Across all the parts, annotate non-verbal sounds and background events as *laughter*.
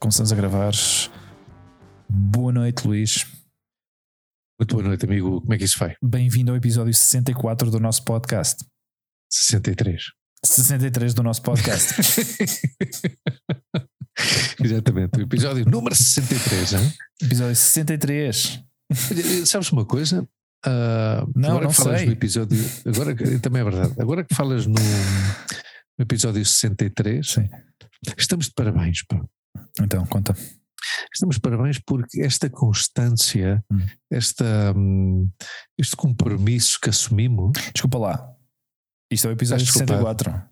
Começamos a gravar. Boa noite, Luís. Muito boa noite, amigo. Como é que isso vai? Bem-vindo ao episódio 64 do nosso podcast. 63. 63 do nosso podcast. *laughs* Exatamente. O episódio número 63. Hein? episódio 63. Sabes uma coisa? Uh, não, agora não que falas sei. no episódio. Agora que- também é verdade. Agora que falas no, no episódio 63, Sim. estamos de parabéns. Pá. Então, conta. Estamos parabéns porque esta constância, Hum. esta, hum, este compromisso que assumimos. Desculpa lá. Isto é o episódio Estás *laughs* 64.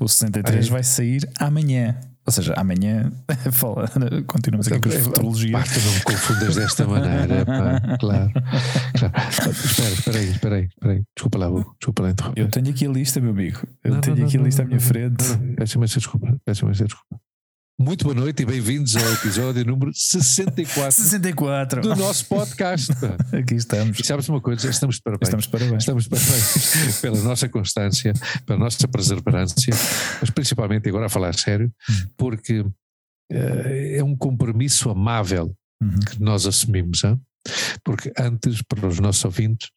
o 63 Ah, é? vai sair amanhã. Ou seja, amanhã *laughs* fala, continuamos aqui com a futurologia. Pá, tu não me confundas desta *laughs* maneira. Pá. Claro. claro. Espera, espera aí, espera aí, espera aí. Desculpa lá, Hugo. desculpa lá interromper. Eu tenho aqui a lista, meu amigo. Eu Não, tenho não, aqui não, a lista à minha frente. Peço imensa desculpa. Peço imensa desculpa. Muito boa noite e bem-vindos ao episódio número 64 64. do nosso podcast. *laughs* Aqui estamos. E sabes uma coisa? Estamos de parabéns. Estamos de parabéns. Estamos de parabéns *laughs* pela nossa constância, pela nossa perseverança, mas principalmente, agora a falar sério, porque eh, é um compromisso amável Uhum. que nós assumimos. hã? Porque antes, para os nossos ouvintes,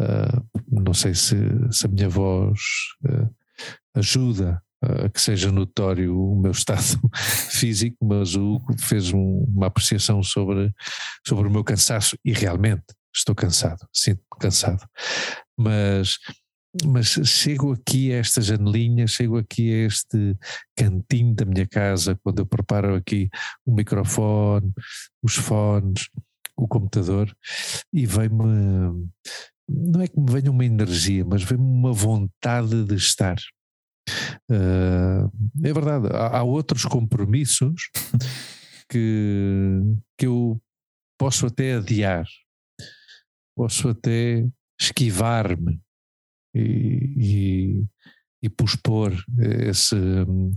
ah, não sei se, se a minha voz ah, ajuda a que seja notório o meu *laughs* estado físico, mas o Hugo fez um- uma apreciação sobre, sobre o meu cansaço e realmente estou cansado, sinto-me cansado. Mas, mas chego aqui a esta janelinha, chego aqui a este cantinho da minha casa, quando eu preparo aqui o microfone, os fones, o computador, e vem-me. Não é que me venha uma energia, mas vem-me uma vontade de estar. Ah, é verdade, há, há outros compromissos *laughs* que, que eu posso até adiar, posso até esquivar-me e, e, e pospor esse, hum,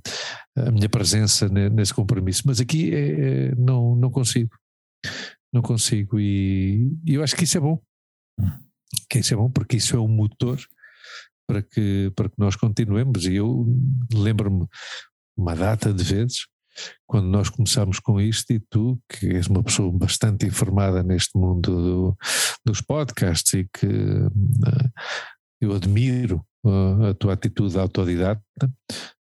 a minha presença ne- nesse compromisso. Mas aqui é- é- não, não consigo. Não consigo. E, e eu acho que isso é bom. Que isso é bom porque isso é um motor para que, para que nós continuemos. E eu lembro-me uma data de vezes quando nós começámos com isto e tu, que és uma pessoa bastante informada neste mundo do- dos podcasts e que eh, eu admiro eh, a tua atitude autodidata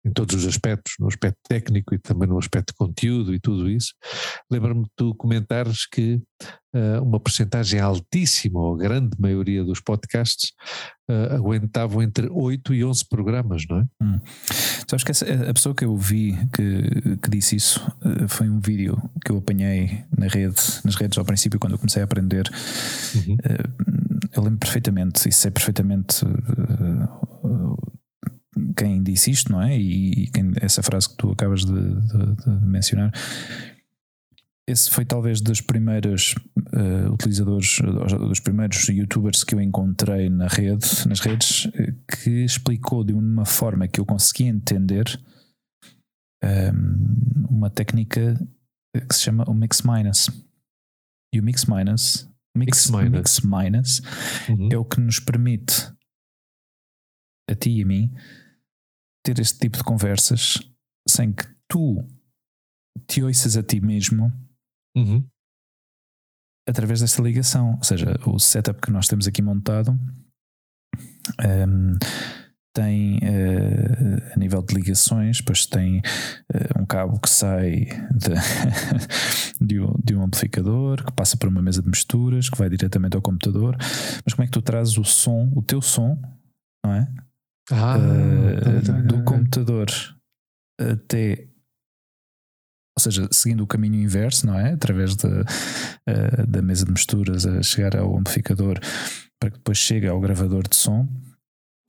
em todos os aspectos, no aspecto técnico e também no aspecto de conteúdo e tudo isso. Lembro-me de tu comentares que eh, uma porcentagem altíssima, ou a grande maioria dos podcasts, eh, aguentavam entre 8 e 11 programas, não é? Sabes que essa- a pessoa que eu vi que, que disse isso eh, foi um vídeo que eu apanhei na rede, nas redes ao princípio, quando eu comecei a aprender. Uhum. Eu lembro perfeitamente e sei perfeitamente eh, quem disse isto, não é? E, quem- essa frase que tu acabas de, de- de mencionar. Esse foi talvez dos primeiros eh, utilizadores, dos primeiros youtubers que eu encontrei na rede, nas redes, que explicou de uma forma que eu consegui entender ehm, uma técnica que se chama o mix minus. E o mix minus, mix, Mix minus. mix minus Uhum. é o que nos permite a ti e a mim ter este tipo de conversas sem que tu te ouças a ti mesmo Uhum. através desta ligação. Ou seja, o setup que nós temos aqui montado ehm, tem eh, a nível de ligações, pois tem eh, um cabo que sai de, *laughs* de, um, de um amplificador, que passa por uma mesa de misturas, que vai diretamente ao computador. Mas como é que tu trazes o som, o teu som, não é? Ah, tá, do tá. computador até ou seja, seguindo o caminho inverso, não é? Através da, eh, da mesa de misturas a chegar ao amplificador para que depois chegue ao gravador de som.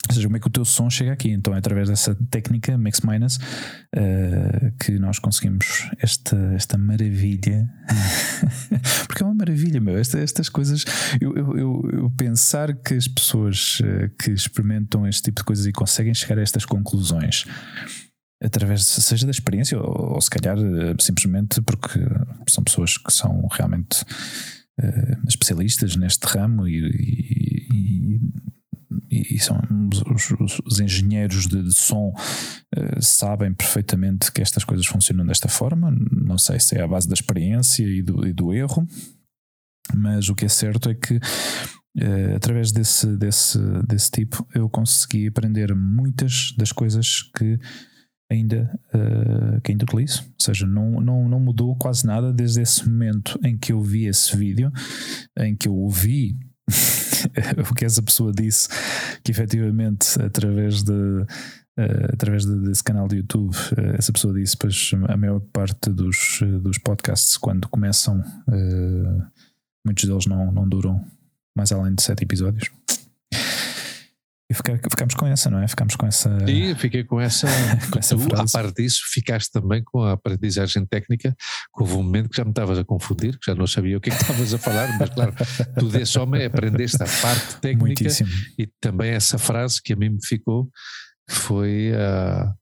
Ou seja, como é que o teu som chega aqui? Então é através dessa técnica Mix Minus uh, que nós conseguimos esta, esta maravilha. *laughs* Porque é uma maravilha, meu. Esta, estas coisas, eu, eu, eu, pensar que as pessoas uh, que experimentam este tipo de coisas e conseguem chegar a estas conclusões através, seja da experiência ou, ou se calhar uh, simplesmente porque são pessoas que são realmente especialistas neste ramo e, e, e e, são os, os, os engenheiros de, de som uh, sabem perfeitamente que estas coisas funcionam desta forma. Não sei se é a base da experiência e do, e do erro, mas o que é certo é que uh, através desse, desse, desse tipo eu consegui aprender muitas das coisas que ainda, uh, que ainda utilizo. Ou seja, não, não, não mudou quase nada desde esse momento em que eu vi esse vídeo, em que eu ouvi *laughs* o que essa pessoa disse, que efetivamente através de uh, através de, desse canal de YouTube, uh, essa pessoa disse, pois a maior parte dos, dos podcasts quando começam, uh, muitos deles não, não duram mais além de sete episódios. E ficamos com essa, não é? Ficamos com essa. Sim, fiquei com essa. *laughs* com essa tu, frase. À parte disso, ficaste também com a aprendizagem técnica, que houve um momento que já me estavas a confundir, que já não sabia o que é que estavas a falar, mas claro, tu desse homem aprendeste a parte técnica Muitíssimo. e também essa frase que a mim me ficou, que foi a,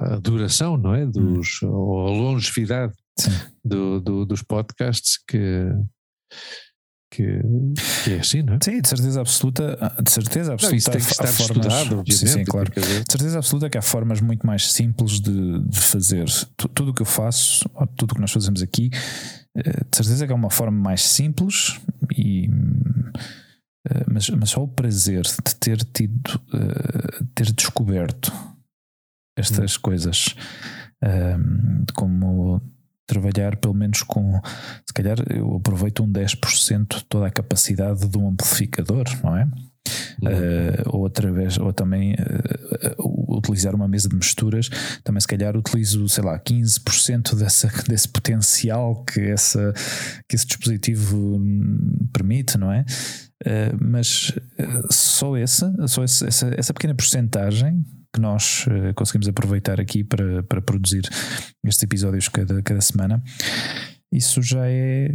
a duração, não é? Dos, hum. ou a longevidade do, do, dos podcasts que que, que, é assim, não é? Sim, de certeza absoluta, de certeza absoluta. Não, isso tem que estar formas, estudado. Sim, sim claro. De certeza absoluta que há formas muito mais simples de, de fazer. Tudo o que eu faço, tudo o que nós fazemos aqui, eh, de certeza que é uma forma mais simples e eh, mas, mas só o prazer de ter tido, eh, ter descoberto estas hum. coisas, como trabalhar pelo menos com, se calhar eu aproveito um 10% de toda a capacidade de um amplificador, não é? Uhum. Uh, ou através, ou também uh, utilizar uma mesa de misturas, também se calhar utilizo, sei lá, 15% dessa, *laughs* desse potencial que, essa, que esse dispositivo permite, não é? Uh, mas só essa, só essa, essa, essa pequena porcentagem que nós uh, conseguimos aproveitar aqui para, para produzir estes episódios cada, cada semana, isso já é,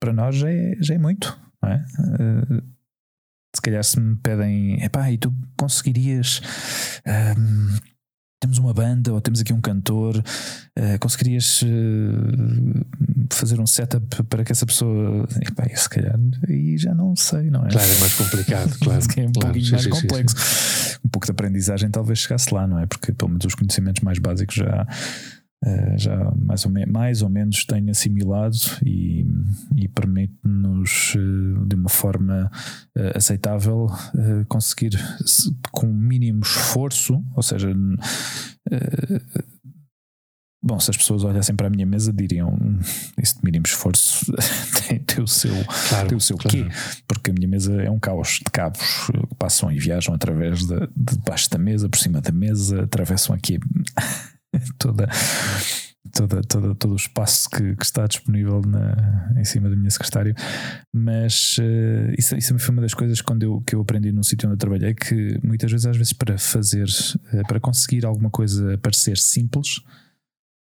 para nós, já é, já é muito, não é? Uh, se calhar se me pedem, epá, e tu conseguirias. Um, temos uma banda ou temos aqui um cantor, uh, conseguirias uh, fazer um setup para que essa pessoa. Epá, se calhar aí já não sei, não é? Claro, é mais complicado, *laughs* claro. é um claro, pouquinho mais complexo. Um pouco de aprendizagem talvez chegasse lá, não é? Porque pelo menos os conhecimentos mais básicos já. Uh, já mais ou, mais ou menos tenho assimilado e, e permite-nos uh, de uma forma uh, aceitável conseguir com o mínimo esforço, ou seja, Bom, se as pessoas olhassem para a minha mesa diriam hum, esse mínimo esforço *laughs* tem, tem, o seu, claro, tem o seu claro. quê? Porque a minha mesa é um caos de cabos que passam e viajam através de, de baixo da mesa, por cima da mesa, atravessam aqui *laughs* toda, toda, toda, todo o espaço que, que está disponível na, em cima da minha secretária. Mas uh, isso, isso foi uma das coisas quando eu, que eu aprendi num sítio onde eu trabalhei que muitas vezes, às vezes, para fazer, uh, para conseguir alguma coisa parecer simples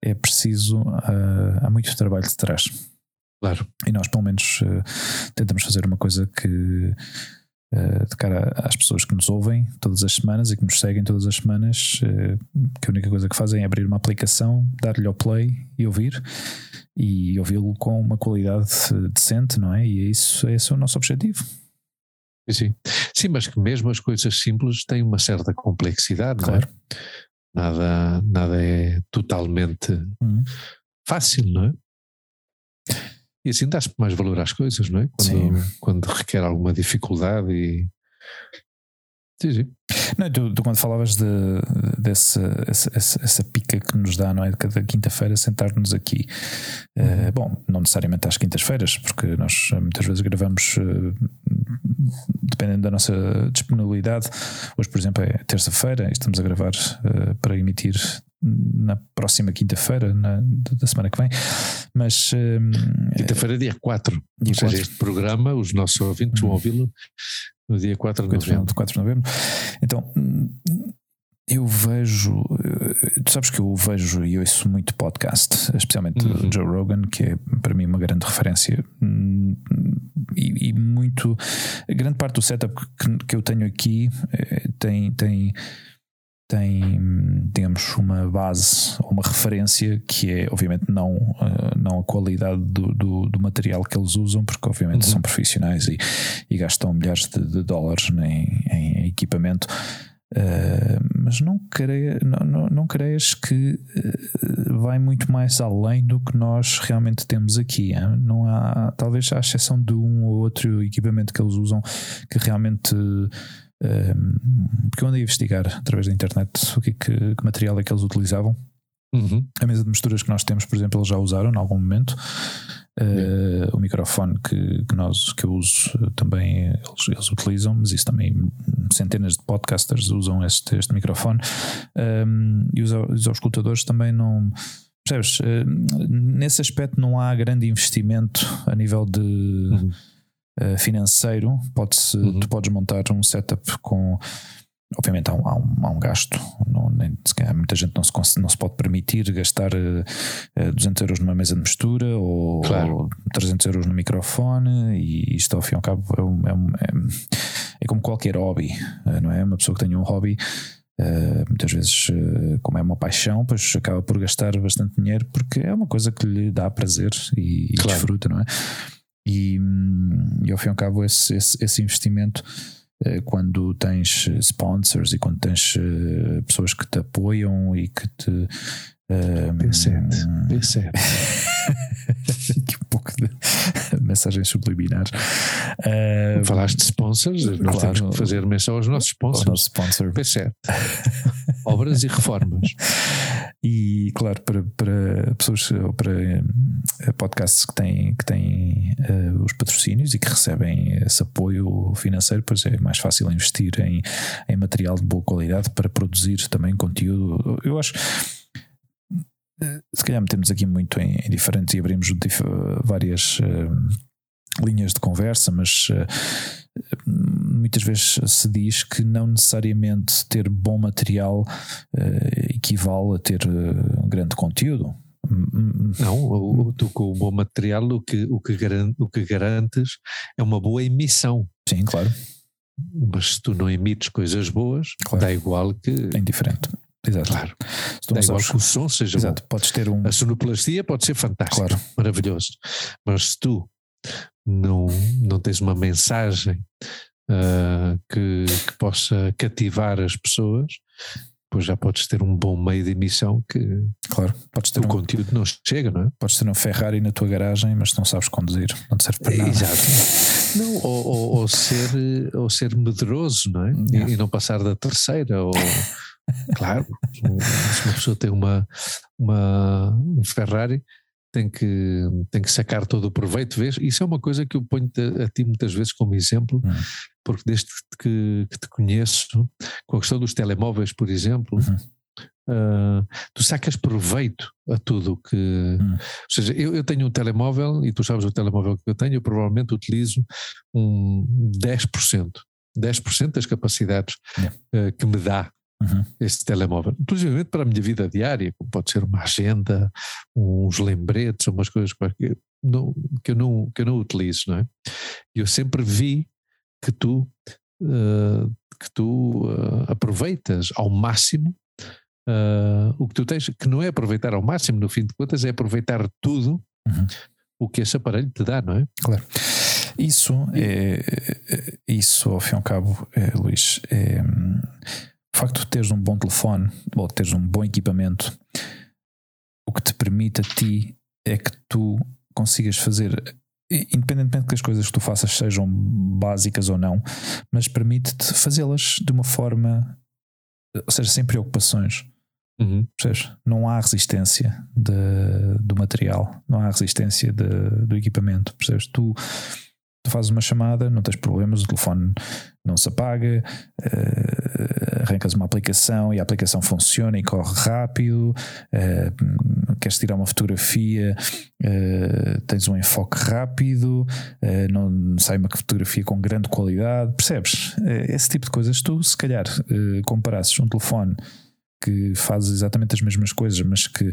é preciso, uh, há muito trabalho de trás. Claro. E nós, pelo menos, tentamos fazer uma coisa que, uh, de cara às pessoas que nos ouvem todas as semanas e que nos seguem todas as semanas, que a única coisa que fazem é abrir uma aplicação, dar-lhe ao play e ouvir, e ouvi-lo com uma qualidade decente, não é? E é isso, esse é o nosso objetivo. Sim, sim, mas que mesmo as coisas simples têm uma certa complexidade, claro. não é? Nada, nada é totalmente uhum. fácil, não é? E assim dá-se mais valor às coisas, não é? Quando, quando requer alguma dificuldade e. Sim, sim. Não, tu, tu, quando falavas de, dessa essa, essa, essa, pica que nos dá, não é? De cada quinta-feira sentar-nos aqui. Uh, bom, não necessariamente às quintas-feiras, porque nós muitas vezes gravamos uh, dependendo da nossa disponibilidade. Hoje, por exemplo, é terça-feira e estamos a gravar uh, para emitir na próxima quinta-feira, da semana que vem. Mas. Quinta-feira, dia 4. Dia Ou 4. seja, este programa, os nossos ouvintes vão uhum. ouvi-lo No dia 4 de novembro. 4 de novembro. Então, eu vejo, eh, tu sabes que eu vejo e ouço muito podcast, especialmente uhum. Joe Rogan, que é para mim uma grande referência. Hum, e, e muito, grande parte do setup que, que eu tenho aqui eh, tem, tem, tem, digamos, uma base, uma referência que é, obviamente, não, eh, não a qualidade do, do, do material que eles usam, porque, obviamente, uhum. são profissionais e, e gastam milhares de, de dólares em, em equipamento Uh, mas não, creia, não, não, não creias que uh, vai muito mais além do que nós realmente temos aqui. Hein? Não há, talvez à exceção de um ou outro equipamento que eles usam que realmente. Porque eu andei a investigar através da internet o que, que, que material é que eles utilizavam. Uhum. A mesa de misturas que nós temos, por exemplo, eles já usaram em algum momento. Uh, o microfone que, que, nós, que eu uso também eles, eles, utilizam, mas isso também centenas de podcasters usam este, este microfone um, e os, os auscultadores também não. Percebes? Uh, nesse aspecto não há grande investimento a nível de. Uhum. Uh, financeiro, Pode-se, uhum. tu podes montar um setup com Obviamente há um, há um, há um gasto, não, nem, muita gente não se, não se pode permitir gastar uh, eh, 200 eh, euros numa mesa de mistura ou, claro. ou 300 euros no microfone, e isto ao fim e ao cabo é, um, é, é, é como qualquer hobby, eh, não é? Uma pessoa que tem um hobby. Uh, muitas vezes, uh, como é uma paixão, pois acaba por gastar bastante dinheiro porque é uma coisa que lhe dá prazer e, claro. desfruta, não é? E, hum, e ao fim e ao cabo, esse, esse, esse investimento eh, quando tens sponsors e quando tens eh, pessoas que te apoiam e que te. Um, P7, P7. Aqui um pouco de *laughs* mensagens subliminares. Uh, Falaste de sponsors, nós claro, temos que fazer menção aos nossos sponsors. Nosso sponsor. P7. *laughs* Obras e reformas. E claro, para, para pessoas ou para uh, podcasts que têm, que têm uh, os patrocínios e que recebem esse apoio financeiro, pois é mais fácil investir em, em material de boa qualidade para produzir também conteúdo. Eu acho se calhar metemos aqui muito em, em diferentes e abrimos várias uh, linhas de conversa, mas uh, muitas vezes se diz que não necessariamente ter bom material uh, equivale a ter grande conteúdo. Não, tu com o bom material o que, o, que garante, o que garantes é uma boa emissão. Sim, claro. Mas se tu não emites coisas boas, claro. dá igual que. É indiferente. Exato. Claro. Se Dá igual que o som seja Exato. Bom. Podes ter um. A sonoplastia pode ser fantástica, claro. maravilhoso. Mas se tu não, não tens uma mensagem uh, que, que, possa cativar as pessoas, pois já podes ter um bom meio de emissão que claro, podes ter o um, conteúdo não chega, não é? Podes ter um Ferrari na tua garagem, mas não sabes conduzir, não serve para nada. Exato. Não, ou, ou, ou, ser, ou ser medroso, não é? *laughs* E, e não passar da terceira, ou Claro, se uma pessoa tem uma, uma, um Ferrari, tem que, tem que sacar todo o proveito, vês? Isso é uma coisa que eu ponho a, a ti muitas vezes como exemplo, uhum. porque desde que, que, te conheço, com a questão dos telemóveis, por exemplo, uhum. Uh, tu sacas proveito a tudo que. Hum. Ou seja, eu, eu, tenho um telemóvel e tu sabes o telemóvel que eu tenho, eu provavelmente utilizo um 10%. 10% das capacidades uh, que me dá uhum. esse telemóvel, inclusive para a minha vida diária, como pode ser uma agenda, uns lembretes, umas coisas qualquer, não, que, eu não, que eu não utilizo, não é? Eu sempre vi que tu, uh, que tu uh, aproveitas ao máximo uh, o que tu tens, que não é aproveitar ao máximo, no fim de contas, é aproveitar tudo uhum. o que esse aparelho te dá, não é? Claro. Isso é, é isso ao fim e ao cabo, é, Luís, é, o facto de teres um bom telefone ou de teres um bom equipamento, o que te permite a ti é que tu consigas fazer, independentemente que as coisas que tu faças sejam básicas ou não, mas permite-te fazê-las de uma forma, ou seja, sem preocupações. Uhum. Não há resistência de, do material, não há resistência de, do equipamento. Percebes? Tu tu fazes uma chamada, não tens problemas, o telefone não se apaga, uh, arrancas uma aplicação e a aplicação funciona e corre rápido, uh, queres tirar uma fotografia, uh, tens um enfoque rápido, uh, não sai uma fotografia com grande qualidade, percebes? esse tipo de coisas, tu se calhar comparasses um telefone que faz exatamente as mesmas coisas, mas que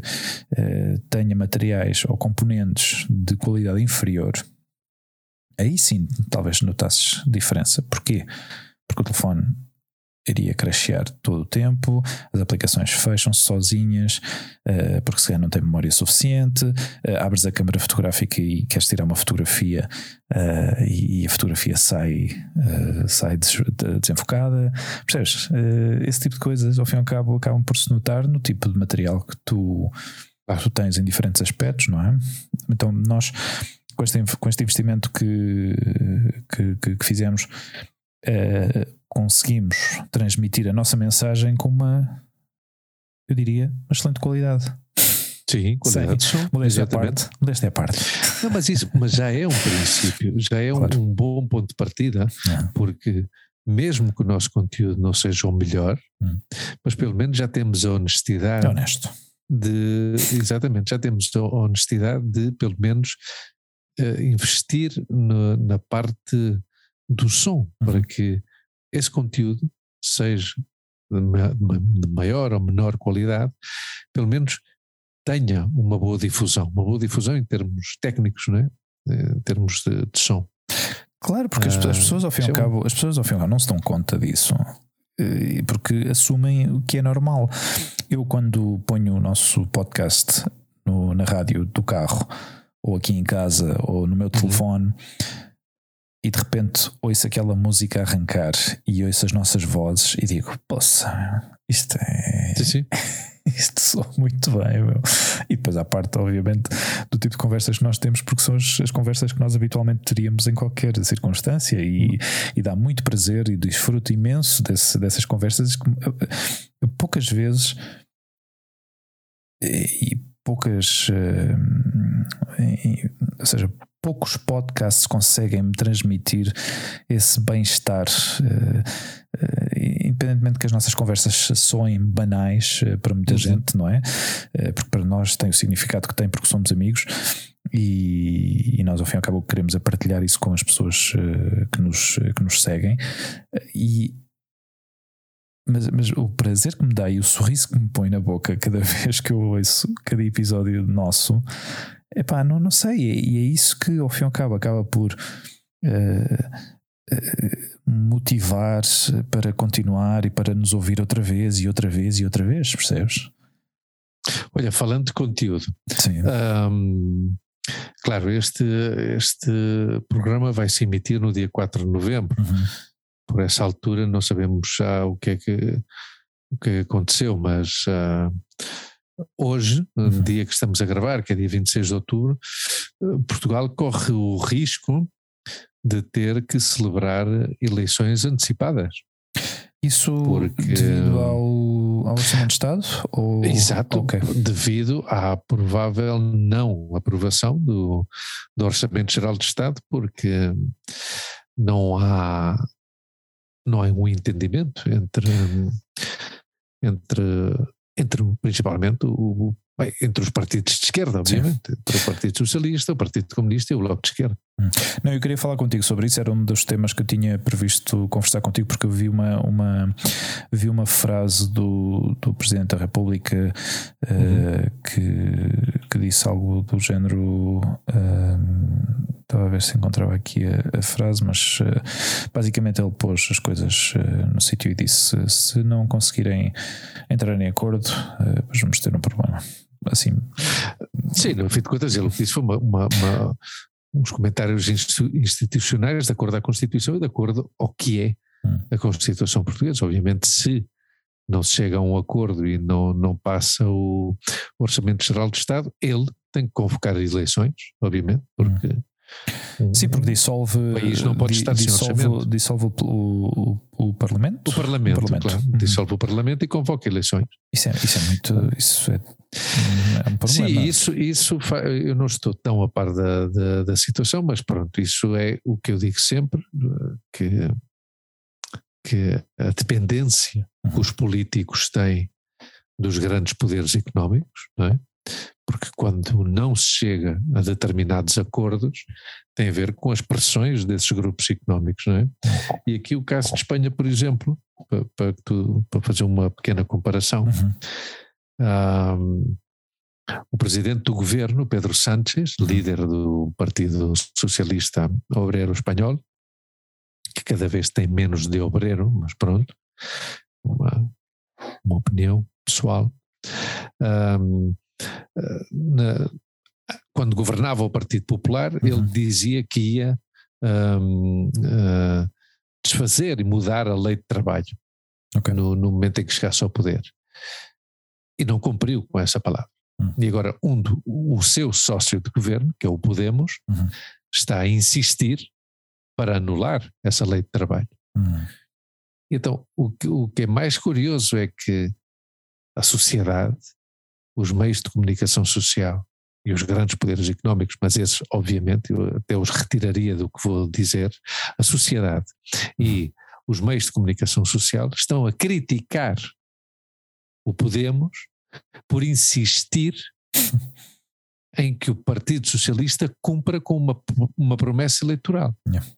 tenha materiais ou componentes de qualidade inferior, aí sim talvez notasses diferença. Porquê? Porque o telefone iria crashear todo o tempo, as aplicações fecham-se sozinhas, uh, porque se calhar não tem memória suficiente, uh, abres a câmera fotográfica e queres tirar uma fotografia uh, e, a fotografia sai, sai des desenfocada. Percebes? esse tipo de coisas, ao fim e ao cabo, acabam por se notar no tipo de material que tu, tu tens em diferentes aspectos, não é? Então, nós, com este, com este investimento que, que, que, que fizemos, uh, conseguimos transmitir a nossa mensagem com uma, eu diria, uma excelente qualidade. Sim, qualidade Sim, modéstia à parte. Modéstia à parte. Não, mas isso mas já é um princípio, já é claro. um, um, bom ponto de partida, não. porque mesmo que o nosso conteúdo não seja o melhor, hum. mas pelo menos já temos a honestidade. É honesto. De, exatamente, já temos a honestidade de pelo menos uh, investir no, na parte do som, uhum. para que esse conteúdo seja de maior ou menor qualidade, pelo menos tenha uma boa difusão, uma boa difusão em termos técnicos, não é? em termos de, de som. Claro, porque as, as, ah, pessoas ao fim e ao é cabo, as pessoas ao fim e ao cabo não se dão conta disso, eh, porque assumem o que é normal. Eu quando ponho o nosso podcast no, na rádio do carro, ou aqui em casa, ou no meu uhum. telefone, uhum e de repente ouço aquela música arrancar e ouço as nossas vozes e digo: Poça, isto é. Sim, sim. *laughs* Isto soa muito bem, meu. E depois, à parte, obviamente, do tipo de conversas que nós temos, porque são as, as conversas que nós habitualmente teríamos em qualquer circunstância, e, e dá muito prazer e desfruto imenso desse, dessas conversas que eh, poucas vezes e, poucas. Uh, ou seja, poucos podcasts conseguem me transmitir esse bem-estar, uh, uh, independentemente que as nossas conversas soem banais uh, para muita uhum. gente, não é? porque para nós tem o significado que tem, porque somos amigos. E, e nós, ao fim e ao cabo, queremos é partilhar isso com as pessoas que, nos, que nos seguem. E, mas, mas, o prazer que me dá e o sorriso que me põe na boca cada *laughs* vez que eu ouço cada episódio nosso Epá, não, não sei, e é isso que ao fim e ao cabo acaba por uh, uh, motivar para continuar e para nos ouvir outra vez e outra vez e outra vez, percebes? Olha, falando de conteúdo, Sim. Um, claro, este, este programa vai se emitir no dia 4 de novembro. Uhum. Por essa altura não sabemos já o que é que, o que aconteceu, mas uh, Hoje, no uhum. dia que estamos a gravar, que é dia 26 de outubro, eh, Portugal corre o risco de ter que celebrar eleições antecipadas. Isso Porque, devido ao, ao Orçamento de Estado? Ou... Exato, okay. devido à provável não aprovação do, do Orçamento Geral de Estado, porque não há, não há um entendimento entre, entre entre principalmente o, bem, entre os partidos de esquerda, obviamente, Sim. entre o Partido Socialista, o Partido Comunista e o Bloco de Esquerda. Hum. Não, eu queria falar contigo sobre isso, era um dos temas que eu tinha previsto conversar contigo, porque eu vi uma, uma, vi uma frase do, do Presidente da República uh, uhum. que, que disse algo do género. Uh, estava a ver se encontrava aqui a, a frase, mas uh, basicamente ele pôs as coisas no sítio e disse: se não conseguirem entrar em acordo, depois vamos ter um problema assim. Sim, no fim de contas, ele disse foi uma, uma, uma, uns comentários institucionais de acordo à Constituição e de acordo ao que é hum. a Constituição portuguesa. Obviamente, se não se chega a um acordo e não, não passa o Orçamento Geral do Estado, ele tem que convocar eleições, obviamente, porque. Hum. Sim, porque dissolve. O país não pode estar dissolve, dissolve o, o, o, Parlamento. O Parlamento, o Parlamento. claro. Uhum. Dissolve o Parlamento e convoca eleições. Isso é, isso é muito. Isso é, é um problema. Sim, isso, isso eu não estou tão a par da, da, da, situação, mas pronto, isso é o que eu digo sempre: que, que a dependência que os políticos têm dos grandes poderes económicos, não é? Porque quando não se chega a determinados acordos, tem a ver com as pressões desses grupos económicos, não é? E aqui o caso de Espanha, por exemplo, para, para, tu, para fazer uma pequena comparação, uhum. um, o presidente do governo, Pedro Sánchez, uhum. líder do Partido Socialista Obreiro Espanhol, que cada vez tem menos de obreiro, mas pronto, uma, uma opinião pessoal. Um, na, quando governava o Partido Popular, uhum. ele dizia que ia um, uh, desfazer e mudar a lei de trabalho okay. no, no, momento em que chegasse ao poder. E não cumpriu com essa palavra. Uhum. E agora um do, o seu sócio de governo, que é o Podemos, uhum. está a insistir para anular essa lei de trabalho. Uhum. Então, o que, o que é mais curioso é que a sociedade os meios de comunicação social e os grandes poderes económicos, mas esses, obviamente, eu até os retiraria do que vou dizer, a sociedade e os meios de comunicação social estão a criticar o Podemos por insistir *laughs* em que o Partido Socialista cumpra com uma, uma promessa eleitoral. Yeah.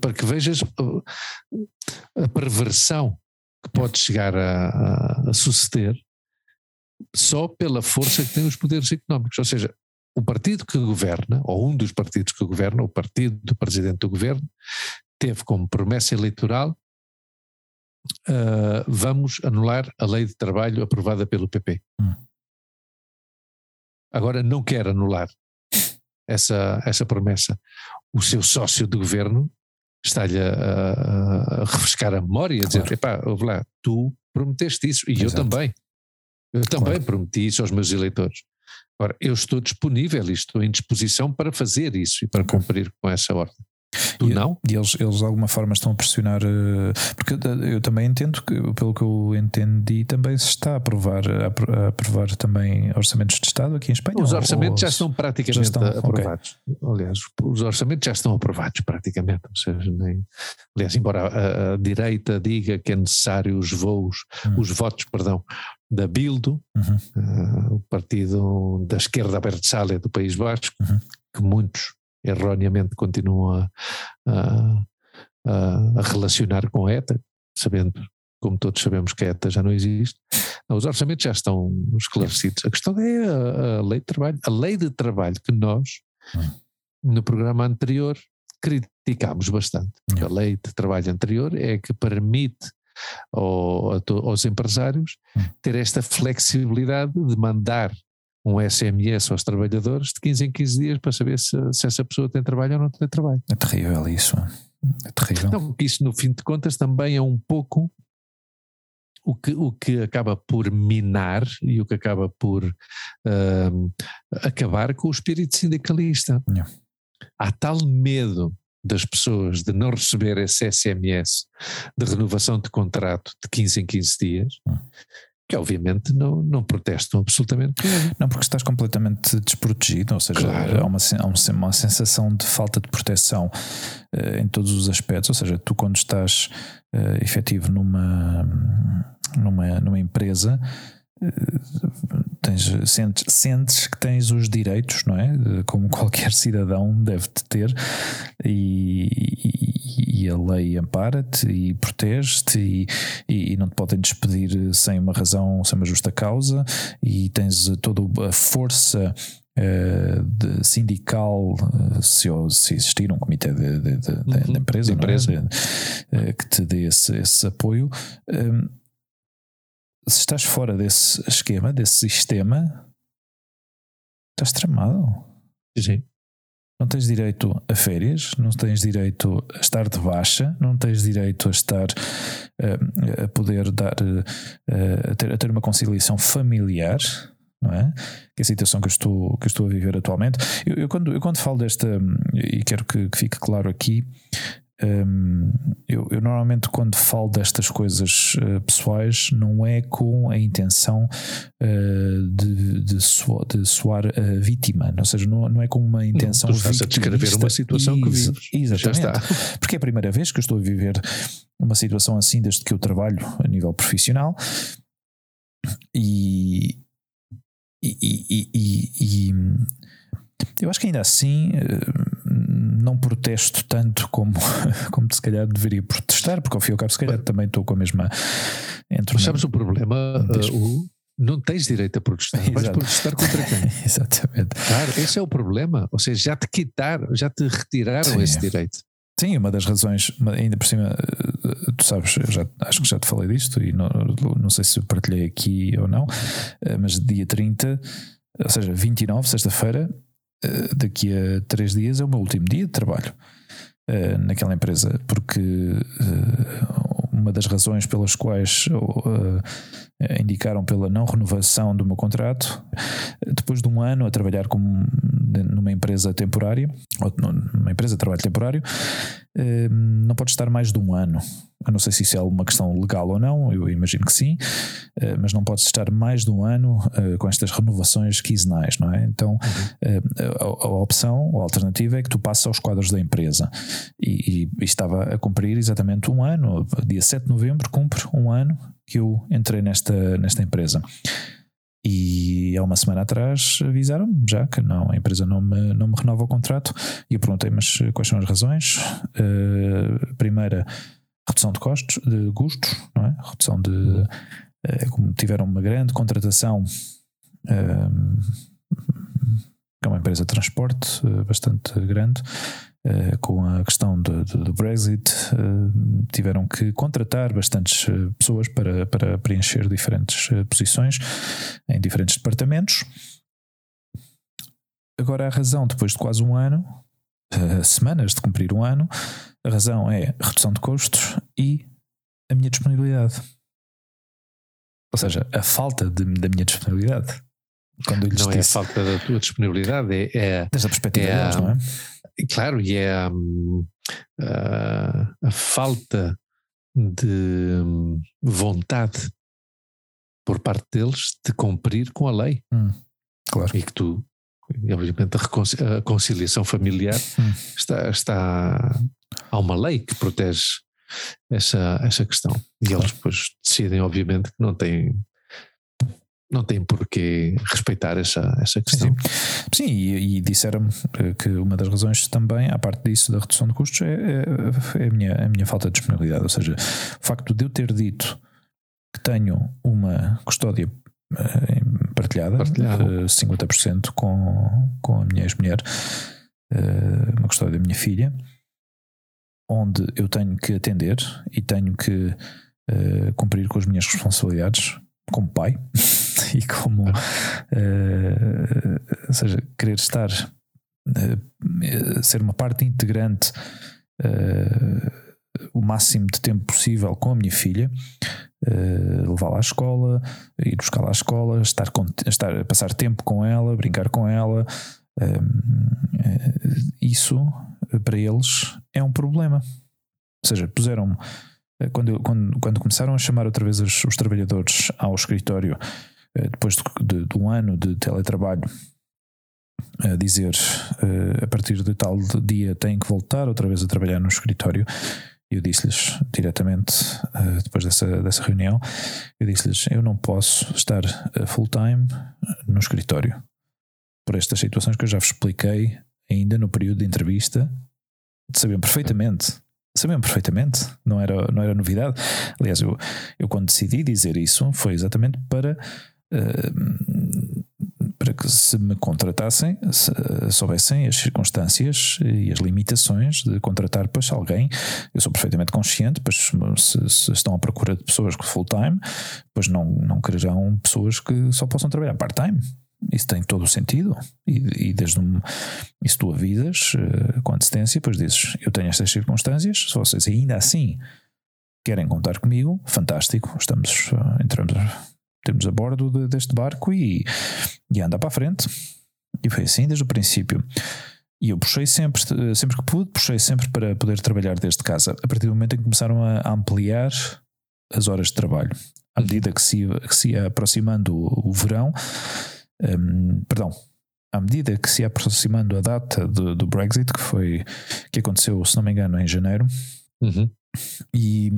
Para que vejas uh, a perversão que pode chegar a, a, a suceder só pela força que têm os poderes económicos. Ou seja, o partido que governa, ou um dos partidos que governa, o partido do presidente do governo, teve como promessa eleitoral uh, vamos anular a lei de trabalho aprovada pelo PP. Hum. Agora não quer anular essa, essa promessa. O seu sócio de governo está-lhe a, a, a, refrescar a memória, a dizer, claro. epá, lá, tu prometeste isso, e Exato. eu também. Eu também claro. prometi isso aos meus eleitores. Agora, eu estou disponível e estou em disposição para fazer isso e para cumprir com essa ordem. Tu e, não? E eles, eles de alguma forma estão a pressionar, eh, porque eu também entendo que, pelo que eu entendi, também se está a aprovar, a aprovar também orçamentos de Estado aqui em Espanha. Os orçamentos ou, já estão praticamente já estão, aprovados. Okay. Aliás, os orçamentos já estão aprovados praticamente. Ou seja, nem, aliás, embora a, a direita diga que é necessário os voos, hum. os votos, perdão, da Bildo, uhum. uh, o partido da esquerda abertzale do País Basco, uhum. que muitos erroneamente continuam a, a, a, relacionar com a ETA, sabendo, como todos sabemos, que a ETA já não existe. Não, os orçamentos já estão esclarecidos. A questão é a, a, lei de trabalho. A lei de trabalho que nós, uhum. no programa anterior, criticámos bastante. A lei de trabalho anterior é que permite aos empresários hum. ter esta flexibilidade de mandar um SMS aos trabalhadores de 15 em 15 dias para saber se, se essa pessoa tem trabalho ou não tem trabalho. É terrível isso. É terrível. Então, isso no fim de contas também é um pouco o que, o que acaba por minar e o que acaba por uh, acabar com o espírito sindicalista. Yeah. Há tal medo das pessoas de não receber esse SMS de renovação de contrato de 15 em 15 dias, hum. que obviamente não, não protestam absolutamente. Não, porque estás completamente desprotegido, ou seja, claro. há, uma, há uma sensação de falta de proteção uh, em todos os aspectos, ou seja, tu quando estás uh, efetivo numa, numa, numa empresa tens, sentes, sentes que tens os direitos, não é? Como qualquer *laughs* cidadão deve ter, e, e, e a lei ampara-te e protege-te, e, e, não te podem despedir sem uma razão, sem uma justa causa, e tens toda a força. Uh, sindical, uh, se, se, existir um comitê de, de, de, uhum, de empresa, de empresa. É? uh, que te dê esse, esse apoio, se estás fora desse esquema, desse sistema, estás tramado. Sim. Não tens direito a férias, não tens direito a estar de baixa, não tens direito a estar uh, a poder dar uh, a, ter, a ter uma conciliação familiar, não é? Que é a situação que eu estou, que eu estou a viver atualmente. Eu, eu quando, eu quando falo desta, e quero que, que fique claro aqui, um, eu, eu, normalmente quando falo destas coisas uh, pessoais não é com a intenção uh, de, de, soar, de soar uh, vítima, ou seja, não, não é com uma intenção não, tu estás a descrever uma situação que vives. Exatamente. Porque é a primeira vez que eu estou a viver uma situação assim desde que eu trabalho a nível profissional e, e, e, e, e eu acho que ainda assim não protesto tanto como, *laughs* como se calhar deveria protestar, porque ao fim e ao cabo, se calhar também estou com a mesma. Entre Mas sabes o problema? Uh, não tens direito a protestar. Exato. Vais protestar contra quem? *laughs* Exatamente. Claro, esse é o problema. Ou seja, já te quitaram, já te retiraram Sim. esse direito. Sim, uma das razões, ainda por cima, uh, tu sabes, já, acho que já te falei disto e não, não sei se partilhei aqui ou não, uh, mas dia 30, ou seja, 29, sexta-feira, daqui a três dias é o meu último dia de trabalho uh, naquela empresa, porque uh, uma das razões pelas quais indicaram pela não renovação do meu contrato, depois de um ano a trabalhar como numa empresa temporária, ou numa empresa de trabalho temporário, não pode estar mais de um ano eu não sei se isso é uma questão legal ou não, eu imagino que sim, eh, mas não pode estar mais de um ano eh, com estas renovações quinzenais, não é? Então uhum. A, a, opção, a alternativa é que tu passes aos quadros da empresa e, e, estava a cumprir exatamente um ano, dia 7 de novembro cumpre um ano que eu entrei nesta, nesta empresa. E há uma semana atrás avisaram-me já que não, a empresa não me, não me renova o contrato. E eu perguntei, mas quais são as razões? Uh, primeira, redução de custos, de custos, não é? Redução de. Uh, como tiveram uma grande contratação, uh, é uma empresa de transporte bastante grande, com a questão do, do, do Brexit, tiveram que contratar bastantes pessoas para, para preencher diferentes posições em diferentes departamentos. Agora, a razão, depois de quase um ano, semanas de cumprir um ano, a razão é redução de custos e a minha disponibilidade. Ou seja, a falta de, da minha disponibilidade. Quando não é a falta da tua disponibilidade, é. é Desde a perspectiva é, deles, não é? Claro, e é a, hum, a, a falta de hum, vontade por parte deles de cumprir com a lei. Hum, claro. E que tu obviamente a, conciliação familiar *laughs* hum. está, está. Há uma lei que protege essa, essa questão. E claro. eles depois decidem, obviamente, que não têm. Não tem por que respeitar essa, essa questão. Sim, sim. e, e disseram-me que uma das razões também, à parte disso da redução de custos, é, é, é a, minha, a minha falta de disponibilidade. Ou seja, o facto de eu ter dito que tenho uma custódia eh, partilhada, partilhada. 50% eh, com, com a minha ex-mulher, eh, uma custódia da minha filha, onde eu tenho que atender e tenho que cumprir com as minhas responsabilidades como pai *laughs* e como, ou seja, querer estar, ser uma parte integrante o máximo de tempo possível com a minha filha, uh, levá-la à escola, ir buscá-la à escola, estar, com, estar, passar tempo com ela, brincar com ela. Uh, isso para eles é um problema. Ou seja, puseram eh, quando, quando, quando começaram a chamar outra vez os, os trabalhadores ao escritório, depois de, de, de um ano de teletrabalho, a dizer uh, a partir de tal dia têm que voltar outra vez a trabalhar no escritório eu disse-lhes diretamente, depois dessa, dessa reunião, eu disse-lhes: eu não posso estar full-time no escritório por estas situações que eu já vos expliquei ainda no período de entrevista. Sabiam perfeitamente, sabiam perfeitamente, não era, não era novidade. Aliás, eu, eu quando decidi dizer isso foi exatamente para. Uh, para que se me contratassem, se soubessem as circunstâncias e as limitações de contratar pois, alguém. Eu sou perfeitamente consciente, pois se, se estão à procura de pessoas full-time, pois não, não quererão pessoas que só possam trabalhar part-time. Isso tem todo o sentido. E, e desde um, e se tu avisas uh, com antecedência, pois dizes: Eu tenho estas circunstâncias, se vocês ainda assim querem contar comigo, fantástico, estamos, uh, entramos temos a bordo de, deste barco e, e anda para a frente. E foi assim desde o princípio. E eu puxei sempre, sempre que pude, puxei sempre para poder trabalhar desde casa. A partir do momento em que começaram a ampliar as horas de trabalho, à medida que se que se ia aproximando o, o verão, um, perdão, à medida que se aproximando a data do, do, Brexit, que foi que aconteceu, se não me engano, em janeiro, uhum. E,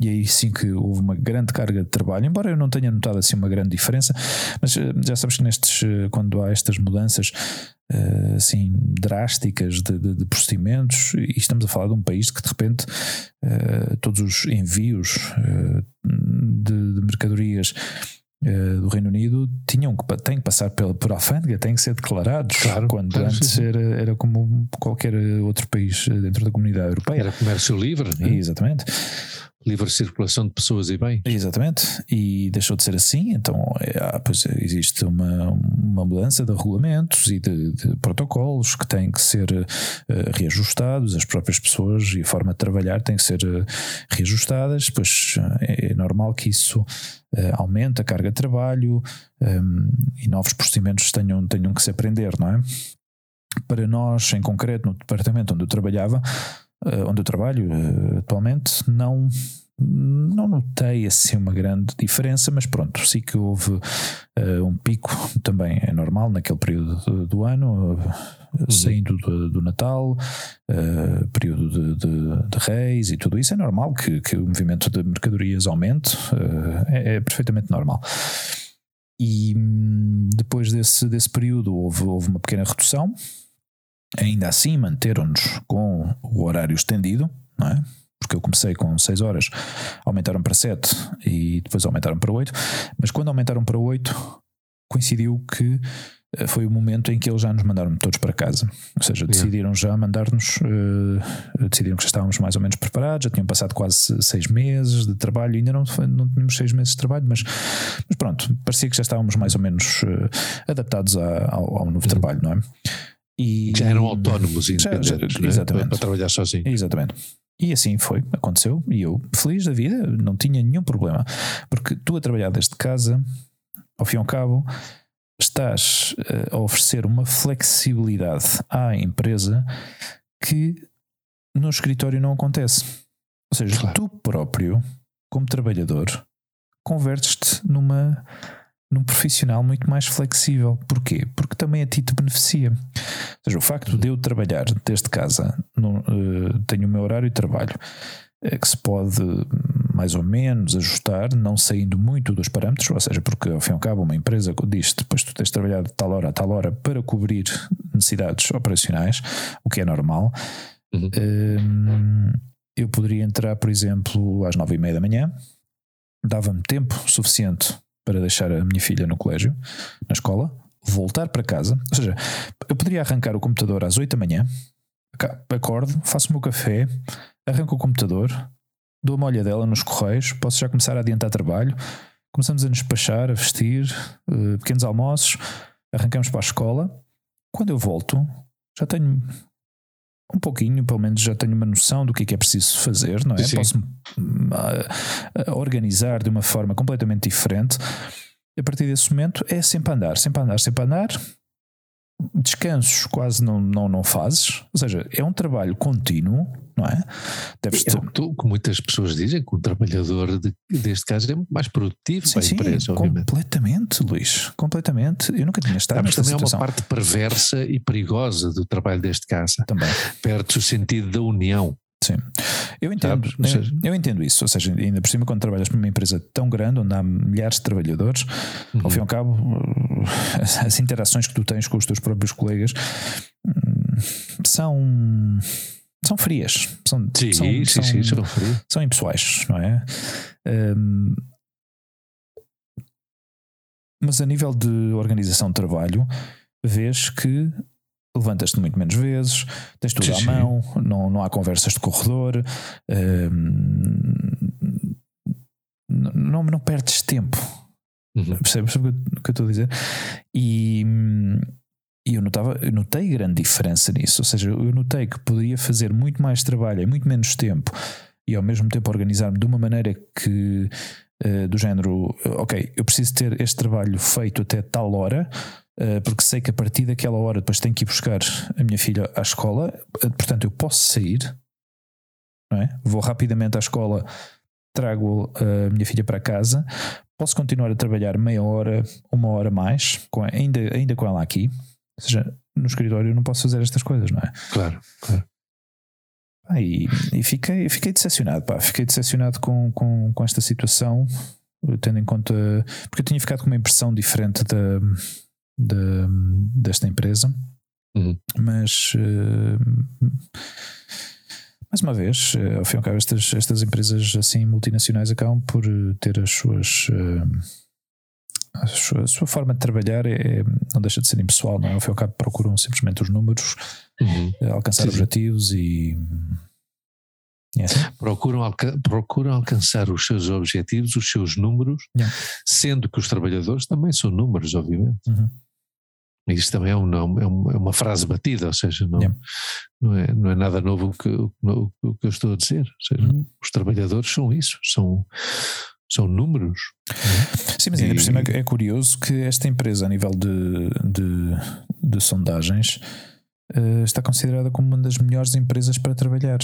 e aí sim que houve uma grande carga de trabalho, embora eu não tenha notado assim uma grande diferença, mas eh, já sabes que nestes, eh, quando há estas mudanças assim drásticas de, de, de procedimentos, e estamos a falar de um país que de repente todos os envios de, de mercadorias uh, do Reino Unido tinham que, têm que passar pela, por alfândega, têm que ser declarados. Claro, quando claro, antes sim. era, era como qualquer outro país dentro da comunidade europeia. Era comércio livre, né? Exatamente. Livre circulação de pessoas e bens. Exatamente, e deixou de ser assim, então é, ah, pois existe uma, uma mudança de regulamentos e de, de protocolos que têm que ser uh, reajustados, as próprias pessoas e a forma de trabalhar têm que ser uh, reajustadas, pois uh, é normal que isso aumente a carga de trabalho um, e novos procedimentos tenham, tenham que se aprender, não é? Para nós, em concreto, no departamento onde eu trabalhava, uh, onde eu trabalho uh, atualmente, não, não notei assim uma grande diferença, mas pronto, sim que houve uh, um pico, *laughs* também é normal naquele período do, do ano, uhum. saindo do, do Natal, período de, de, de, reis e tudo isso, é normal que, que o movimento de mercadorias aumente, é, é perfeitamente normal. E hum, depois desse, desse período houve, houve uma pequena redução, Ainda assim, manteram-nos com o horário estendido, não é? Porque eu comecei com 6 horas, aumentaram para 7 e depois aumentaram para 8. Mas quando aumentaram para 8, coincidiu que eh, foi o momento em que eles já nos mandaram todos para casa. Ou seja, decidiram já mandar-nos, uh, decidiram que já estávamos mais ou menos preparados, já tinham passado quase seis meses de trabalho, ainda não, não tínhamos seis meses de trabalho, mas, mas pronto, parecia que já estávamos mais ou menos uh, adaptados a, ao, ao, novo uhum. trabalho, não é? E, já eram autónomos e independentes, já, exatamente. Né? Para, para trabalhar sozinho. Exatamente. E assim foi, aconteceu, e eu, feliz da vida, não tinha nenhum problema, porque tu a trabalhar desde casa, ao fim e ao cabo, estás eh, a oferecer uma flexibilidade à empresa que no escritório não acontece. Ou seja, claro. tu próprio, como trabalhador, convertes-te numa num profissional muito mais flexível. Porquê? Porque também a ti te beneficia. Ou seja, o facto de eu trabalhar desde casa, no, uh, tenho o meu horário de trabalho, uh, que se pode mais ou menos ajustar, não saindo muito dos parâmetros, ou seja, porque ao fim e ao cabo uma empresa diz depois tu tens de trabalhar de tal hora a tal hora para cobrir necessidades operacionais, o que é normal. Uhum. Uh, eu poderia entrar, por exemplo, às nove e meia da manhã, dava-me tempo suficiente para deixar a minha filha no colégio, na escola, voltar para casa. Ou seja, eu poderia arrancar o computador às 8 da manhã, acordo, faço o meu café, arranco o computador, dou uma olhadela nos correios, posso já começar a adiantar trabalho. Começamos a nos despachar, a vestir, uh, pequenos almoços, arrancamos para a escola. Quando eu volto, já tenho um pouquinho, pelo menos já tenho uma noção do que é que é preciso fazer, não é? Sim. Posso uh, organizar de uma forma completamente diferente. A partir desse momento é sempre andar, sempre andar, sempre andar. Descansos quase não, não, não fazes, ou seja, é um trabalho contínuo, não é? Deves é o que muitas pessoas dizem, que o trabalhador de, deste caso é muito mais produtivo sim, para a empresa, sim, obviamente. Completamente, Luís, completamente. Eu nunca tinha estado Mas também situação. é uma parte perversa e perigosa do trabalho deste caso. Também. Perde o sentido da união. Sim, eu entendo, eu, eu, entendo isso. Ou seja, ainda por cima, quando trabalhas para uma empresa tão grande, onde há milhares de trabalhadores, uhum. ao fim e ao cabo, *laughs* as interações que tu tens com os teus próprios colegas hum, são são frias. São, sim, são, sim, são, sim, são, são impessoais, não é? Um, mas a nível de organização de trabalho, vês que levantas-te muito menos vezes, tens tudo sim, à mão, não, não há conversas de corredor, um, não, não perdes tempo. Uhum. Percebes o que eu estou a dizer? E e eu, notava, eu notei grande diferença nisso. Ou seja, eu notei que poderia fazer muito mais trabalho em muito menos tempo e ao mesmo tempo organizar-me de uma maneira que, uh, do género, ok, eu preciso ter este trabalho feito até tal hora, uh, porque sei que a partir daquela hora depois tenho que ir buscar a minha filha à escola, uh, portanto eu posso sair, é? vou rapidamente à escola, trago a minha filha para casa, posso continuar a trabalhar meia hora, uma hora mais, ainda, ainda com ela aqui. Ou seja, no escritório eu não posso fazer estas coisas, não é? Claro, claro. Ah, e, e fiquei, fiquei decepcionado, pá, fiquei decepcionado com, com, com esta situação, tendo em conta. Porque eu tinha ficado com uma impressão diferente da, da, desta empresa, uhum. mas. Uh, mais uma vez, uh, ao fim e ao cabo, estas, estas empresas assim multinacionais acabam por ter as suas. Uh, a sua, a sua, forma de trabalhar é, não deixa de ser impessoal, não é? Ao fim e ao cabo, procuram simplesmente os números, uhum. alcançar sim, objetivos sim. e. Yeah. Procuram, alca procuram alcançar os seus objetivos, os seus números, yeah. sendo que os trabalhadores também são números, obviamente. Uhum. Isto também é, um, é, uma frase batida, ou seja, não, yeah. não, é, não é nada novo o que, o, o que eu estou a dizer. Seja, uhum. os trabalhadores são isso, são, são números. Sim, mas ainda e, por cima é curioso que esta empresa, a nível de, de, de sondagens, uh, está considerada como uma das melhores empresas para trabalhar.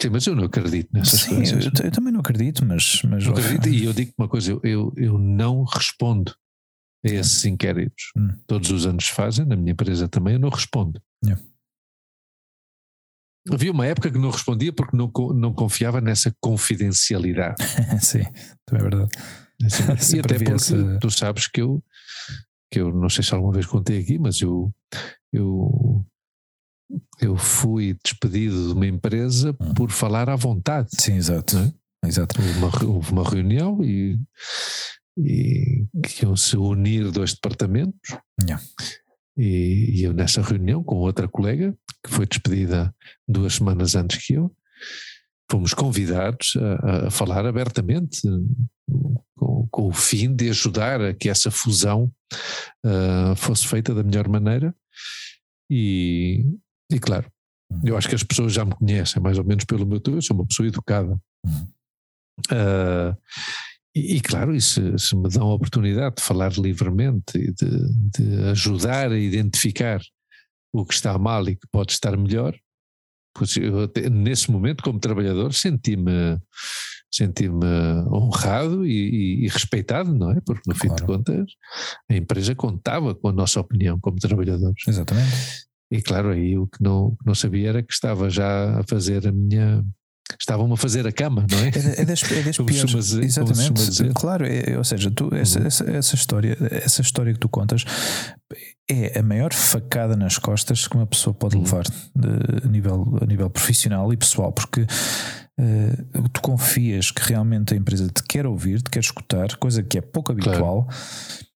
Sim, mas eu não acredito nessas Sim, coisas. Eu, eu, também não acredito, mas. mas não acredito, e eu digo uma coisa: eu, eu, eu não respondo a esses inquéritos. Hum. Todos os anos fazem, na minha empresa também, eu não respondo. Yeah. Havia uma época que não respondia porque não, não confiava nessa confidencialidade. *laughs* Sim, também é verdade. Assim, *laughs* e até porque essa... tu sabes que eu, que eu não sei se alguma vez contei aqui, mas eu, eu, eu fui despedido de uma empresa hum. por falar à vontade. Sim, exato. É? exato. Houve, uma, houve uma reunião e, e que iam se unir dois departamentos. Yeah. E, e eu nessa reunião com outra colega, que foi despedida duas semanas antes que eu, fomos convidados a, a falar abertamente com, com, o fim de ajudar a que essa fusão uh, fosse feita da melhor maneira. E, e claro, eu acho que as pessoas já me conhecem mais ou menos pelo meu eu sou uma pessoa educada. Uh, e, e, claro, e se, se, me dão a oportunidade de falar livremente e de, de, ajudar a identificar o que está mal e que pode estar melhor, pois eu, nesse momento, como trabalhador, senti-me senti-me honrado e, e, e, respeitado, não é? Porque no claro. fim de contas a empresa contava com a nossa opinião como trabalhadores. Exatamente. E claro, aí o que não, não sabia era que estava já a fazer a minha estavam a fazer a cama, não é? É, é das, é das *laughs* piores. Dizer, exatamente. Claro, é, ou seja, tu, essa, uhum. essa, essa, história, essa história que tu contas é a maior facada nas costas que uma pessoa pode uhum. levar de, a, nível, a nível profissional e pessoal, porque uh, tu confias que realmente a empresa te quer ouvir, te quer escutar, coisa que é pouco habitual, claro.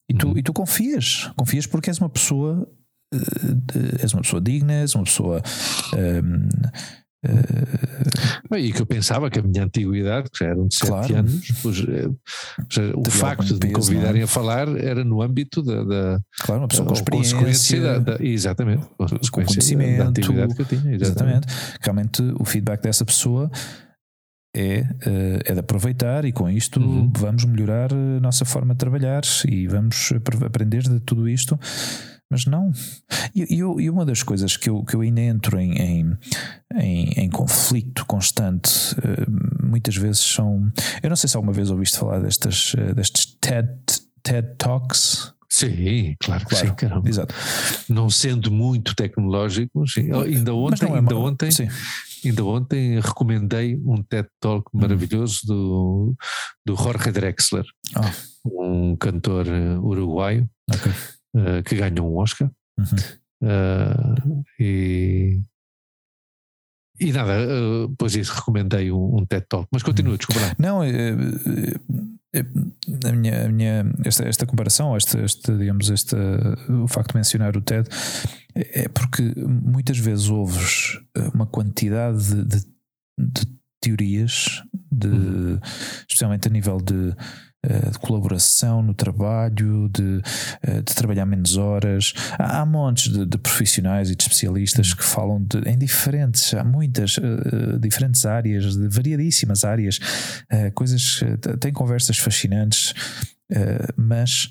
e, tu, uhum. e tu confias, confias porque és uma pessoa. Uh, és uma pessoa digna, és uma pessoa uh, Uh, e que eu pensava que a minha antiguidade, que já eram de 7 claro. anos, pois, eh, o facto de me convidarem é? a falar era no âmbito da. da claro, uma pessoa com experiência. Da, da, exatamente, com conhecimento. Da atividade que eu tinha. Exatamente. exatamente. Realmente o feedback dessa pessoa é, eh, é de aproveitar e com isto uhum. vamos melhorar a nossa forma de trabalhar e vamos aprender de tudo isto mas não. E, e, uma das coisas que eu, que eu ainda entro em, em, em, em conflito constante, uh, muitas vezes são. Eu não sei se alguma vez ouviste falar destas, uh, destes TED, TED Talks. Sim, claro que claro, sim, caramba. Exato. Não sendo muito tecnológico, sim. ainda ontem, é ainda ontem, sim. ainda ontem recomendei um TED Talk hum. maravilhoso do, do Jorge Drexler, oh. um cantor eh, uruguaio. Okay uh, que ganhou um Oscar. Uhum. Uh, e, e nada, uh, pois isso, recomendei um, um TED Talk, mas continua, uhum. desculpa. Não, a minha, a minha, esta, esta comparação, este, este, digamos, este, o facto de mencionar o TED é porque muitas vezes ouves uma quantidade de, de, de teorias, de, uhum. especialmente a nível de eh, de colaboração no trabalho, de, eh, de trabalhar menos horas. Há, montes de, de, profissionais e de especialistas que falam de, em diferentes, há muitas uh, diferentes áreas, de variadíssimas áreas, coisas, têm conversas fascinantes, mas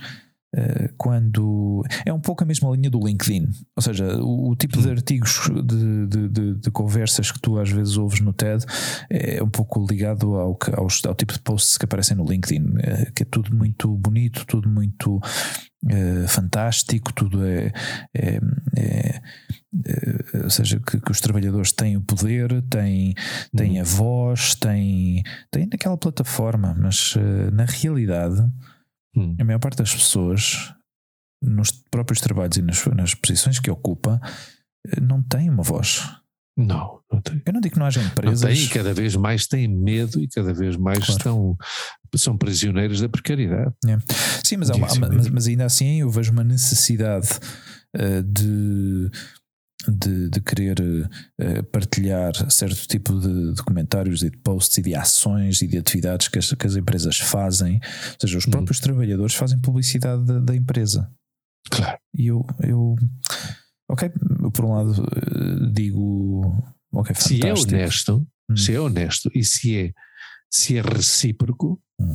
quando é um pouco a mesma linha do LinkedIn, ou seja, o, o tipo de artigos de, de, de, de, conversas que tu às vezes ouves no TED é um pouco ligado ao, ao, ao tipo de posts que aparecem no LinkedIn, uh, que é tudo muito bonito, tudo muito uh, fantástico, tudo é, é, é ou seja, que, que, os trabalhadores têm o poder, têm, têm uhum. a voz, têm, têm naquela plataforma, mas na realidade Hum. A maior parte das pessoas, nos próprios trabalhos e nas, nas posições que ocupa, eh, não tem uma voz. Não, não tem. Eu não digo que não haja empresas. Não tem, e cada vez mais têm medo e cada vez mais claro. estão, são prisioneiros da precariedade. É. Sim, mas, uma, mas, mas, ainda assim eu vejo uma necessidade uh, de de, de querer uh, partilhar certo tipo de, de, comentários e de posts e de ações e de atividades que as, que as empresas fazem. Ou seja, os hum. próprios hum. trabalhadores fazem publicidade da, da, empresa. Claro. E eu, eu, ok, por um lado uh, digo, ok, fantástico. Se é honesto, hum. se é honesto e se é, se é recíproco. Hum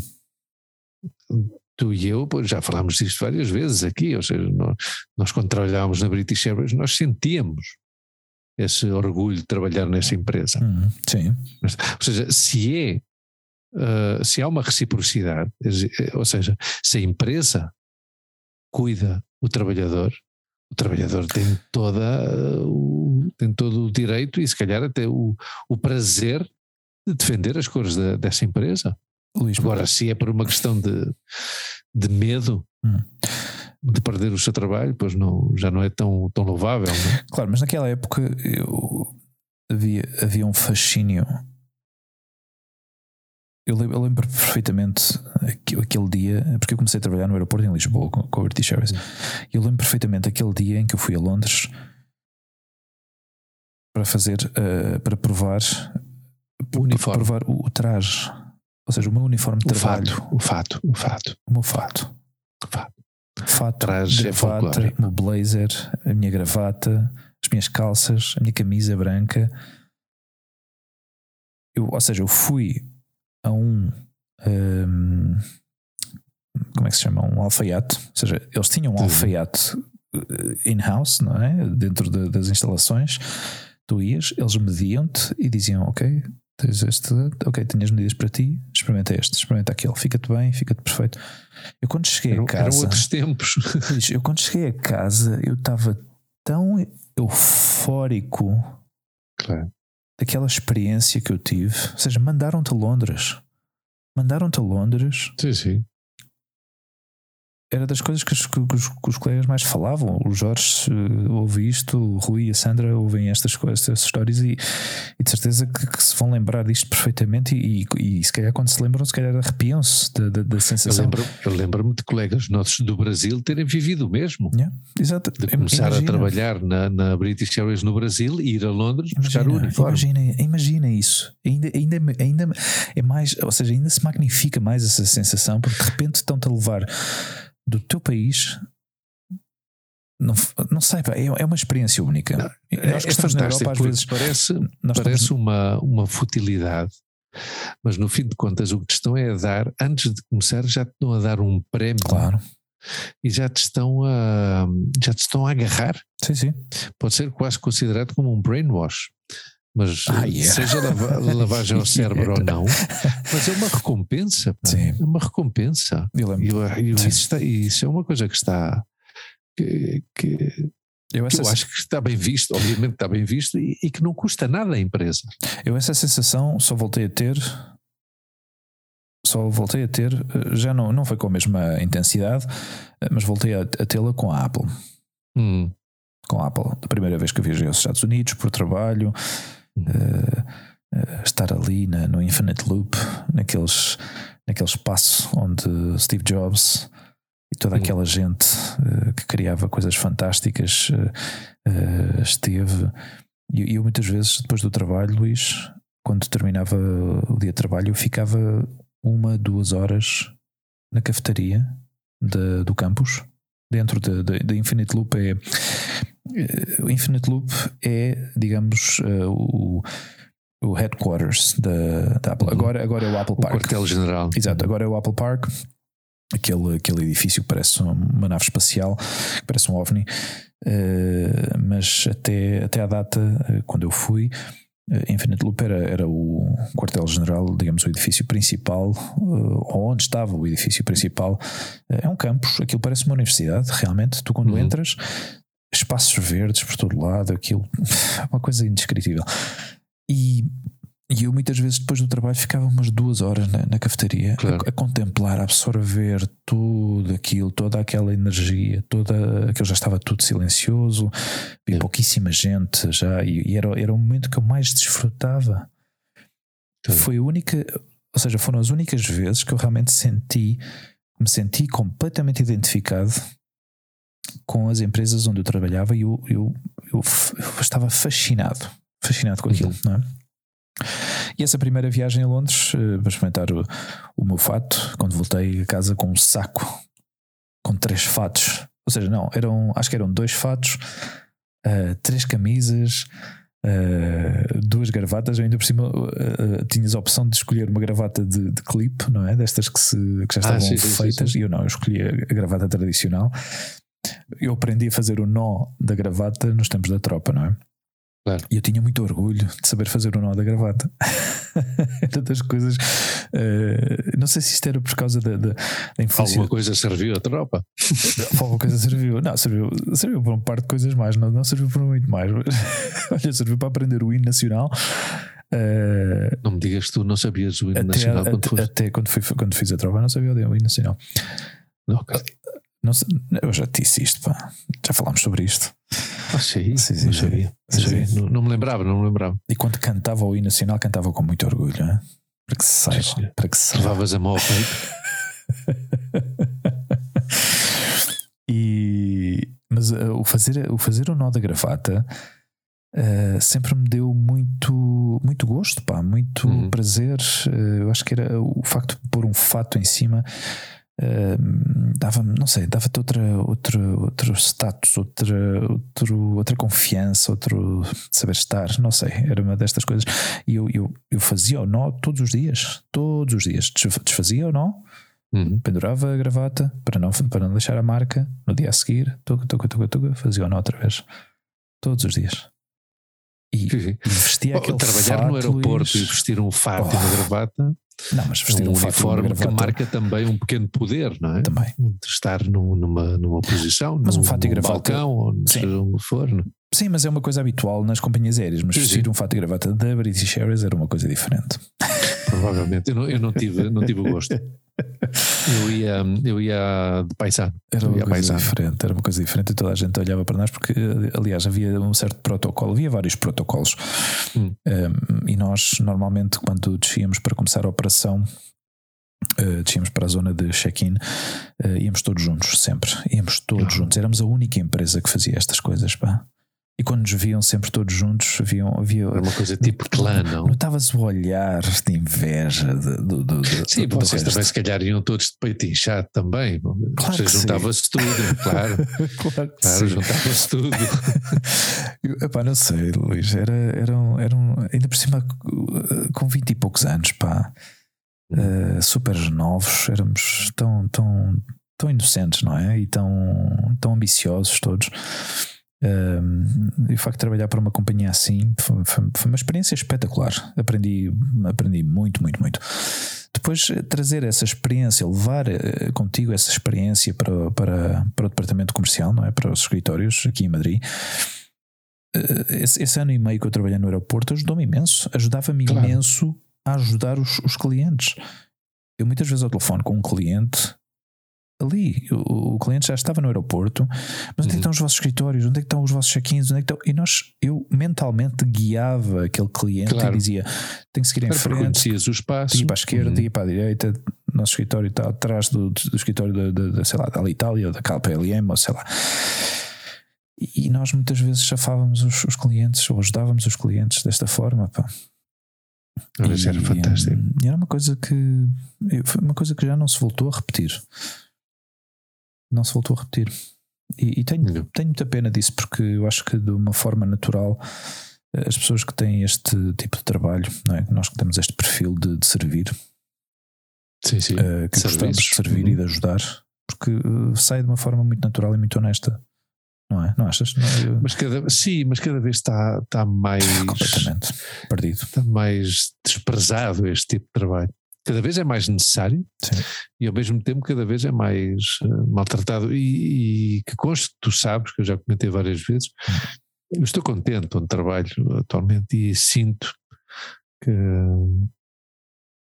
tu e eu já falámos disto várias vezes aqui, ou seja, nós, nós quando trabalhávamos na British Airways, nós sentíamos esse orgulho de trabalhar nessa empresa. Uhum, sim. Ou seja, se é uh, se há uma reciprocidade, ou seja, se a empresa cuida o trabalhador, o trabalhador tem toda uh, tem todo o direito e se calhar até o, o prazer de defender as cores de, dessa empresa. Luís, Agora, se é por uma questão de, de medo hum. de perder o seu trabalho, pois não, já não é tão, tão louvável. Não? É? *laughs* Claro, mas naquela época eu, havia, havia um fascínio. Eu lembro, eu lembro perfeitamente aquele dia, porque eu comecei a trabalhar no aeroporto em Lisboa com, com a British Airways. Eu lembro perfeitamente aquele dia em que eu fui a Londres para fazer, uh, para provar, o uniforme. Provar o, o traje ou seja, o meu uniforme de o trabalho. Fato, o fato, o fato. O meu fato. O fato. Fato, gravata, é o meu blazer, a minha gravata, as minhas calças, a minha camisa branca. Eu, ou seja, eu fui a um, um como é que se chama? Um alfaiate. Ou seja, eles tinham um alfaiate eh, in-house, não é? Dentro de, das instalações. Tu ias, eles mediam-te e diziam: Ok, Tens este, ok, tenho as medidas para ti, experimenta este, experimenta aquele, fica-te bem, fica-te perfeito. Eu quando cheguei eram, a casa. Eram outros tempos. *laughs* Eu quando cheguei a casa, eu estava tão eufórico claro. daquela experiência que eu tive. Ou seja, mandaram-te a Londres. Mandaram-te a Londres. Sim, sim era das coisas que os, que, os, que os, colegas mais falavam. O Jorge uh, ouve isto, o Rui e a Sandra ouvem estas coisas, estas histórias e, e de certeza que, que, se vão lembrar disto perfeitamente. E, e, e, se calhar, quando se lembram, se calhar arrepiam-se da, da, da, sensação. Eu lembro-me lembro de colegas nossos do Brasil terem vivido o mesmo. Yeah, exato. De começar imagina. a trabalhar na, na, British Airways no Brasil e ir a Londres imagina, buscar o uniforme. Imagina, imagina isso. Ainda, ainda, ainda é mais, ou seja, ainda se magnifica mais essa sensação porque de repente estão-te a levar do teu país não, não sei, é, é uma experiência única. Não, é, nós é fantástico, Europa, às vezes parece, parece estamos... uma, uma futilidade, mas no fim de contas o que te estão é a dar, antes de começar, já te estão a dar um prémio. Claro. E já te estão a já te estão a agarrar. Sim, sim. Pode ser quase considerado como um brainwash mas ah, yeah. seja lava, lavagem ao *laughs* cérebro ou não, mas é uma recompensa. Sim. É uma recompensa. E, eu, isso, está, isso, é uma coisa que está. que, que eu, eu acho que está bem visto, obviamente está bem visto e, e, que não custa nada à empresa. Eu essa sensação só voltei a ter, só voltei a ter, já não, não foi com a mesma intensidade, mas voltei a, a tê-la com a Apple. Hum. Com a Apple, da primeira vez que eu viajei aos Estados Unidos por trabalho, uh, estar ali na, no Infinite Loop, naqueles, naquele espaço onde Steve Jobs e toda aquela gente uh, que criava coisas fantásticas esteve. E eu, muitas vezes, depois do trabalho, Luís, quando terminava o dia de trabalho, eu ficava uma, duas horas na cafetaria de, do campus, dentro da Infinite Loop. É, o Infinite Loop é, digamos, uh, o, o headquarters da, da Apple. Uhum. Agora, agora é o Apple Park. O quartel-general. Exato, agora é o Apple Park. aquele, aquele edifício que parece uma nave espacial, que parece um OVNI, uh, mas até, até à data, quando eu fui, Infinite Loop era, era o quartel-general, digamos, o edifício principal, ou onde estava o edifício principal. é um campus, aquilo parece uma universidade, realmente. Tu, quando uhum. entras, espaços verdes por todo lado, aquilo, uma coisa indescritível. E e eu muitas vezes depois do trabalho ficava umas duas horas na, na cafetaria claro. a, a, contemplar, a absorver tudo aquilo, toda aquela energia, toda aquilo já estava tudo silencioso, vi é. pouquíssima gente já, e, e, era, era o momento que eu mais desfrutava. Foi a única, ou seja, foram as únicas vezes que eu realmente senti, me senti completamente identificado com as empresas onde eu trabalhava e eu, eu, eu, eu estava fascinado, fascinado com aquilo, uhum. não é? E essa primeira viagem a Londres, uh, para experimentar o, o, meu fato, quando voltei a casa com um saco com três fatos, ou seja, não, eram, acho que eram dois fatos, uh, três camisas, uh, duas gravatas. Ainda por cima tinhas a opção de escolher uma gravata de, de clipe, não é? Destas que, se, que já ah, estavam ah, sim, feitas, sim, sim, e eu não, eu escolhi a gravata tradicional. Eu aprendi a fazer o nó da gravata nos tempos da tropa, não é? Claro. E eu tinha muito orgulho de saber fazer o nó da gravata. *laughs* Tantas coisas. Uh, não sei se isto era por causa da, da, da influência. Alguma coisa serviu a tropa. Alguma coisa serviu. Não, serviu, serviu para um par de coisas mais. Não, não serviu para muito mais. *laughs* Olha, serviu para aprender o hino nacional. Uh, não me digas que tu não sabias o hino até, nacional quando até, até quando, fui, quando fiz a tropa, não sabia o hino nacional. Okay. Não, eu já te disse isto, pá. já falámos sobre isto. Ah, sim, sim, sim, não, sabia, sim, sim. Não, não, me lembrava, não me lembrava. E quando cantava o hino nacional, cantava com muito orgulho, hein? para que se saiba. Para que se saiba. Levavas a mão ao peito. *laughs* e, mas uh, o, fazer, o fazer o nó da gravata uh, sempre me deu muito, muito gosto, pá, muito uhum. prazer. Uh, eu acho que era o facto de pôr um fato em cima dava não sei, dava-te outra, outro, outro status, outra, outro, outra confiança, outro saber estar, não sei, era uma destas coisas. E eu, eu, eu fazia o nó todos os dias, todos os dias, desfazia o nó, uhum. pendurava a gravata para não, para não deixar a marca. No dia a seguir, tuga, tuga, tuga, tuga, fazia o nó outra vez, todos os dias. E, e vestia oh, aquele Trabalhar fato, no aeroporto Luís. e vestir um fato oh. e uma gravata não, mas vestir um, um uniforme que marca também um pequeno poder, não é? Também. De estar numa, numa posição, mas num, um fato e gravata, balcão, onde seja onde for. Não? É? Sim, mas é uma coisa habitual nas companhias aéreas, mas sim, vestir sim. um fato e gravata da British Airways era uma coisa diferente. Provavelmente, eu não, eu não, tive, não tive o gosto. *laughs* Eu ia, eu ia de paisano. Era uma coisa diferente, era uma coisa diferente e toda a gente olhava para nós porque, aliás, havia um certo protocolo, havia vários protocolos. Hum. Um, e nós, normalmente, quando descíamos para começar a operação, Uh, descíamos para a zona de check-in, uh, íamos todos juntos, sempre. Íamos todos uhum. juntos. Éramos a única empresa que fazia estas coisas, pá. E quando nos viam sempre todos juntos, viam, havia. Era uma coisa tipo clã, não? Notava-se o olhar de inveja. Do, do, do, sim, do, vocês também, se calhar, iam todos de peito inchado também. Claro juntava-se tudo, claro. *laughs* claro, claro juntava-se tudo. *laughs* Epá, não sei, Luís. Era, eram, eram, ainda por cima, com 20 e poucos anos, pá. Uh, super novos, éramos tão, tão, tão inocentes, não é? E tão, tão ambiciosos todos. Um, e o facto de trabalhar para uma companhia assim foi, foi, foi, uma experiência espetacular. Aprendi, aprendi muito, muito, muito. Depois, eh, trazer essa experiência, levar uh, contigo essa experiência para, para, para o departamento comercial, não é? Para os escritórios aqui em Madrid. Uh, esse, esse, ano e meio que eu trabalhei no aeroporto ajudou-me imenso, ajudava-me claro. imenso a ajudar os, os clientes. Eu muitas vezes ao telefone com um cliente ali. O, o, cliente já estava no aeroporto, mas onde é que estão os vossos escritórios? Onde é que estão os vossos check-ins? Onde é que estão? E nós, eu mentalmente guiava aquele cliente claro. e dizia: tem que seguir em frente. Conhecias o espaço. Ir para a esquerda, uhum. para a direita. Nosso escritório está atrás do, do escritório da, da, sei lá, da Itália ou da KPLM, ou sei lá. E nós muitas vezes chafávamos os, os clientes ou ajudávamos os clientes desta forma. Pá. Isso era fantástico. E era uma coisa que foi uma coisa que já não se voltou a repetir não se voltou a repetir. E, e tenho, tenho muita pena disso, porque eu acho que de uma forma natural as pessoas que têm este tipo de trabalho, não é? nós que temos este perfil de, de servir, sim, sim. Uh, que gostamos de servir uhum. e de ajudar, porque uh, sai de uma forma muito natural e muito honesta. Não é? Não achas? Não, eu... mas cada, sim, mas cada vez está, está *laughs* mais. Completamente perdido. Está mais desprezado este tipo de trabalho. Cada vez é mais necessário sim. e ao mesmo tempo cada vez é mais uh, maltratado. E, e que conste, tu sabes, que eu já comentei várias vezes, eu estou contente onde trabalho atualmente e sinto que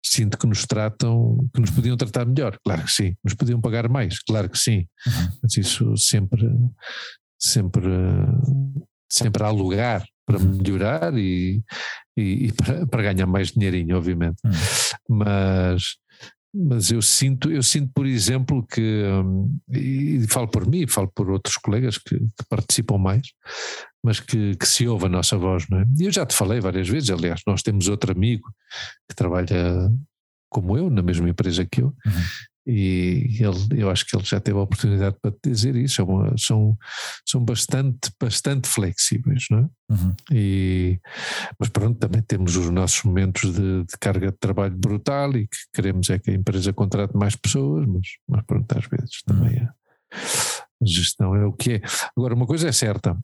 sinto que nos tratam, que nos podiam tratar melhor, claro que sim, nos podiam pagar mais, claro que sim, uhum. mas isso sempre, sempre, sempre há lugar para melhorar e, e, e para, para, ganhar mais dinheirinho, obviamente. Uhum. Mas, mas eu sinto, eu sinto, por exemplo, que, hum, e falo por mim, falo por outros colegas que, que participam mais, mas que, que, se ouve a nossa voz, não é? Eu já te falei várias vezes, aliás, nós temos outro amigo que trabalha como eu, na mesma empresa que eu, uhum. E ele, eu acho que ele já teve a oportunidade para dizer isso, é uma, são, são bastante, bastante flexíveis, não é? Uhum. E, mas pronto, também temos os nossos momentos de, de, carga de trabalho brutal e que queremos é que a empresa contrate mais pessoas, mas, mas pronto, às vezes também uhum. é, a gestão é o que é. Agora, uma coisa é certa,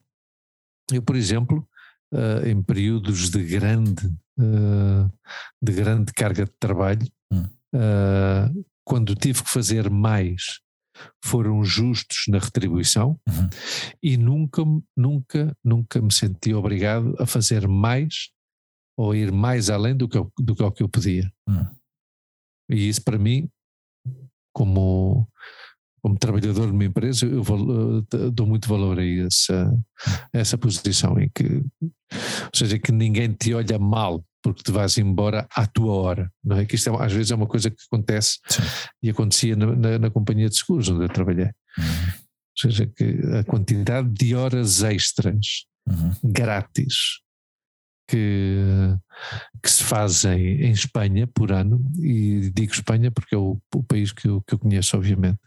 eu, por exemplo, uh, em períodos de grande, uh, de grande carga de trabalho, hum. uh, quando tive que fazer mais, foram justos na retribuição uhum. e nunca, nunca, nunca me senti obrigado a fazer mais ou ir mais além do que, eu, do que, que eu podia. Uhum. E isso para mim, como como trabalhador de uma empresa, eu dou muito valor a essa, a essa posição em que, ou seja, que ninguém te olha mal porque te vais embora à tua hora, não é? Que isto é, às vezes é uma coisa que acontece Sim. e acontecia na, na, na, companhia de seguros onde eu trabalhei. Uhum. Ou seja, que a quantidade de horas extras uhum. grátis que, que se fazem em Espanha por ano, e digo Espanha porque é o, o país que eu, que eu conheço, obviamente.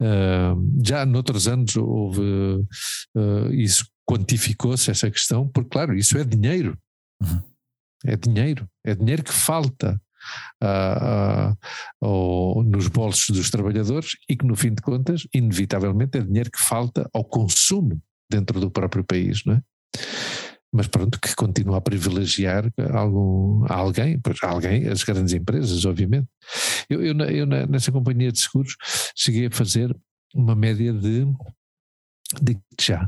Uh, já noutros anos houve uh, isso quantificou-se essa questão, porque claro, isso é dinheiro. Uhum. É dinheiro, é dinheiro que falta uh, nos bolsos dos trabalhadores e que no fim de contas, inevitavelmente, é dinheiro que falta ao consumo dentro do próprio país, não é? mas pronto, que continua a privilegiar algum, alguém, pois alguém, as grandes empresas, obviamente. Eu, eu, eu, nessa companhia de seguros cheguei a fazer uma média de de já,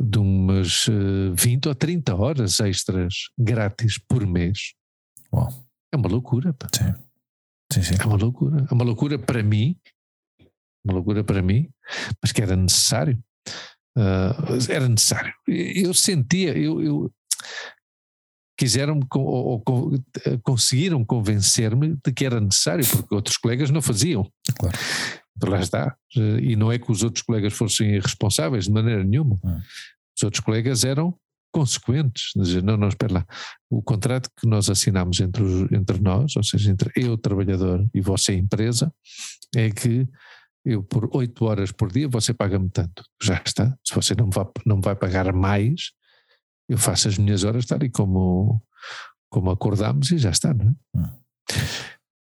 de umas 20 eh, ou 30 horas extras grátis por mês. Uau. É uma loucura. Pá. Sim. Sim, sim. É uma loucura. É uma loucura para mim, uma loucura para mim, mas que era necessário. Uh, era necessário. Eu sentia, eu, eu quiseram ou, ou, conseguiram convencer-me de que era necessário, porque outros colegas não faziam. Claro. Lá está. E não é que os outros colegas fossem irresponsáveis de maneira nenhuma. Hum. Os outros colegas eram consequentes, dizer, não, não, espera lá, o contrato que nós assinamos entre, os, entre nós, ou seja, entre eu, trabalhador, e você, empresa, é que eu por oito horas por dia você paga-me tanto. Já está. Se você não vai, não vai pagar mais, eu faço as minhas horas tal e como, como acordámos e já está, não é? Hum.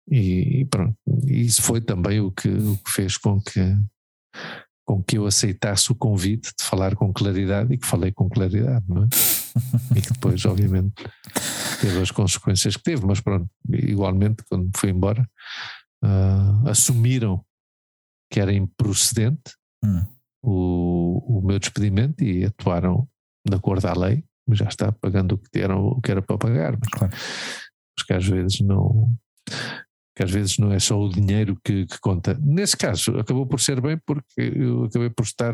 E, pronto, isso foi também o que, o que fez com que, com que eu aceitasse o convite de falar com claridade e que falei com claridade, não é? *laughs* e que depois, obviamente, teve as consequências que teve, mas pronto, igualmente, quando fui embora, uh, assumiram que era improcedente hum. o, o meu despedimento e atuaram de acordo à lei, mas já está pagando o que, era, o que era para pagar. Mas, claro. mas que às vezes não. Que às vezes não é só o dinheiro que, que conta. Nesse caso, acabou por ser bem porque eu acabei por estar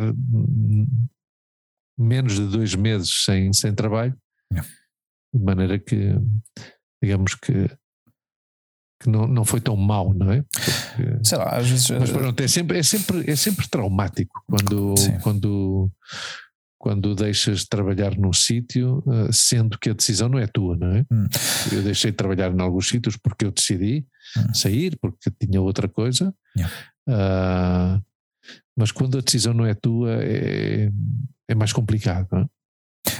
menos de dois meses sem, sem trabalho, é. de maneira que, digamos que que não, não foi tão mau, não é? Porque, Sei lá, às vezes. Mas pronto, é sempre, é sempre, é sempre traumático quando, quando, quando deixas de trabalhar num sítio, uh, sendo que a decisão não é tua, não é? Hum. Eu deixei de trabalhar em alguns sítios porque eu decidi hum. sair, porque tinha outra coisa. Yeah. Uh, mas quando a decisão não é tua, é, é mais complicado, não é?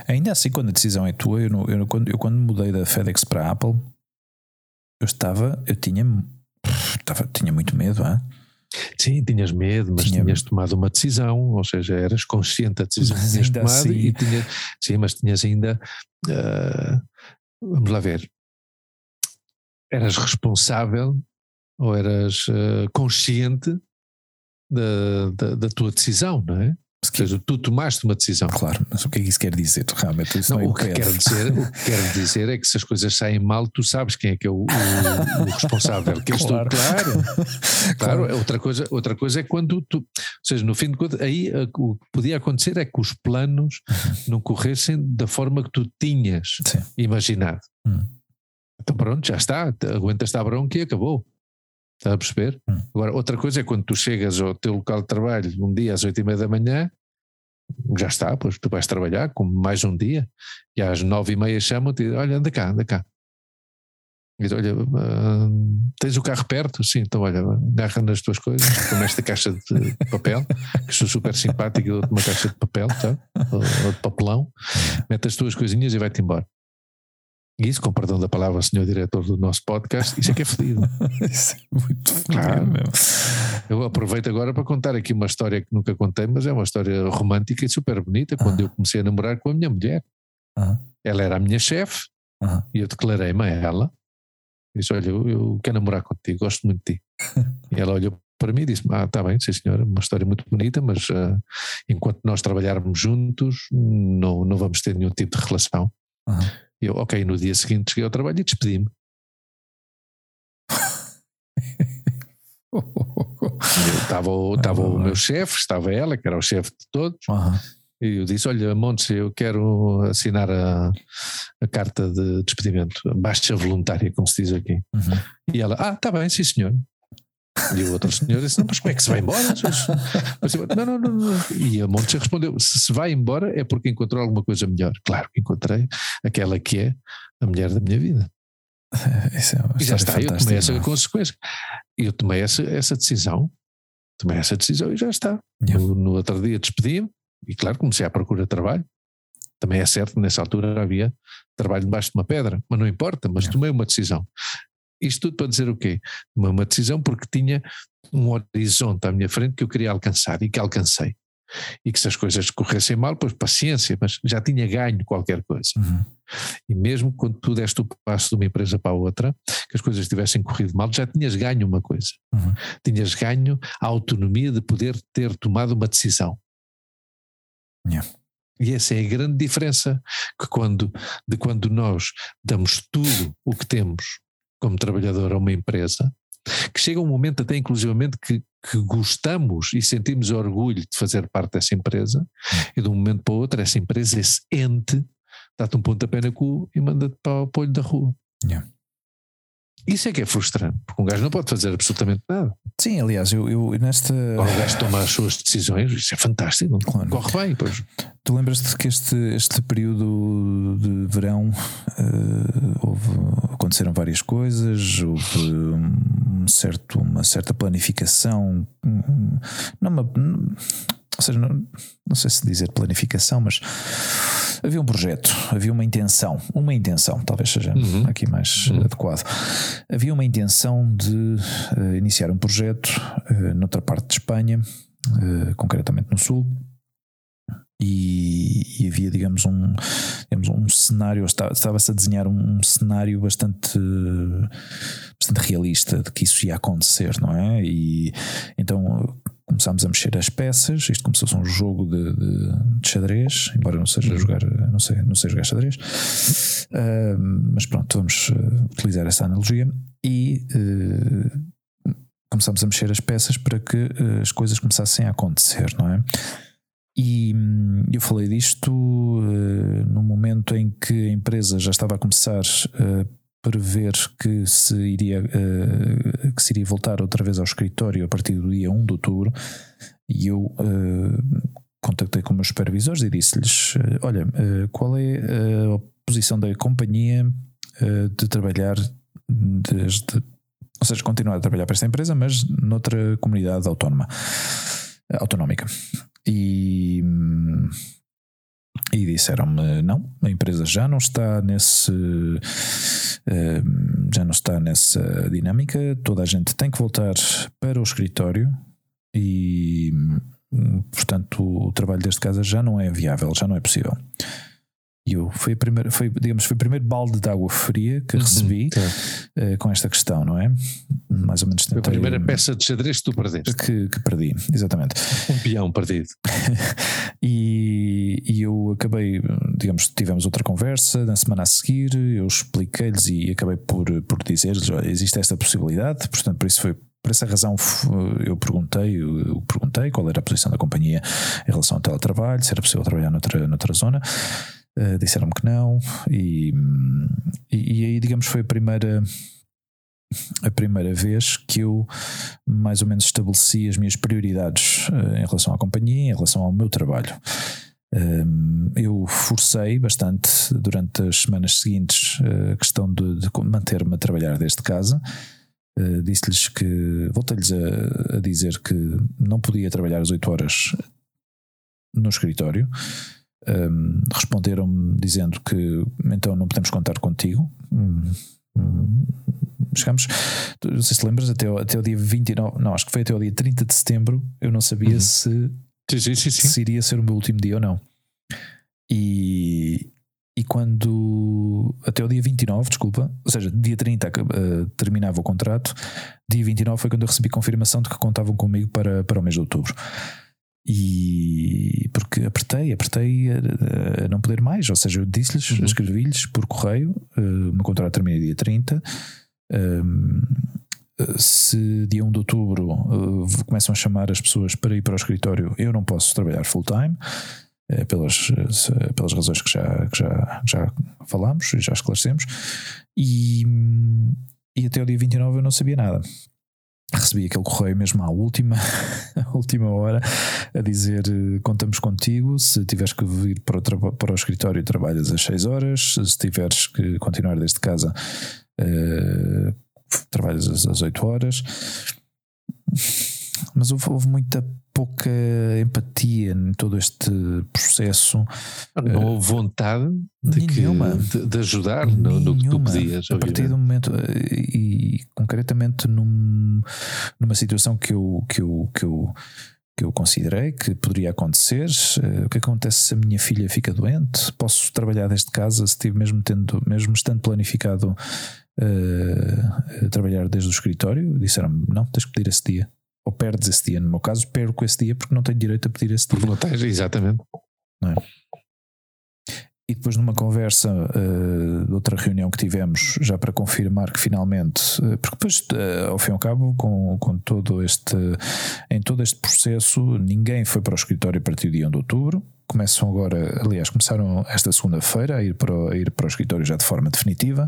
Ainda assim, quando a decisão é tua, eu, eu, quando, eu quando mudei da FedEx para a Apple, eu estava, eu tinha estava, tinha muito medo, hein? Sim, tinhas medo, mas tinha... tinhas tomado uma decisão, ou seja, eras consciente da *laughs* decisão que tinhas tomado assim... e tinha, sim, mas tinhas ainda uh, vamos lá ver, eras responsável ou eras uh, consciente da, da, da, tua decisão, não é? Ou seja, tu tomaste uma decisão. Claro, mas o que é que isso quer dizer? Realmente, isso não, não o, que quer dizer, o que quer dizer é que se as coisas saem mal, tu sabes quem é que é o, o, o responsável. Que claro. Tu, claro, *laughs* claro. claro. Outra, coisa, outra coisa é quando tu. Ou seja, no fim de contas, aí eh, o que podia acontecer é que os planos uhum. não corressem da forma que tu tinhas Sim. imaginado. Hum. Então pronto, já está, aguentas a bronca e acabou. Está a perceber? Hum. Agora, outra coisa é quando tu chegas ao teu local de trabalho um dia às oito e meia da manhã, já está, pois tu vais trabalhar como mais um dia, e às nove e meia chamam-te olha, anda cá, anda cá. E diz, olha, uh, tens o carro perto? Sim, então olha, agarra nas tuas coisas, toma esta caixa de papel, que sou super simpático, dou-te uma caixa de papel, tá? ou, ou de papelão, mete as tuas coisinhas e vai-te embora. Isso, com perdão da palavra, senhor diretor do nosso podcast, isso é que é fedido. *laughs* isso é muito claro. mesmo. Eu aproveito agora para contar aqui uma história que nunca contei, mas é uma história romântica e super bonita. Quando eu comecei a namorar com a minha mulher, ela era a minha chefe e eu declarei-me a ela. Disse: Olha, eu, eu, quero namorar contigo, gosto muito de ti. *laughs* e ela olhou para mim e disse: Ah, está bem, sim senhora, uma história muito bonita, mas uh, enquanto nós trabalharmos juntos, não, não vamos ter nenhum tipo de relação. Eu, ok, no dia seguinte cheguei ao trabalho e despedi-me. *laughs* Estava estava o meu chefe, estava ela, que era o chefe de todos, uhum. e eu disse: Olha, Montes, eu quero assinar a, a carta de despedimento, baixa voluntária, como se diz aqui. Uhum. E ela: Ah, está bem, sim, senhor. E o outro senhor disse: Não, mas como é que se vai embora? não, não, não, não. E a Montes respondeu: Se se vai embora é porque encontrou alguma coisa melhor. Claro que encontrei aquela que é a mulher da minha vida. É e já está, eu tomei essa consequência. Eu tomei essa, essa decisão, tomei essa decisão e já está. Yeah. No, no, outro dia despedi-me e, claro, comecei a procurar trabalho. Também é certo nessa altura havia trabalho debaixo de uma pedra, mas não importa, mas yeah. tomei uma decisão. Isto tudo para dizer o quê? Uma, uma decisão porque tinha um horizonte à minha frente que eu queria alcançar e que alcancei. E que se as coisas corressem mal, pois paciência, mas já tinha ganho qualquer coisa. Uhum. E mesmo quando tu deste o passo de uma empresa para a outra, que as coisas tivessem corrido mal, já tinhas ganho uma coisa. Uhum. Tinhas ganho a autonomia de poder ter tomado uma decisão. Yeah. E essa é a grande diferença que quando, de quando nós damos tudo o que temos como trabalhador a uma empresa, que chega um momento até inclusivamente que, que gostamos e sentimos orgulho de fazer parte dessa empresa, e de um momento para o outro essa empresa, esse ente, dá-te um pontapé na cu e manda-te para o polho da rua. Yeah. Isso é que é frustrante, porque um gajo não pode fazer absolutamente nada. Sim, aliás, eu, eu nesta. Quando o gajo toma as suas decisões, isso é fantástico, claro. corre bem. Pois. Tu lembras-te que este, este período de verão uh, houve, aconteceram várias coisas, houve um certo, uma certa planificação, não uma, ou seja, não, não sei se dizer planificação, mas havia um projeto, havia uma intenção, uma intenção, talvez seja uhum. aqui mais uhum. adequado. Havia uma intenção de uh, iniciar um projeto uh, noutra parte de Espanha, uh, concretamente no Sul. E, e, havia, digamos, um, digamos, um cenário, estava-se a desenhar um, um cenário bastante, bastante realista de que isso ia acontecer, não é? E então começámos a mexer as peças. Isto começou a ser um jogo de, de, de, xadrez, embora não seja uhum. jogar, não sei, não sei jogar xadrez. Uh, mas pronto, vamos uh, utilizar essa analogia e uh, começámos a mexer as peças para que as coisas começassem a acontecer, não é? E hum, eu falei disto no momento em que a empresa já estava a começar prever que se iria uh, que se iria voltar outra vez ao escritório a partir do dia 1 de outubro e eu uh, contactei com meus supervisores e disse-lhes uh, olha, qual é a posição da companhia de trabalhar desde ou seja, continuar a trabalhar para esta empresa mas noutra comunidade autónoma autonómica? E hum, E disseram-me: não, a empresa já não está nesse. já não está nessa dinâmica, toda a gente tem que voltar para o escritório e, portanto, o trabalho deste casa já não é viável, já não é possível. E eu foi a primeira, foi, digamos, foi o primeiro balde de água fria que uhum, recebi uh, com esta questão, não é? Mais ou menos tentei, Foi a primeira peça de xadrez que tu perdeste. Que, que perdi, exatamente. Um peão perdido. *laughs* e, e eu acabei, digamos, tivemos outra conversa na semana a seguir, eu expliquei-lhes e acabei por, por dizer-lhes: existe esta possibilidade, portanto, por isso foi por essa razão eu perguntei, eu perguntei qual era a posição da companhia em relação ao teletrabalho, se era possível trabalhar noutra, noutra zona. Uh, disseram-me que não, e, e, e, aí, digamos, foi a primeira. A primeira vez que eu mais ou menos estabeleci as minhas prioridades uh, em relação à companhia, em relação ao meu trabalho. Um, eu forcei bastante durante as semanas seguintes uh, a questão de, de manter-me a trabalhar desde casa. Disse-lhes que, voltei-lhes a, a, dizer que não podia trabalhar as 8 horas no escritório, um, responderam-me dizendo que então não podemos contar contigo. Um, um, chegamos, não sei se lembras, até, até o dia 29, não, acho que foi até o dia 30 de setembro, eu não sabia uhum. se, sim, sim, sim, se iria ser o meu último dia ou não. E, e quando até o dia 29, desculpa, ou seja, dia 30 uh, terminava o contrato, dia 29 foi quando eu recebi confirmação de que contavam comigo para, para o mês de outubro. E porque apertei, apertei a, a não poder mais, ou seja, eu disse-lhes, uhum. escrevi-lhes por correio, uh, o meu contrato termina dia 30. Um, se dia 1 de outubro uh, começam a chamar as pessoas para ir para o escritório, eu não posso trabalhar full time. Uh, pelas, uh, pelas razões que já, que já, já falámos e já esclarecemos, e, e até o dia 29 eu não sabia nada recebi aquele correio mesmo à última, *laughs* à última hora a dizer contamos contigo, se tiveres que vir para o, para o escritório trabalhas às 6 horas, se tiveres que continuar desde casa uh, trabalhas às 8 horas mas houve, houve muita pouca empatia em todo este processo. Não houve vontade de, que, de, de ajudar no, no, que tu pedias. A partir do momento, eh, e concretamente num, numa situação que eu, que eu, que eu que eu considerei que poderia acontecer. Uh, o que acontece se a minha filha fica doente? Posso trabalhar desde casa se tive mesmo tendo, mesmo estando planificado uh, trabalhar desde o escritório? Disseram-me, não, tens que pedir esse dia ou perdes esse dia. No meu caso, perco esse dia porque não tenho direito a pedir esse dia. Não tens, exatamente. Não é? E depois numa conversa uh, de outra reunião que tivemos, já para confirmar que finalmente, uh, porque depois, uh, ao fim e ao cabo, com, com todo este, em todo este processo, ninguém foi para o escritório a partir do dia 1 de outubro. Começam agora, aliás, começaram esta segunda-feira a ir para, o, a ir para o escritório já de forma definitiva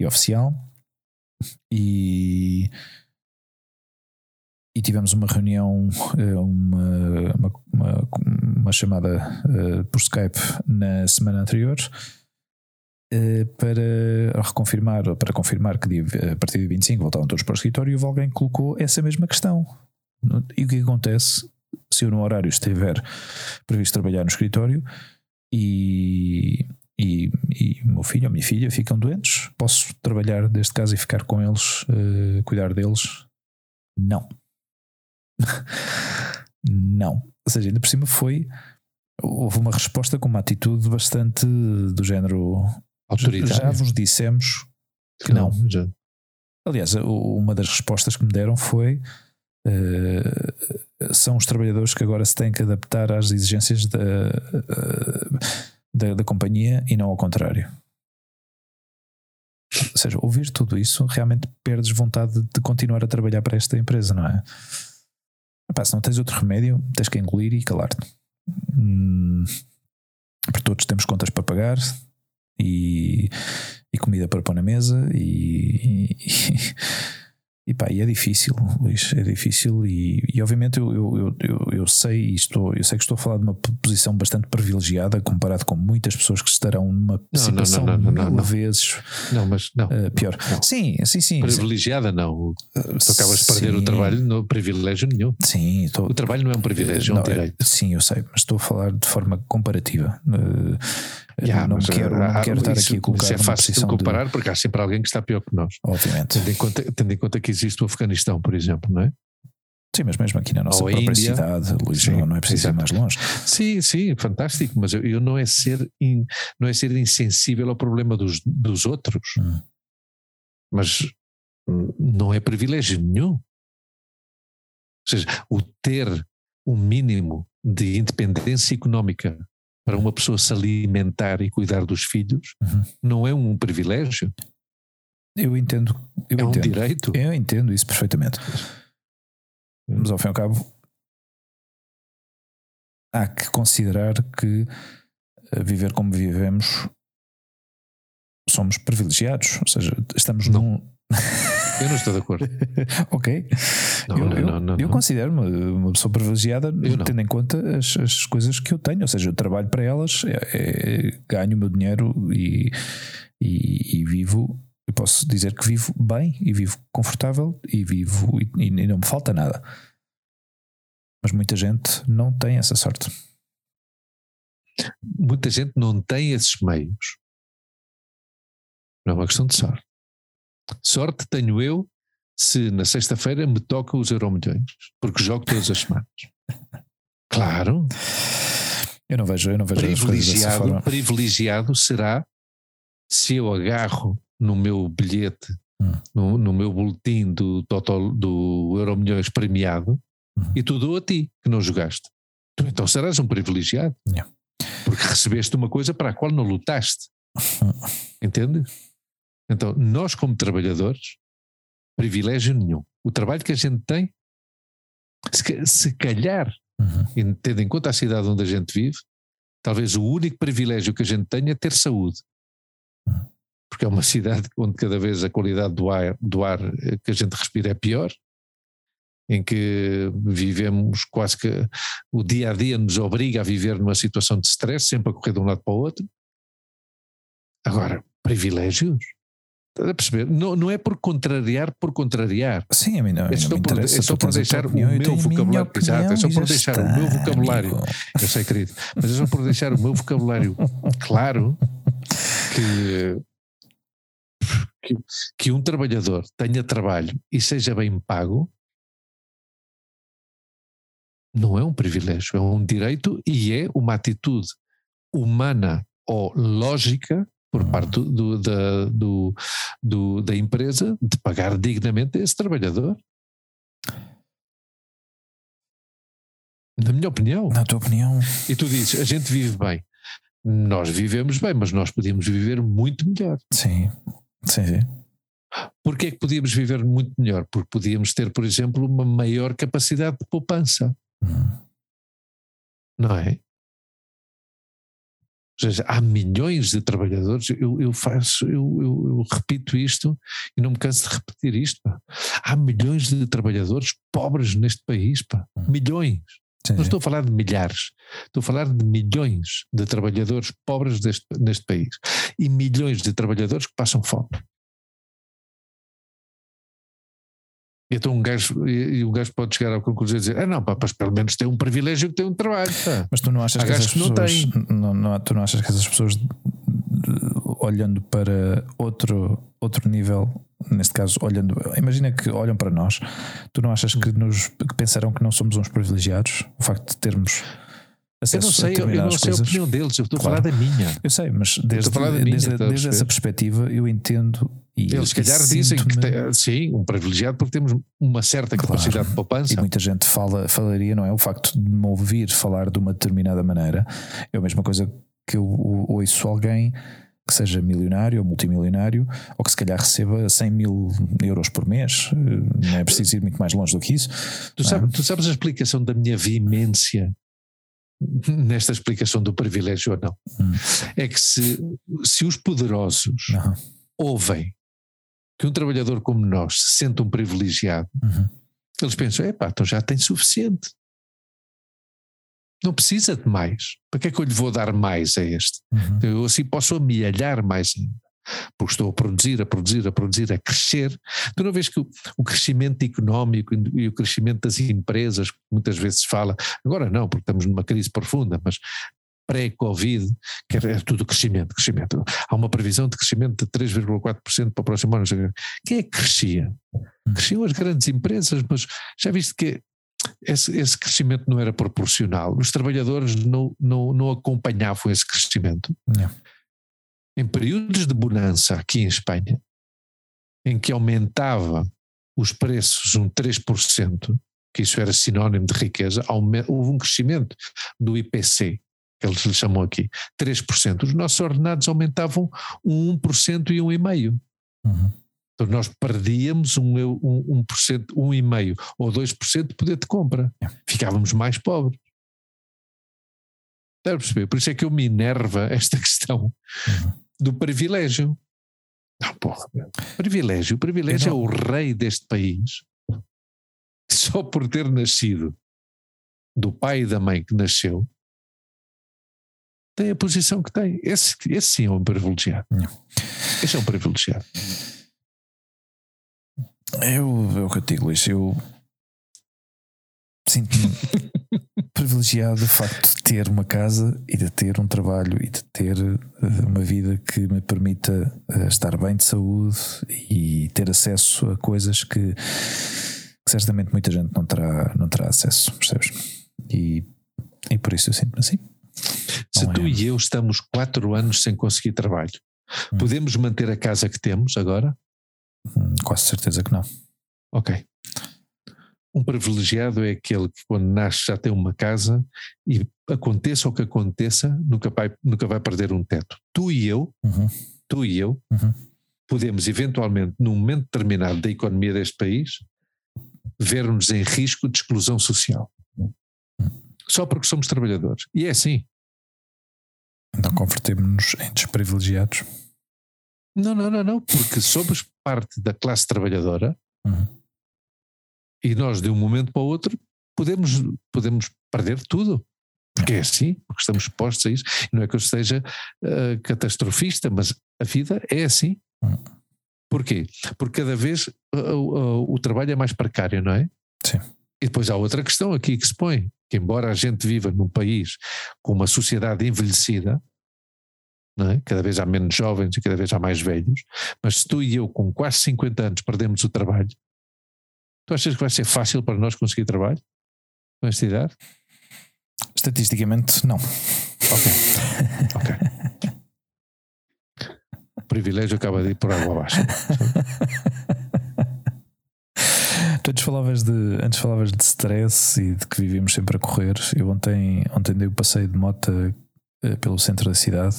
e oficial. E e tivemos uma reunião, eh, uma, uma, uma, uma chamada uh, por Skype na semana anterior uh, para reconfirmar, para confirmar que a partir de 25 voltavam todos para o escritório e alguém colocou essa mesma questão. E o que acontece se eu no horário estiver previsto trabalhar no escritório e, e, e meu filho ou minha filha ficam doentes, posso trabalhar desde casa e ficar com eles, uh, cuidar deles? Não. *laughs* não. Ou seja, ainda por cima foi. Houve uma resposta com uma atitude bastante do género. Autoritária. Já vos dissemos que não. não. Já. Aliás, uma das respostas que me deram foi. Uh, são os trabalhadores que agora se têm que adaptar às exigências da, uh, da, da companhia e não ao contrário. Ou seja, ouvir tudo isso realmente perdes vontade de continuar a trabalhar para esta empresa, não é? Epá, se não tens outro remédio, tens que engolir e calar-te. Hum, para todos temos contas para pagar e, e comida para pôr na mesa e, e, E pá, e é difícil, Luís, é difícil e, e obviamente eu, eu, eu, eu, sei estou, eu sei que estou a falar de uma posição bastante privilegiada comparado com muitas pessoas que estarão numa não, situação não, não, não, mil vezes não, mas não, uh, pior. Sim, sim, sim. Privilegiada sim. não. Tu acabas de perder o trabalho, não privilégio nenhum. Sim, estou, o trabalho não é um privilégio, é um direito. Sim, eu sei, mas estou a falar de forma comparativa. Uh, Yeah, não, quero, não quero estar aqui a colocar. é fácil de comparar de... porque há sempre alguém que está pior que nós. Obviamente. Tendo em, conta, tendo em conta que existe o Afeganistão, por exemplo, não é? Sim, mas mesmo aqui na nossa Ou própria Índia, cidade, Luís, sim, não é preciso exato. ir mais longe. Sim, sim, fantástico, mas eu, eu não, é ser in, não é ser insensível ao problema dos, dos outros, hum. mas não é privilégio nenhum. Ou seja, o ter um mínimo de independência económica para uma pessoa se alimentar e cuidar dos filhos uhum. não é um privilégio. Eu entendo. Eu é entendo. um direito. Eu entendo isso perfeitamente. Mas ao fim e ao cabo, há que considerar que eh, viver como vivemos somos privilegiados, ou seja, estamos não. num. *laughs* Eu não estou de acordo. *laughs* ok. Não, eu, não, eu, eu considero-me uma pessoa privilegiada tendo em conta as, as coisas que eu tenho, ou seja, eu trabalho para elas, é, é, ganho o meu dinheiro e, e, e vivo eu posso dizer que vivo bem e vivo confortável e vivo e, e, não me falta nada. Mas muita gente não tem essa sorte. Muita gente não tem esses meios. Não é uma questão de sorte. Sorte tenho eu se na sexta-feira me toca os Euromilhões, porque jogo todas as semanas. *laughs* Claro. Eu não vejo, eu não vejo privilegiado, privilegiado será se eu agarro no meu bilhete, hum. no, no, meu boletim do, do Euro Milhões premiado hum. e tu dou a ti que não jogaste. Tu então serás um privilegiado. Yeah. Porque recebeste uma coisa para a qual não lutaste. Hum. Entende? Então, nós, como trabalhadores, privilégio nenhum. O trabalho que a gente tem, se, se calhar, uhum. tendo em conta a cidade onde a gente vive, talvez o único privilégio que a gente tenha é ter saúde. Porque é uma *laughs* cidade onde cada vez a qualidade do ar, do ar que a gente respira é pior, em que vivemos quase que o dia a dia nos obriga a viver numa situação de stress, sempre a correr de um lado para o outro. Agora, privilégios? Estás a perceber? Não, não é por contrariar por contrariar. Sim, a mim não, é só, por, é só por deixar o meu vocabulário. Exato, é só por deixar está, o meu vocabulário. Amigo. Eu sei, querido, mas é só por deixar o meu vocabulário *laughs* claro que que, que um trabalhador tenha trabalho e seja bem pago não é um privilégio, é um direito e é uma atitude humana ou lógica por hum. parte do, da, do, do, da empresa de pagar dignamente a esse trabalhador. Na minha opinião. Na tua opinião. E tu dizes, a gente vive bem. Nós vivemos bem, mas nós podíamos viver muito melhor. Sim. Sim, sim. Porquê é que podíamos viver muito melhor? Porque podíamos ter, por exemplo, uma maior capacidade de poupança. Hum. Não é? Ou seja, há milhões de trabalhadores, eu, eu faço, eu, eu, eu, repito isto e não me canso de repetir isto. Pá. Há milhões de trabalhadores pobres neste país, pá. Milhões. Sim. Não estou a falar de milhares, estou a falar de milhões de trabalhadores pobres deste, neste país e milhões de trabalhadores que passam fome. Então um gajo, e um gajo pode chegar à conclusão e dizer, ah não, pá, mas pelo menos tem um privilégio que tem um trabalho. Pá. Mas tu não achas Há que essas pessoas, não, não, não, tu não achas que essas pessoas olhando para outro, outro nível neste caso, olhando, imagina que olham para nós, tu não achas que, nos, que pensarão que não somos uns privilegiados? O facto de termos eu não sei, eu não sei a opinião deles, eu estou claro. a falar da minha. Eu sei, mas desde, minha, desde, desde essa perspectiva eu entendo. E, Eles, se calhar, dizem que tem, sim, um privilegiado porque temos uma certa claro. capacidade de poupança. E muita gente fala, falaria, não é? O facto de me ouvir falar de uma determinada maneira é a mesma coisa que eu ouço alguém que seja milionário ou multimilionário, ou que se calhar receba 100 mil euros por mês, eh, não é preciso ir muito mais longe do que isso. Tu, sabe, tu sabes a explicação da minha veemência *laughs* nesta explicação do privilégio ou não? Hum. É que se, se os poderosos uhum. ouvem que um trabalhador como nós se sente um privilegiado, Uhum. eles pensam: epá, então já tem suficiente. Não precisa de mais. Para que é que eu lhe vou dar mais a este? Uhum. Eu assim posso amealhar mais ainda. Porque estou a produzir, a produzir, a produzir, a crescer. Tu não vês que o, o crescimento económico e o crescimento das empresas, que muitas vezes se fala, agora não, porque estamos numa crise profunda, mas pré-Covid, que era tudo crescimento, crescimento. Há uma previsão de crescimento de 3,4% para o próximo ano. Quem é que crescia? Cresciam as grandes empresas, mas já viste que esse, esse crescimento não era proporcional. Os trabalhadores não, não, não acompanhavam esse crescimento. Yeah. Em períodos de bonança aqui em Espanha, em que aumentava os preços um 3%, que isso era sinónimo de riqueza, houve um crescimento do IPC, que eles lhe chamam aqui, 3%. Os nossos ordenados aumentavam um 1% e 1,5%. Uhum. Então nós perdíamos um, eu- um, 1%, 1,5% ou 2% de poder de compra. Ficávamos mais pobres. Deve perceber? Por isso é que eu me enerva esta *laughs* questão Uhum. Do privilégio. Não, porra. Privilégio. O privilégio não- é o rei deste país só por ter nascido do pai e da mãe que nasceu tem a posição que tem. Esse, esse sim é um privilegiado. Não. Esse é um privilegiado. Eu, é o que eu digo, Luís. Eu sinto-me *laughs* privilegiado o facto de ter uma casa e de ter um trabalho e de ter eh, uma vida que me permita eh, estar bem de saúde e ter acesso a coisas que, que certamente muita gente não terá, não terá acesso, percebes? E, e por isso eu sinto-me assim. Se Não tu é. e eu estamos quatro anos sem conseguir trabalho, Hum. podemos manter a casa que temos agora? Hum, Quase certeza que não. Ok. Um privilegiado é aquele que, quando nasce, já tem uma casa e aconteça o que aconteça, nunca vai, nunca vai perder um teto. Tu e eu, Uhum, tu e eu, uhum. podemos eventualmente, num momento determinado da economia deste país, ver-nos em risco de exclusão social. Só porque somos trabalhadores. E é assim. Então convertemos-nos em desprivilegiados. Não, não, não, não, porque somos parte da classe trabalhadora Uhum. E nós, de um momento para o outro, podemos, podemos perder tudo. Porque é assim, porque estamos expostos a isso. Não é que eu seja ah, catastrofista, mas a vida é assim. Porquê? Porque cada vez ah, ah, o trabalho é mais precário, não é? Sim. E depois há outra questão aqui que se põe, que embora a gente viva num país com uma sociedade envelhecida, não é? cada vez há menos jovens e cada vez há mais velhos, mas se tu e eu com quase 50 anos perdemos o trabalho, tu achas que vai ser fácil para nós conseguir trabalho com esta idade? Estatisticamente, não. Ok, ok. O privilégio acaba de ir por água abaixo. Tu antes falavas de, antes falavas de stress e de que vivíamos sempre a correr. Eu ontem, ontem dei o passeio de moto eh, pelo centro da cidade.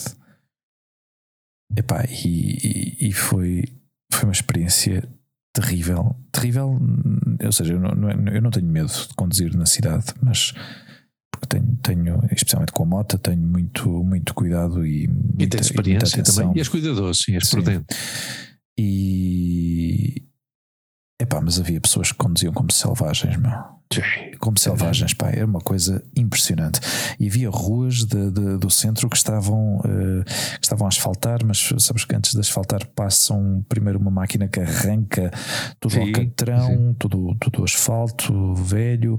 Epá, e, e, e foi, foi uma experiência terrível. Terrível, ou seja, eu não, é- eu não tenho medo de conduzir na cidade, mas porque tenho, tenho especialmente com a moto, tenho muito, muito cuidado e, E muita, e experiência atenção. também. E és cuidadoso, sim, és prudente. E epá, mas havia pessoas que conduziam como selvagens, meu. Como selvagens, pá, era uma coisa impressionante. E havia ruas de- de- do centro que estavam, eh, que estavam a asfaltar, mas sabes que antes de asfaltar passam primeiro uma máquina que arranca todo o Sim, alcatrão, todo, todo o asfalto velho,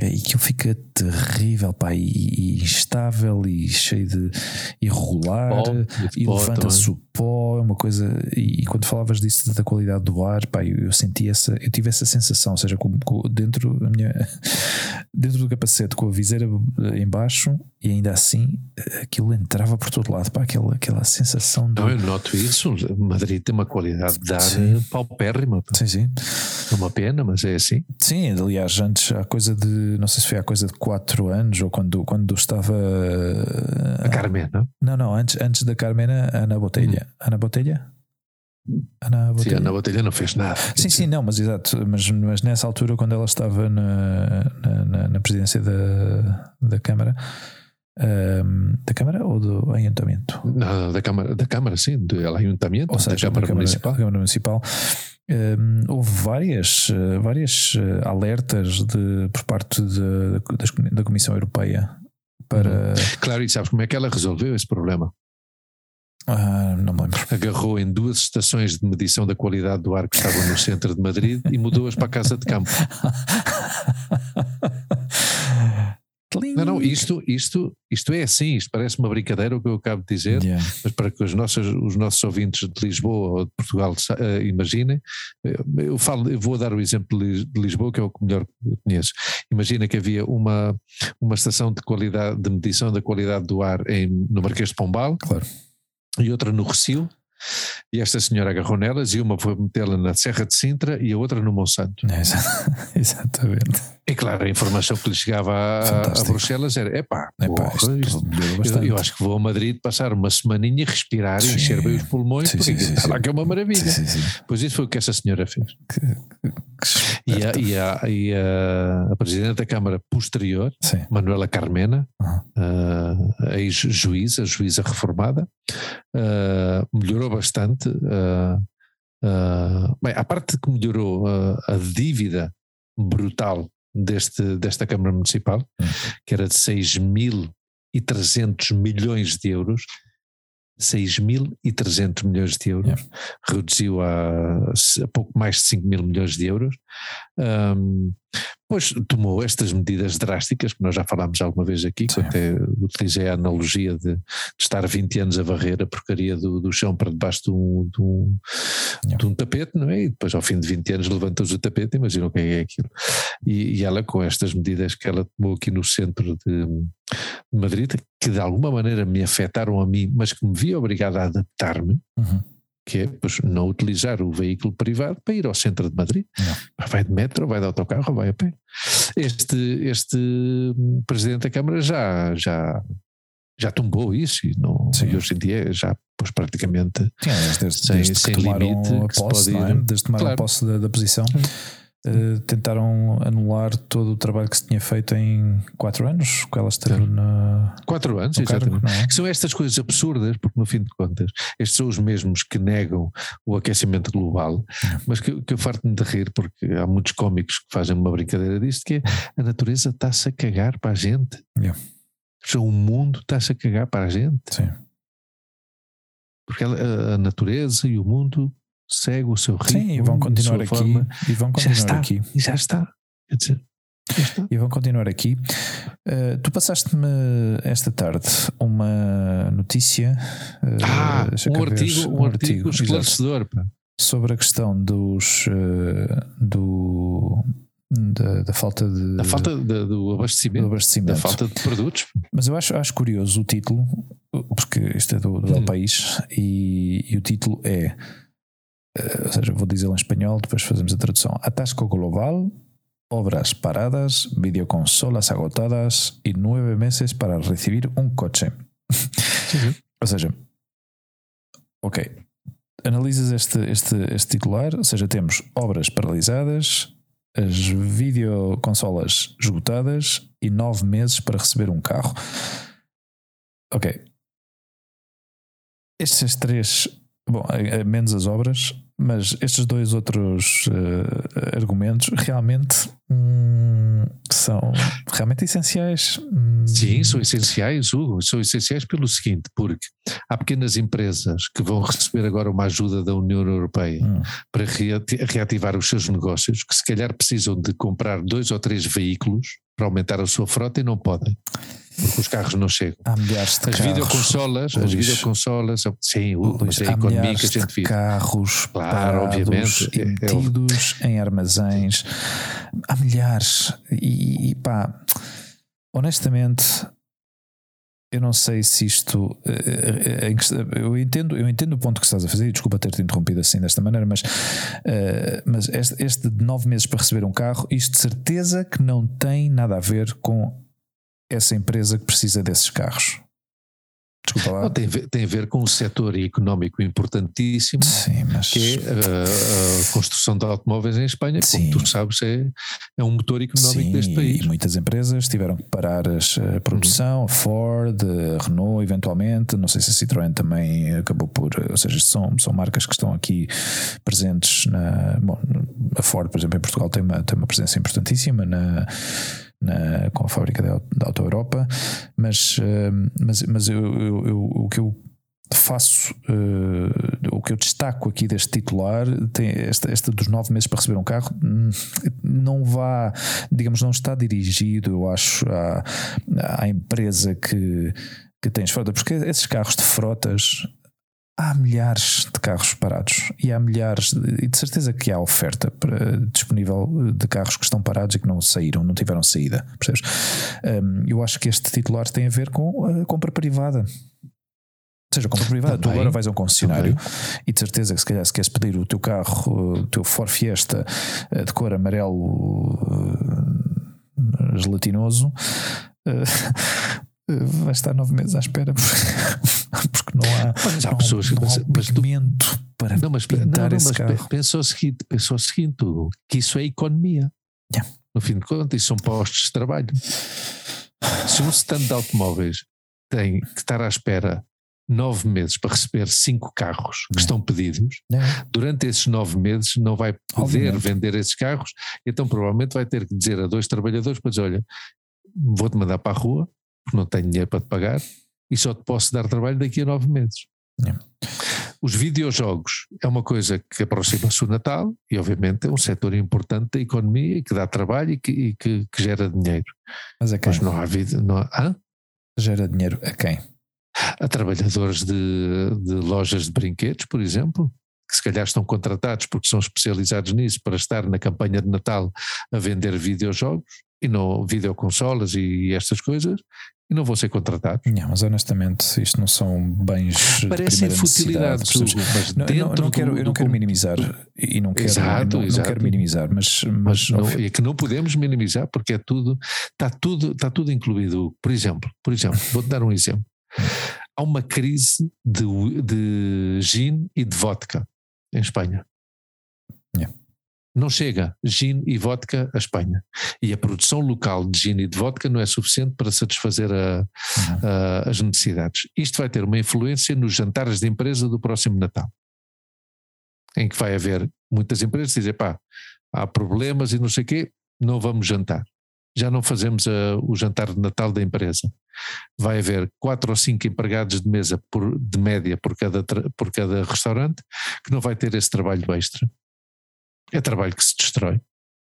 e aquilo fica terrível, pá, e, e instável e cheio de irregular Pó, e levanta-se o pó, é uma coisa. E, e quando falavas disso da qualidade do ar, pá, eu, eu senti essa, eu tive essa sensação, ou seja, com, com- dentro minha, dentro do capacete com a viseira em baixo e ainda assim aquilo entrava por todo lado, pá, aquela, aquela sensação de. Não, eu noto isso. Madrid tem uma qualidade de ar Sim. paupérrima. pá. Sim, sim. É uma pena, mas é assim. Sim, aliás, antes há coisa de, não sei se foi há coisa de 4 anos ou quando, quando estava. A Carmen, não? Não, antes, antes da Carmena, Ana Botelha. Ana Botelha? Ana Sim, Botelha. a Ana Botelha não fez nada. Sim, sim, não, mas exato. Mas, mas nessa altura, quando ela estava na, na, na- presidência da, da Câmara, Um, da Câmara ou do Ayuntamento? Não, da Câmara, da Câmara sim, do Ayuntamento, ou seja, da Câmara, da Câmara Municipal. Da Câmara Municipal. Um, houve várias, várias alertas de, por parte de, da Comissão Europeia para. Uhum. Claro, e sabes como é que ela resolveu esse problema? Ah, não me lembro. Agarrou em duas estações de medição da qualidade do ar que estavam no centro de Madrid e mudou-as para a casa de campo. *laughs* Não, não, isto, isto, isto é assim, isto parece uma brincadeira o que eu acabo de dizer, yeah. mas para que os nossos, os nossos ouvintes de Lisboa ou de Portugal uh, imaginem, eh, eu, falo, eu vou dar o exemplo de Lisboa, que é o que melhor conheço. Imagina que havia uma, uma estação de qualidade, de medição da qualidade do ar em, no Marquês de Pombal. Claro e outra no Recio, e esta senhora agarrou nelas e uma foi metê-la na Serra de Sintra e a outra no Monsanto. É, *laughs* exatamente. E claro, a informação que lhe chegava a, a Bruxelas era: epá, epá porra, isto, isto eu, eu, acho que vou a Madrid passar uma semaninha, respirar sim. e encher bem os pulmões, sim, porque sim, lá que é uma maravilha. Pois isso foi o que essa senhora fez. Que, que e, a, e, a, e a, a, Presidente da Câmara posterior, Manuela Carmena, uhum. uh, ex-juíza, juíza reformada, uh, melhorou bastante. Uh, bem, a parte que melhorou a dívida brutal deste, desta Câmara Municipal, hum. que era de 6.300 milhões de euros, 6.300 milhões de euros, yeah. reduziu a, a, pouco mais de 5 mil milhões de euros. Um, pois tomou estas medidas drásticas, que nós já falámos alguma vez aqui, Sim. que até utilizei a analogia de, de, estar 20 anos a varrer a porcaria do, do chão para debaixo de um, de, um, de um, tapete, não é? E depois ao fim de 20 anos levantas o tapete, imagina o que é aquilo. E, e ela com estas medidas que ela tomou aqui no centro de, de Madrid, que de alguma maneira me afetaram a mim, mas que me vi obrigado a adaptar-me, uhum que é pois, não utilizar o veículo privado para ir ao centro de Madrid. Não. Vai de metro, vai de autocarro, vai a pé. Este, este presidente da Câmara já, já, já tombou isso e, não, e hoje em dia já pois, praticamente Sim, desde, sem, desde sem limite. Posse, é? Desde tomar claro. posse da, da posição. Uh, tentaram anular todo o trabalho que se tinha feito em quatro anos, que ela esteve na. Quatro anos, exatamente. Cargo, é? São estas coisas absurdas, porque no fim de contas, estes são os mesmos que negam o aquecimento global, mas que, que eu farto-me de rir, porque há muitos cómicos que fazem uma brincadeira disto, que é a natureza está-se a cagar para a gente. Yeah. O mundo está-se a cagar para a gente. Sim. Porque a, a natureza e o mundo segue o seu ritmo. Sim, e vão continuar aqui. Forma. E vão continuar já está, aqui. Já está. Quer dizer, e vão continuar aqui. Uh, tu passaste-me esta tarde uma notícia. Uh, ah, um artigo, um, um, artigo, esclarecedor. Sobre a questão dos. Uh, do, da, da, falta de. Da falta de, do, abastecimento, do abastecimento. Da falta de produtos. Mas eu acho, acho curioso o título, porque isto é do, do hum. País, e, e o título é ou seja, vou dizê-lo em espanhol, depois fazemos a tradução. Atasco global, obras paradas, videoconsolas agotadas e nove meses para receber um coche. *laughs* Ou seja, ok. Analisas este, este, este titular, ou seja, temos obras paralisadas, as videoconsolas esgotadas e nove meses para receber um carro. Ok. Estes três, bom, menos as obras, mas estes dois outros uh, argumentos realmente hum, são realmente essenciais. Hum. Sim, são essenciais, Hugo. São essenciais pelo seguinte: porque há pequenas empresas que vão receber agora uma ajuda da União Europeia hum. para reativar os seus negócios, que se calhar precisam de comprar dois ou três veículos para aumentar a sua frota e não podem porque os carros não chegam. Há milhares de as carros. Videoconsolas, as videoconsolas, sim, Luís, mas é a economia que a gente vive. carros, claro, obviamente, metidos é, é... em armazéns. Há milhares. E, e pá, honestamente, eu não sei se isto. Eh, eh, eu entendo, eu entendo o ponto que estás a fazer, e desculpa ter-te interrompido assim desta maneira, mas, uh, mas este, este de nove meses para receber um carro, isto de certeza que não tem nada a ver com essa empresa que precisa desses carros. Desculpa lá. Não, tem, a ver, tem a ver com um setor económico importantíssimo, Sim, mas. que é a, a construção de automóveis em Espanha, que, como tu sabes, é, é um motor económico Sim, deste país. e muitas empresas tiveram que parar as- a produção, a Ford, a Renault, eventualmente. Não sei se a Citroën também acabou por. Ou seja, são, são marcas que estão aqui presentes na. Bom, a Ford, por exemplo, em Portugal tem uma, tem uma presença importantíssima na. Na- com a fábrica da, Auto Europa, mas, eh, mas, mas eu, eu- eu- o que eu faço, eh, o que eu destaco aqui deste titular, tem esta, esta dos nove meses para receber um carro, hum, não vá, digamos, não está dirigido, eu acho, à, à empresa que, que tens frota, porque esses carros de frotas. Há milhares de carros parados e há milhares, de- e de certeza que há oferta para- disponível de carros que estão parados e que não saíram, não tiveram saída. Percebes? Hum, eu acho que este titular tem a ver com a compra privada. Ou seja, compra privada. Tu Também. agora vais a um concessionário e de certeza que se calhar se queres pedir o teu carro, o teu Ford Fiesta eh, de cor amarelo eh, gelatinoso, eh, vai estar nove meses à espera *laughs* porque, não há, Mas há não, pessoas que- não há mas- um mas tu- para Não, mas, pintar não, não, esse mas carro. pensa o seguinte, pensa o seguinte, Hugo, que isso é economia. Yeah. No fim de contas, isso são postos de trabalho. Se um stand de automóveis tem que estar à espera nove meses para receber cinco carros que Yeah. estão pedidos, É. durante esses nove meses não vai poder Obviamente. vender esses carros, então provavelmente vai ter que dizer a dois trabalhadores para dizer, olha, vou-te mandar para a rua, não tenho dinheiro para te pagar, e só te posso dar trabalho daqui a nove meses. Yeah. Os videojogos é uma coisa que aproxima-se o Natal e obviamente é um setor importante da economia e que dá trabalho e que, e que- que gera dinheiro. Mas a quem? Mas não há vida, não há, hã? Gera dinheiro a quem? Há trabalhadores de, de lojas de brinquedos, por exemplo, que se calhar estão contratados porque são especializados nisso para estar na campanha de Natal a vender videojogos e não videoconsolas e estas coisas e não vão ser contratados. Não, mas honestamente isto não são bens Parecem futilidades, mas Não, eu não, dentro não quero, do- eu não quero minimizar e não quero, Exato, não, não exato. quero minimizar, mas, mas, mas não, é que não podemos minimizar porque é tudo, está tudo, está tudo incluído. Por exemplo, por exemplo, vou-te dar um exemplo. Há uma crise de, de gin e de vodka em Espanha. Não chega gin e vodka à Espanha. E a produção local de gin e de vodka não é suficiente para satisfazer a- Uhum. a- as necessidades. Isto vai ter uma influência nos jantares de empresa do próximo Natal. Em que vai haver muitas empresas que dizem, pá, há problemas e não sei o quê, não vamos jantar. Já não fazemos a- o jantar de Natal da empresa. Vai haver quatro ou cinco empregados de mesa por- de média por cada, por cada restaurante que não vai ter esse trabalho extra. É trabalho que se destrói.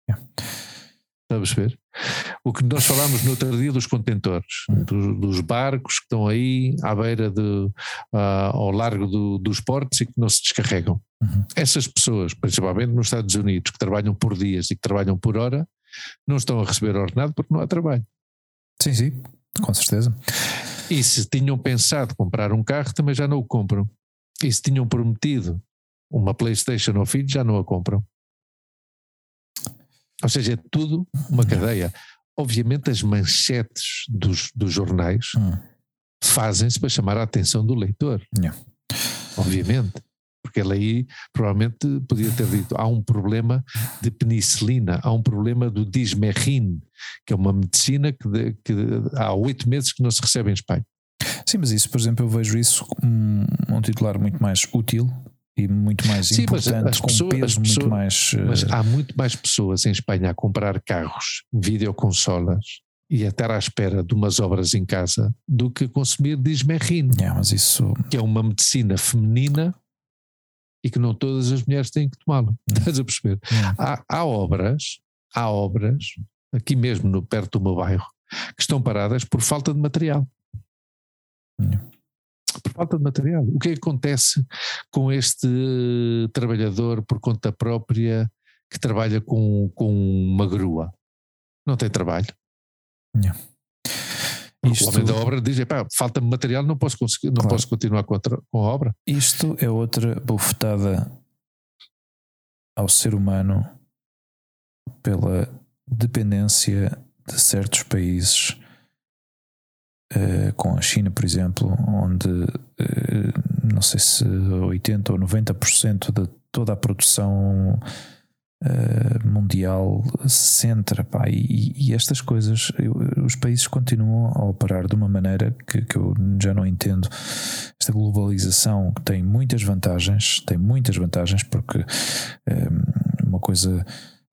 Está a perceber? O que nós falámos no outro dia dos contentores, dos, dos barcos que estão aí à beira de, ah, ao largo do- dos portos e que não se descarregam. Uhum. Essas pessoas, principalmente nos Estados Unidos, que trabalham por dias e que trabalham por hora, não estão a receber ordenado porque não há trabalho. Sim, sim, com certeza. E se tinham pensado comprar um carro, também já não o compram. E se tinham prometido uma PlayStation ao filho, já não a compram. Ou seja, é tudo uma cadeia. Obviamente, as manchetes dos, dos jornais Hum. fazem-se para chamar a atenção do leitor. Yeah. Obviamente. Porque ele aí provavelmente podia ter dito: há um problema de penicilina, há um problema do dismerrin, que é uma medicina que, de- que há oito meses que não se recebe em Espanha. Sim, mas isso, por exemplo, eu vejo isso como um, um titular muito mais útil e muito mais Sim, importante, as com pessoas- peso as muito pessoas- mais. Mas eh, há muito mais pessoas em Espanha a comprar carros, videoconsolas e a estar à espera de umas obras em casa do que consumir dismerrin, yeah, mas isso. que é uma medicina feminina e que não todas as mulheres têm que tomá-lo. Estás a perceber? yeah. Há, há obras, há obras, aqui mesmo no, perto do meu bairro, que estão paradas por falta de material. Yeah. Por falta de material. O que é que acontece com este trabalhador por conta própria que trabalha com, com uma grua? Não tem trabalho. Porque Isto- O homem da obra diz: "Epá, falta-me material, não posso, conseguir, não Claro. posso continuar com a, com a obra. Isto é outra bufetada ao ser humano pela dependência de certos países uh, com a China, por exemplo, onde uh, não sei se 80% ou 90% de toda a produção uh, mundial se centra. Pá, e, e, estas coisas, os países continuam a operar de uma maneira que, que eu já não entendo. Esta globalização tem muitas vantagens, tem muitas vantagens, porque uma coisa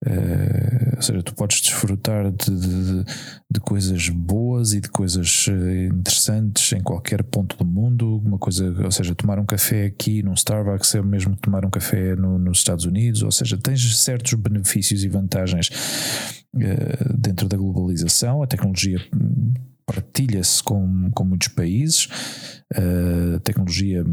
Uh, ou seja, tu podes desfrutar de, de, de, coisas boas e de coisas eh, interessantes em qualquer ponto do mundo. Uma coisa, ou seja, tomar um café aqui num Starbucks é o mesmo que tomar um café no, nos Estados Unidos. Ou seja, tens certos benefícios e vantagens uh, dentro da globalização. A tecnologia partilha-se com, com muitos países, a tecnologia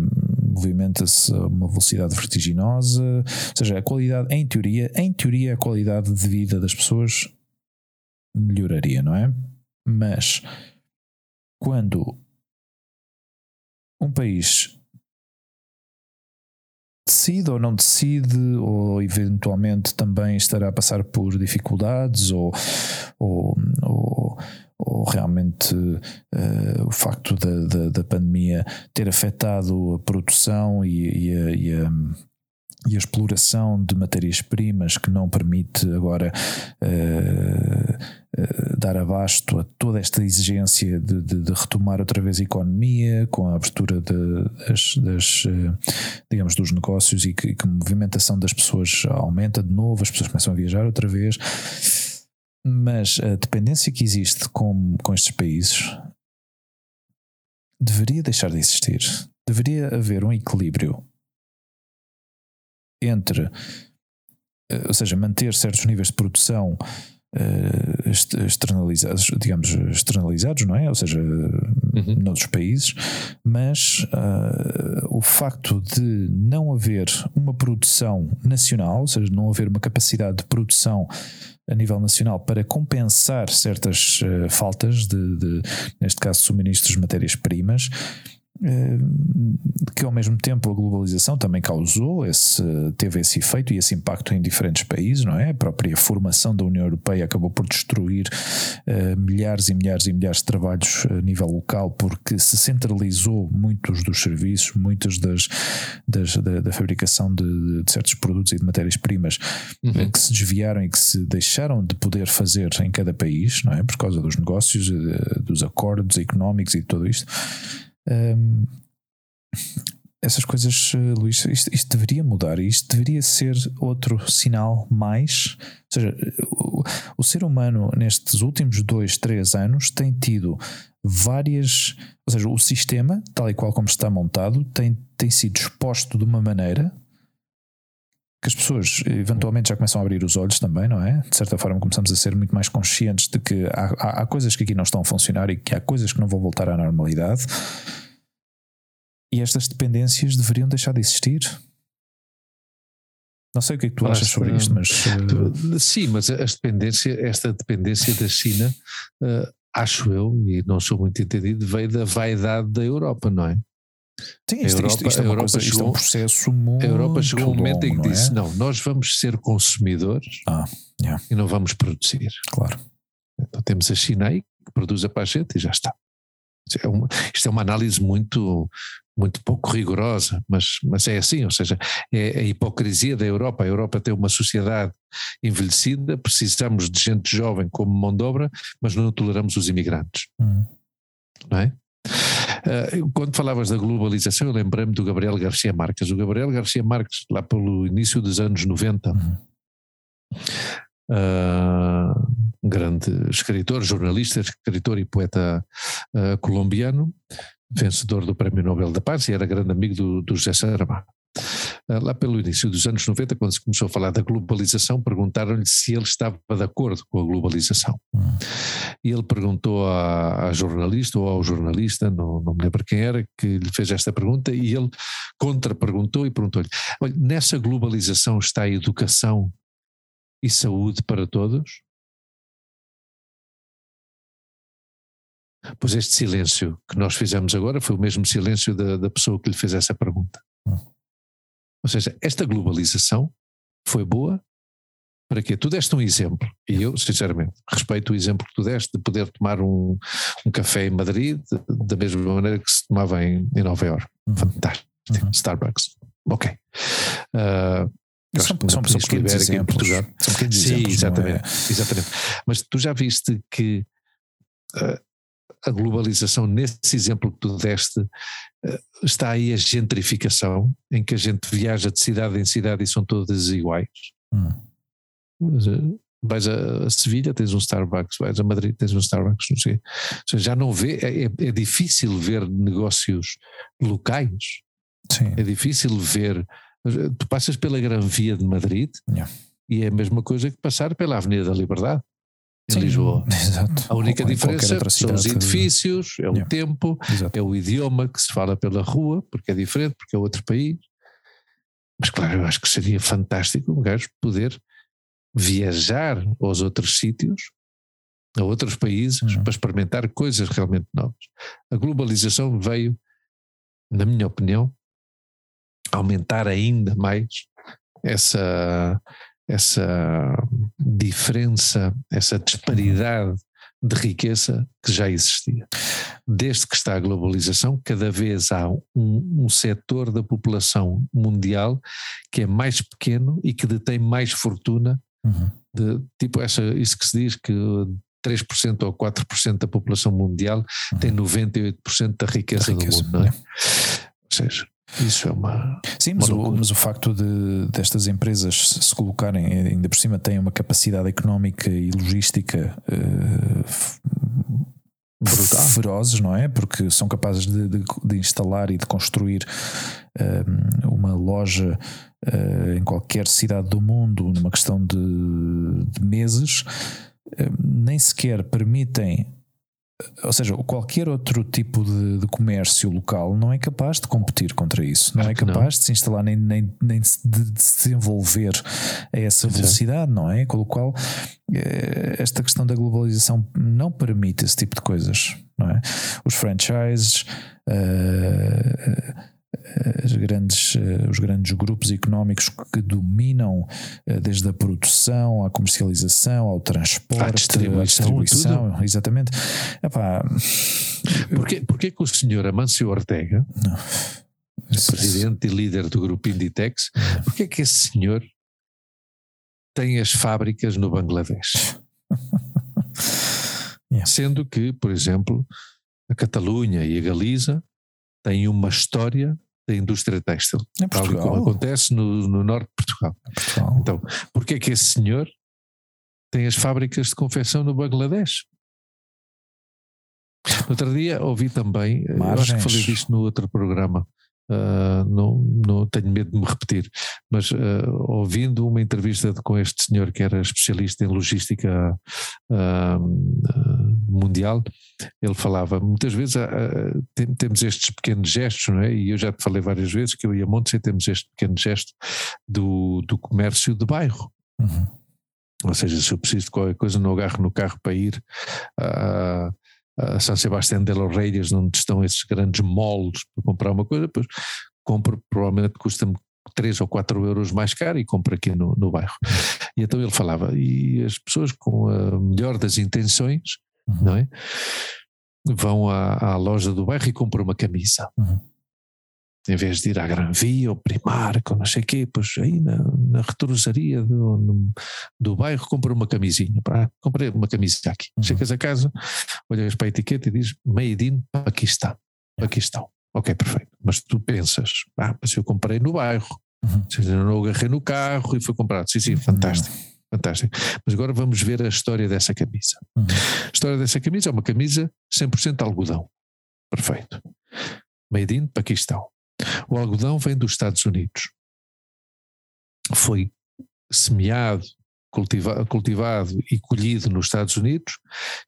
movimenta-se a uma velocidade vertiginosa, ou seja, a qualidade, em teoria, em teoria a qualidade de vida das pessoas melhoraria, não é? Mas quando um país decide ou não decide, ou eventualmente também estará a passar por dificuldades, ou, ou, ou ou realmente uh, o facto da, da, da, pandemia ter afetado a produção e, e, a, e, a, e a, exploração de matérias-primas que não permite agora uh, uh, dar abasto a toda esta exigência de, de, de, retomar outra vez a economia com a abertura de, das, das digamos dos negócios e que, que a movimentação das pessoas aumenta de novo, as pessoas começam a viajar outra vez mas a dependência que existe com, com estes países deveria deixar de existir. Deveria haver um equilíbrio entre, eh, ou seja, manter certos níveis de produção externalizados, digamos, externalizados, não é? Ou seja, uhum. noutros países, mas uh, o facto de não haver uma produção nacional, ou seja, não haver uma capacidade de produção a nível nacional para compensar certas uh, faltas de, de, neste caso, suministros de matérias-primas, eh, que ao mesmo tempo a globalização também causou esse, teve esse efeito e esse impacto em diferentes países, não é? A própria formação da União Europeia acabou por destruir uh, milhares e milhares e milhares de trabalhos a nível local porque se centralizou muitos dos serviços, muitas das, das da, da, fabricação de, de, certos produtos e de matérias-primas uhum. uh, que se desviaram e que se deixaram de poder fazer em cada país, não é? Por causa dos negócios, uh, dos acordos económicos e de tudo isto. Um, essas coisas, eh, Luís, isto, isto, deveria mudar, isto deveria ser outro sinal mais. Ou seja, o, o, ser humano nestes últimos dois, três anos tem tido várias. Ou seja, o sistema, tal e qual como está montado, tem, tem sido exposto de uma maneira que as pessoas eventualmente já começam a abrir os olhos também, não é? De certa forma, começamos a ser muito mais conscientes de que há, há, há coisas que aqui não estão a funcionar e que há coisas que não vão voltar à normalidade. E estas dependências deveriam deixar de existir. Não sei o que é que tu achas sobre isto, mas. Uh... Sim, mas a dependência, esta dependência da China, uh, acho eu, e não sou muito entendido, veio da vaidade da Europa, não é? Sim, isto, Europa, isto, isto, é, Europa coisa, chegou, isto é um processo muito. A Europa chegou a um momento em que não disse: é? não, nós vamos ser consumidores ah, yeah. e não vamos produzir. Claro. Então temos a China aí que produz a gente e já está. Isto é uma, isto é uma análise muito, muito pouco rigorosa, mas, mas é assim, ou seja, é a hipocrisia da Europa. A Europa tem uma sociedade envelhecida, precisamos de gente jovem como mão de obra, mas não toleramos os imigrantes. Hum. Não é? Uh, quando falavas da globalização, eu lembrei-me do Gabriel Garcia Marques. O Gabriel Garcia Marques, lá pelo início dos anos 90, uhum. uh, grande escritor, jornalista, escritor e poeta uh, colombiano, vencedor do Prémio Nobel da Paz e era grande amigo do, do José Saramago. Ah, lá pelo início dos anos 90, quando se começou a falar da globalização, perguntaram-lhe se ele estava de acordo com a globalização. Hum. E ele perguntou à, à, jornalista ou ao jornalista, não, não me lembro quem era, que lhe fez esta pergunta, e ele contra-perguntou e perguntou-lhe: Olha, nessa globalização está a educação e saúde para todos? Pois este silêncio que nós fizemos agora foi o mesmo silêncio da, da pessoa que lhe fez essa pergunta. Hum. Ou seja, esta globalização foi boa Para quê? Tu deste um exemplo, e eu, sinceramente, respeito o exemplo que tu deste de poder tomar um, um café em Madrid da mesma maneira que se tomava em, em Nova Iorque. Uhum. Fantástico. Uhum. Starbucks. Ok. Uh, são, são, são pequenos exemplos. São pequenos Sim, exemplos, exatamente, é? exatamente. Mas tu já viste que uh, a globalização, nesse exemplo que tu deste, uh, está aí a gentrificação, em que a gente viaja de cidade em cidade e são todas iguais. Hum. Uh, vais a, a, Sevilha, tens um Starbucks, vais a Madrid, tens um Starbucks, não sei. Seja, já não vê, é, é, é, difícil ver negócios locais. Sim. É difícil ver Tu passas pela Gran Via de Madrid yeah. e é a mesma coisa que passar pela Avenida da Liberdade. Em Sim, Lisboa. *laughs* Exato. A única Ou diferença são os edifícios, é o yeah. tempo, exato. é o idioma que se fala pela rua, porque é diferente, porque é outro país. Mas claro, eu acho que seria fantástico um gajo poder viajar aos outros sítios, a outros países, uhum. para experimentar coisas realmente novas. A globalização veio, na minha opinião, aumentar ainda mais essa, essa diferença, essa disparidade de riqueza que já existia. Desde que está a globalização, cada vez há um, um setor da população mundial que é mais pequeno e que detém mais fortuna, uhum. de, tipo essa, isso que se diz que 3% ou 4% da população mundial uhum. tem 98% da riqueza, riqueza, do mundo, não é? é? Ou seja, isso é uma. Sim, mas, uma o, mas o facto de destas empresas se colocarem, ainda por cima, têm uma capacidade económica e logística uh, ferozes, não é? Porque são capazes de, de, de instalar e de construir uh, uma loja uh, em qualquer cidade do mundo numa questão de, de meses, nem sequer permitem ou seja, qualquer outro tipo de, de, comércio local não é capaz de competir contra isso, não é capaz não. de se instalar nem, nem, nem de, de desenvolver a essa velocidade, não é? Com o qual eh, esta questão da globalização não permite esse tipo de coisas, não é? Os franchises. Uh, as grandes, eh, os grandes grupos económicos que dominam eh, desde a produção à comercialização, ao transporte, à distribuição, à distribuição exatamente. Epá, porquê, porquê que o senhor Amancio Ortega, não, presidente e líder do grupo Inditex, porquê que esse senhor tem as fábricas no Bangladesh? *laughs* yeah. Sendo que, por exemplo, a Catalunha e a Galiza têm uma história da indústria têxtil, é tal como acontece no, no norte de Portugal. Portugal. Então, porquê é que esse senhor tem as fábricas de confecção no Bangladesh? No outro dia ouvi também, Margens. acho que falei disto no outro programa, Uh, não, não tenho medo de me repetir, mas uh, ouvindo uma entrevista com este senhor que era especialista em logística uh, mundial, ele falava muitas vezes tem, temos estes pequenos gestos, não é? E eu já te falei várias vezes que eu e a Monte temos este pequeno gesto do, do comércio de bairro. Uhum. Ou seja, se eu preciso de qualquer coisa, não agarro no carro para ir a a São Sebastião de los Reyes, onde estão esses grandes molos para comprar uma coisa, depois compro, provavelmente custa-me 3 ou 4 euros mais caro e compro aqui no, no bairro. E então ele falava, e as pessoas com a melhor das intenções, uhum. não é? Vão à, à, loja do bairro e compram uma camisa. Uhum em vez de ir à Gran Via ou Primark ou não sei o quê, pois aí na, na retrosaria do, no, do bairro compra uma camisinha, pá, comprei uma camiseta aqui. Uhum. Chegas a casa, olhas para a etiqueta e diz Made in Paquistão. Paquistão. Ok, perfeito. Mas tu pensas, ah, mas eu comprei no bairro, uhum. eu não agarrei no carro e foi comprado. Sim, sim, uhum. fantástico. Uhum. Fantástico. Mas agora vamos ver a história dessa camisa. Uhum. A história dessa camisa é uma camisa 100% algodão. Perfeito. Made in Paquistão. O algodão vem dos Estados Unidos. Foi semeado, cultiva, cultivado e colhido nos Estados Unidos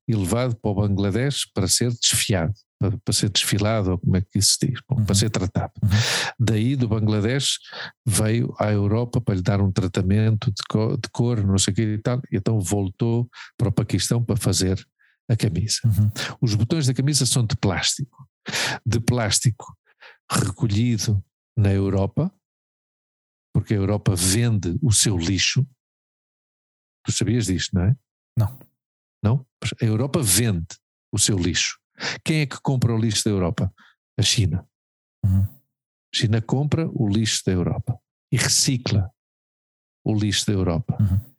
e levado para o Bangladesh para ser desfiado, para, para ser desfilado, ou como é que isso se diz, uhum. para ser tratado. Uhum. Daí do Bangladesh veio à Europa para lhe dar um tratamento de cor, de cor não sei o que e tal, e então voltou para o Paquistão para fazer a camisa. Uhum. Os botões da camisa são de plástico. De plástico recolhido na Europa, porque a Europa vende o seu lixo, Tu sabias disto, não é? Não. Não? A Europa vende o seu lixo. Quem é que compra o lixo da Europa? A China. Uhum. A China compra o lixo da Europa e recicla o lixo da Europa. Uhum.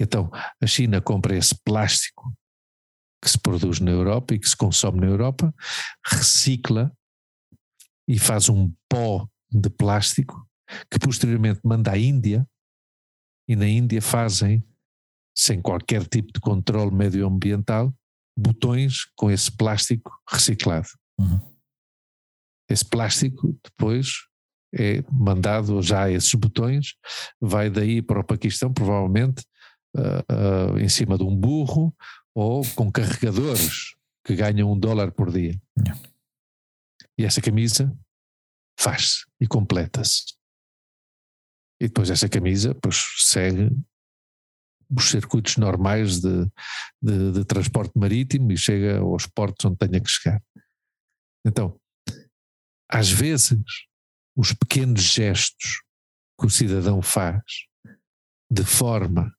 Então, a China compra esse plástico que se produz na Europa e que se consome na Europa, recicla e faz um pó de plástico que posteriormente manda à Índia e na Índia fazem, sem qualquer tipo de controle medioambiental, botões com esse plástico reciclado. Uhum. Esse plástico depois é mandado já esses botões, vai daí para o Paquistão, provavelmente uh, uh, em cima de um burro ou com carregadores que ganham um dólar por dia. Yeah. E essa camisa faz-se e completa-se. E depois essa camisa pois, segue os circuitos normais de, de, de, transporte marítimo e chega aos portos onde tenha que chegar. Então, às vezes, os pequenos gestos que o cidadão faz de forma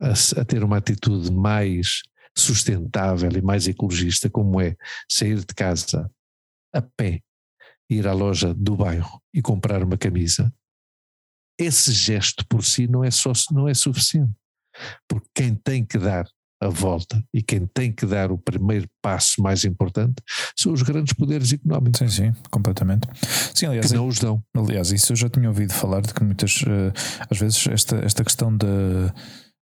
a, a ter uma atitude mais sustentável e mais ecologista, como é sair de casa a pé, ir à loja do bairro e comprar uma camisa, esse gesto por si não é, só, não é suficiente. Porque quem tem que dar a volta e quem tem que dar o primeiro passo mais importante são os grandes poderes económicos. Sim, sim, completamente. Sim, aliás, que não os dão. Aliás, isso eu já tinha ouvido falar de que muitas, eh, às vezes, esta, esta questão de.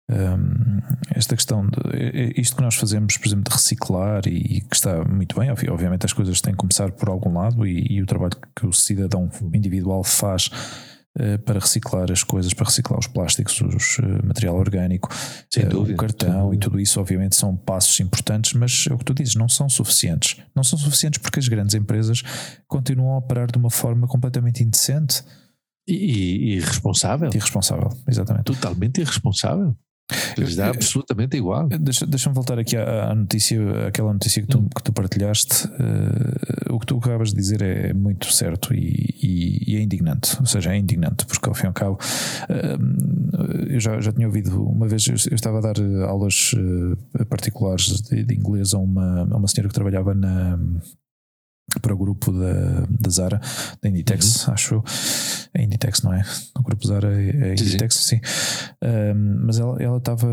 Um, esta questão de isto que nós fazemos, por exemplo, de reciclar e, e, que está muito bem, obviamente as coisas têm que começar por algum lado e, e o trabalho que o cidadão individual faz eh, para reciclar as coisas, para reciclar os plásticos, o material orgânico, eh, dúvida, o cartão e tudo isso, obviamente, são passos importantes, mas é o que tu dizes, não são suficientes. Não são suficientes porque as grandes empresas continuam a operar de uma forma completamente indecente. E, e irresponsável. Irresponsável, exatamente. Totalmente irresponsável. Lhes dá absolutamente igual. Deixa-me deixa voltar aqui à, à, notícia, aquela notícia que tu, hum. que tu partilhaste. Uh, o que tu acabas de dizer é muito certo e, e, e, é indignante. Ou seja, é indignante, porque ao fim e ao cabo, uh, eu já, já tinha ouvido uma vez, eu, eu estava a dar aulas uh, particulares de, de, inglês a uma, a uma senhora que trabalhava na para o grupo da, da Zara, da Inditex, uhum. acho. É Inditex, não é? O grupo Zara é, é Inditex, sim. sim. Um, mas ela estava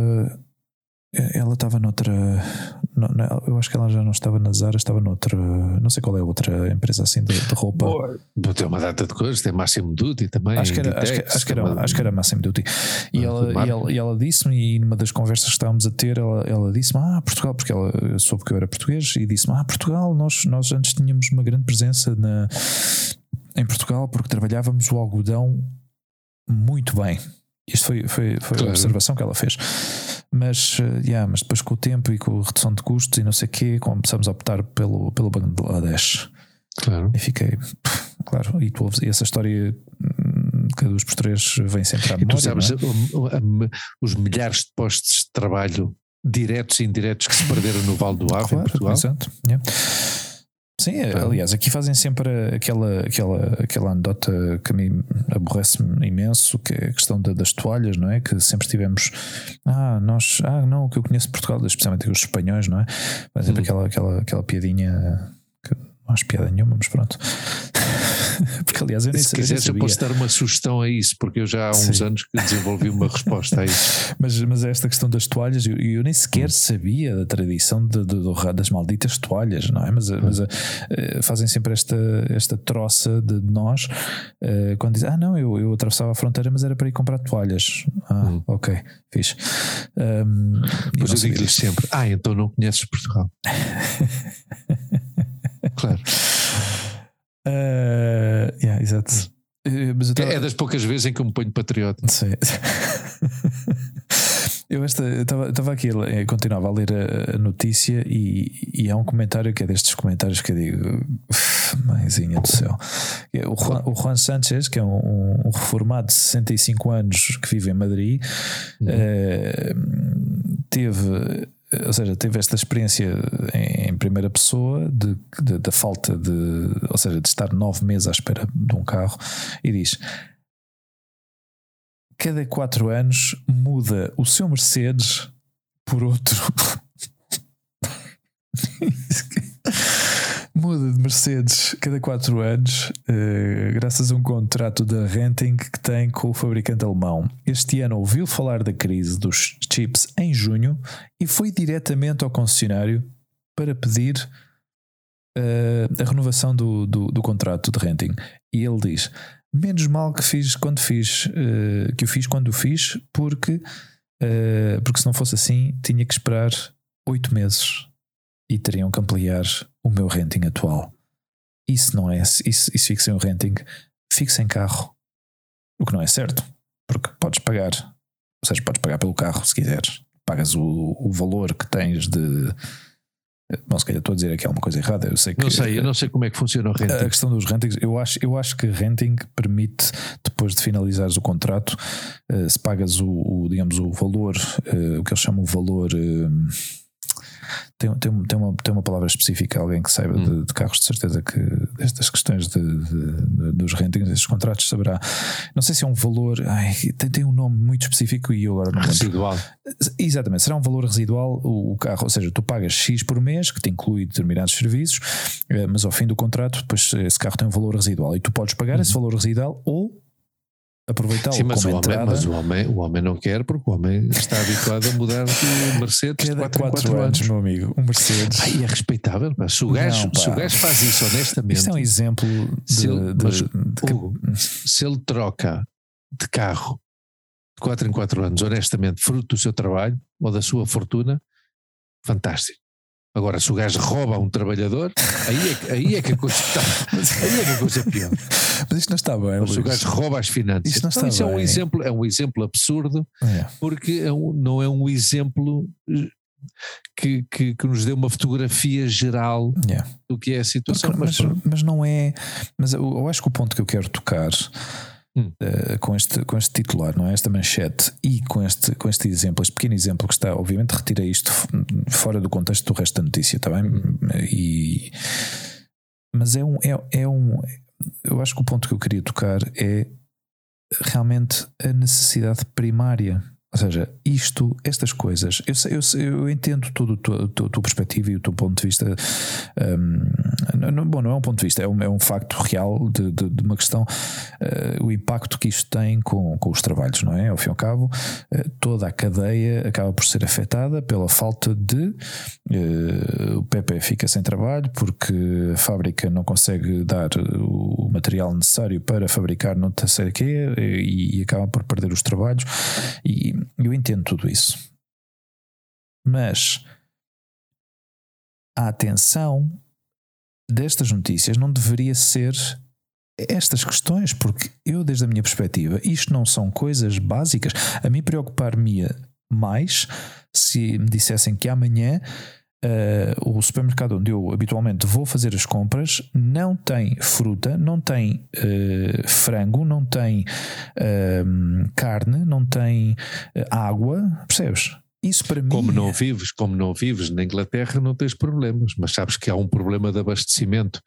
ela estava noutra. No, eu acho que ela já não estava na Zara, estava noutra. Não sei qual é a outra empresa assim de, de roupa. Tem uma data de coisas, tem Massimo Duty também. Acho que era, acho que, acho que era, acho que era Massimo Duty. E, ah, ela, e ela, e ela disse-me, e numa das conversas que estávamos a ter, ela, ela disse-me: Ah, Portugal, porque ela soube que eu era português, e disse-me: Ah, Portugal, nós, nós antes tínhamos uma grande presença na, em Portugal porque trabalhávamos o algodão muito bem. Isto foi, foi, foi claro. a observação que ela fez. Mas, uh, yeah, mas depois com o tempo e com a redução de custos e não sei o quê, começamos a optar pelo, pelo Bangladesh. Claro. E fiquei, claro, e tu e essa história hum, que dos por três vem sempre à memória. E tu sabes é? os milhares de postos de trabalho diretos e indiretos que se perderam no Vale do Ave claro, em Portugal. Exato. Yeah. Sim, aliás, aqui fazem sempre aquela, aquela, aquela anedota que a mim aborrece-me imenso, que é a questão da, das toalhas, não é? Que sempre tivemos, ah, nós, ah, não, o que eu conheço de Portugal, especialmente os espanhóis, não é? Mas sempre hum. aquela, aquela, aquela piadinha não acho piada nenhuma, mas pronto. *laughs* porque aliás eu nem Se quiseres, eu posso dar uma sugestão a isso, porque eu já há uns Sim. anos que desenvolvi uma resposta a isso. *laughs* mas, mas esta questão das toalhas, eu, eu nem sequer hum. sabia da tradição de, de, de, das malditas toalhas, não é? Mas, hum. mas uh, fazem sempre esta, esta troça de nós uh, quando dizem, ah, não, eu, eu atravessava a fronteira, mas era para ir comprar toalhas. Ah, hum. ok, fixe. Um, pois eu digo-lhes sempre, ah, então não conheces Portugal. *laughs* claro. Uh, yeah, exato. Uh, tava... É das poucas vezes em que eu me ponho patriota. Sim. eu estava aqui, eu continuava a ler a, a notícia e, e, há um comentário que é destes comentários que eu digo, mãezinha do céu. É o Juan, o Juan Sanchez, que é um, um, reformado de 65 anos que vive em Madrid, uhum. uh, teve ou seja, teve esta experiência em, em primeira pessoa de, de, da falta de, ou seja, de estar nove meses à espera de um carro e diz: cada quatro anos muda o seu Mercedes por outro. *laughs* muda de Mercedes cada quatro anos, uh, graças a um contrato da renting que tem com o fabricante alemão. Este ano ouviu falar da crise dos chips em junho e foi diretamente ao concessionário para pedir uh, a renovação do, do, do, contrato de renting. E ele diz: menos mal que fiz quando fiz, uh, que o fiz quando o fiz, porque, porque se não fosse assim, tinha que esperar oito meses e teriam que ampliar o meu renting atual. Isso não é, isso, isso fixa em um renting, fixa em carro. O que não é certo, porque podes pagar, ou seja, podes pagar pelo carro se quiseres. Pagas o, o valor que tens de. Bom, se calhar estou a dizer aqui alguma coisa errada. Eu sei que, não sei, eu não sei como é que funciona o renting. A questão dos rentings, eu acho, eu acho que renting permite, depois de finalizares o contrato, uh, se pagas o, o, digamos, o valor, uh, o que eles chamam o valor. Tem, tem, tem, uma, tem uma palavra específica, alguém que saiba hum. de, de, carros, de certeza que destas questões de, de, dos rentings, destes contratos, saberá. Não sei se é um valor, ai, tem, tem um nome muito específico e eu agora não Residual. Exatamente, será um valor residual o, o, carro, ou seja, tu pagas X por mês, que te inclui determinados serviços, eh, mas ao fim do contrato, depois esse carro tem um valor residual e tu podes pagar esse uhum. valor residual ou aproveitá-lo Sim, mas como o entrada. Homem, mas o homem, o homem não quer porque o homem está habituado a mudar de Mercedes Cada de 4 4 anos, anos, meu amigo. Um Mercedes. Ai, é respeitável. Pá. Se, o gajo, não, se o gajo faz isso honestamente. Isto é um exemplo de. Se ele, de, mas, de, Hugo, se ele troca de carro de 4 em 4 anos, honestamente, fruto do seu trabalho ou da sua fortuna, fantástico. Agora, se o gajo rouba um trabalhador, aí é, que, aí é que a coisa está. Aí é que a coisa é pior. Mas isto não está bem. Mas se o gajo rouba as finanças. Isto não está então, isso bem. é um exemplo, é um exemplo absurdo, é. porque é um, não é um exemplo eh, que, que, que, nos dê uma fotografia geral yeah. do que é a situação. Mas, mas, mas, não é. Mas eu, eu acho que o ponto que eu quero tocar hum. uh, com, este, com este titular, não é? Esta manchete e com este, com este exemplo, este pequeno exemplo que está, obviamente, retira isto fora do contexto do resto da notícia, está bem? E, mas é um, é, é um. Eu acho que o ponto que eu queria tocar é realmente a necessidade primária ou seja, isto, estas coisas, eu, eu, eu entendo todo a tua perspectiva e o teu ponto de vista. Um, não, bom, não é um ponto de vista, é um, é um facto real de, de, de uma questão, uh, o impacto que isto tem com, com os trabalhos, não é? Ao fim e ao cabo, uh, toda a cadeia acaba por ser afetada pela falta de. Uh, o PP fica sem trabalho porque a fábrica não consegue dar o material necessário para fabricar não sei o quê e, e acaba por perder os trabalhos. E, eu entendo tudo isso. Mas a atenção destas notícias não deveria ser estas questões, porque eu, desde a minha perspectiva, isto não são coisas básicas. A mim preocupar-me mais se me dissessem que amanhã uh, o supermercado onde eu habitualmente vou fazer as compras não tem fruta, não tem uh, frango, não tem uh, carne, não tem água, percebes? Isso para mim. Como não vives, como não vives na Inglaterra, não tens problemas, mas sabes que há um problema de abastecimento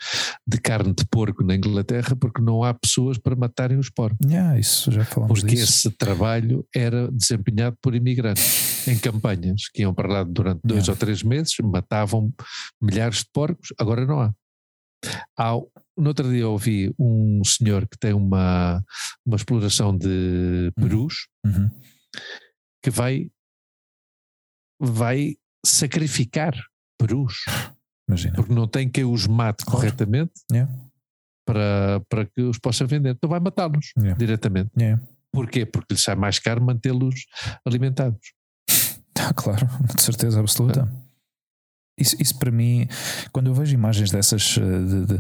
de carne de porco na Inglaterra porque não há pessoas para matarem os porcos. Yeah, isso já falamos Porque disso. esse trabalho era desempenhado por imigrantes em campanhas que iam para lá durante dois yeah. ou três meses, matavam milhares de porcos, agora não há. Há, no outro dia ouvi um senhor que tem uma, uma exploração de uhum. perus uhum. que vai vai sacrificar perus. Imagina. Porque não tem quem os mate claro. corretamente yeah. para, para que os possa vender. Então vai matá-los yeah. diretamente. Yeah. Porquê? Porque lhe sai mais caro mantê-los alimentados. Ah, claro, de certeza absoluta. Ah. Isso, isso para mim, quando eu vejo imagens dessas, eh, de, de,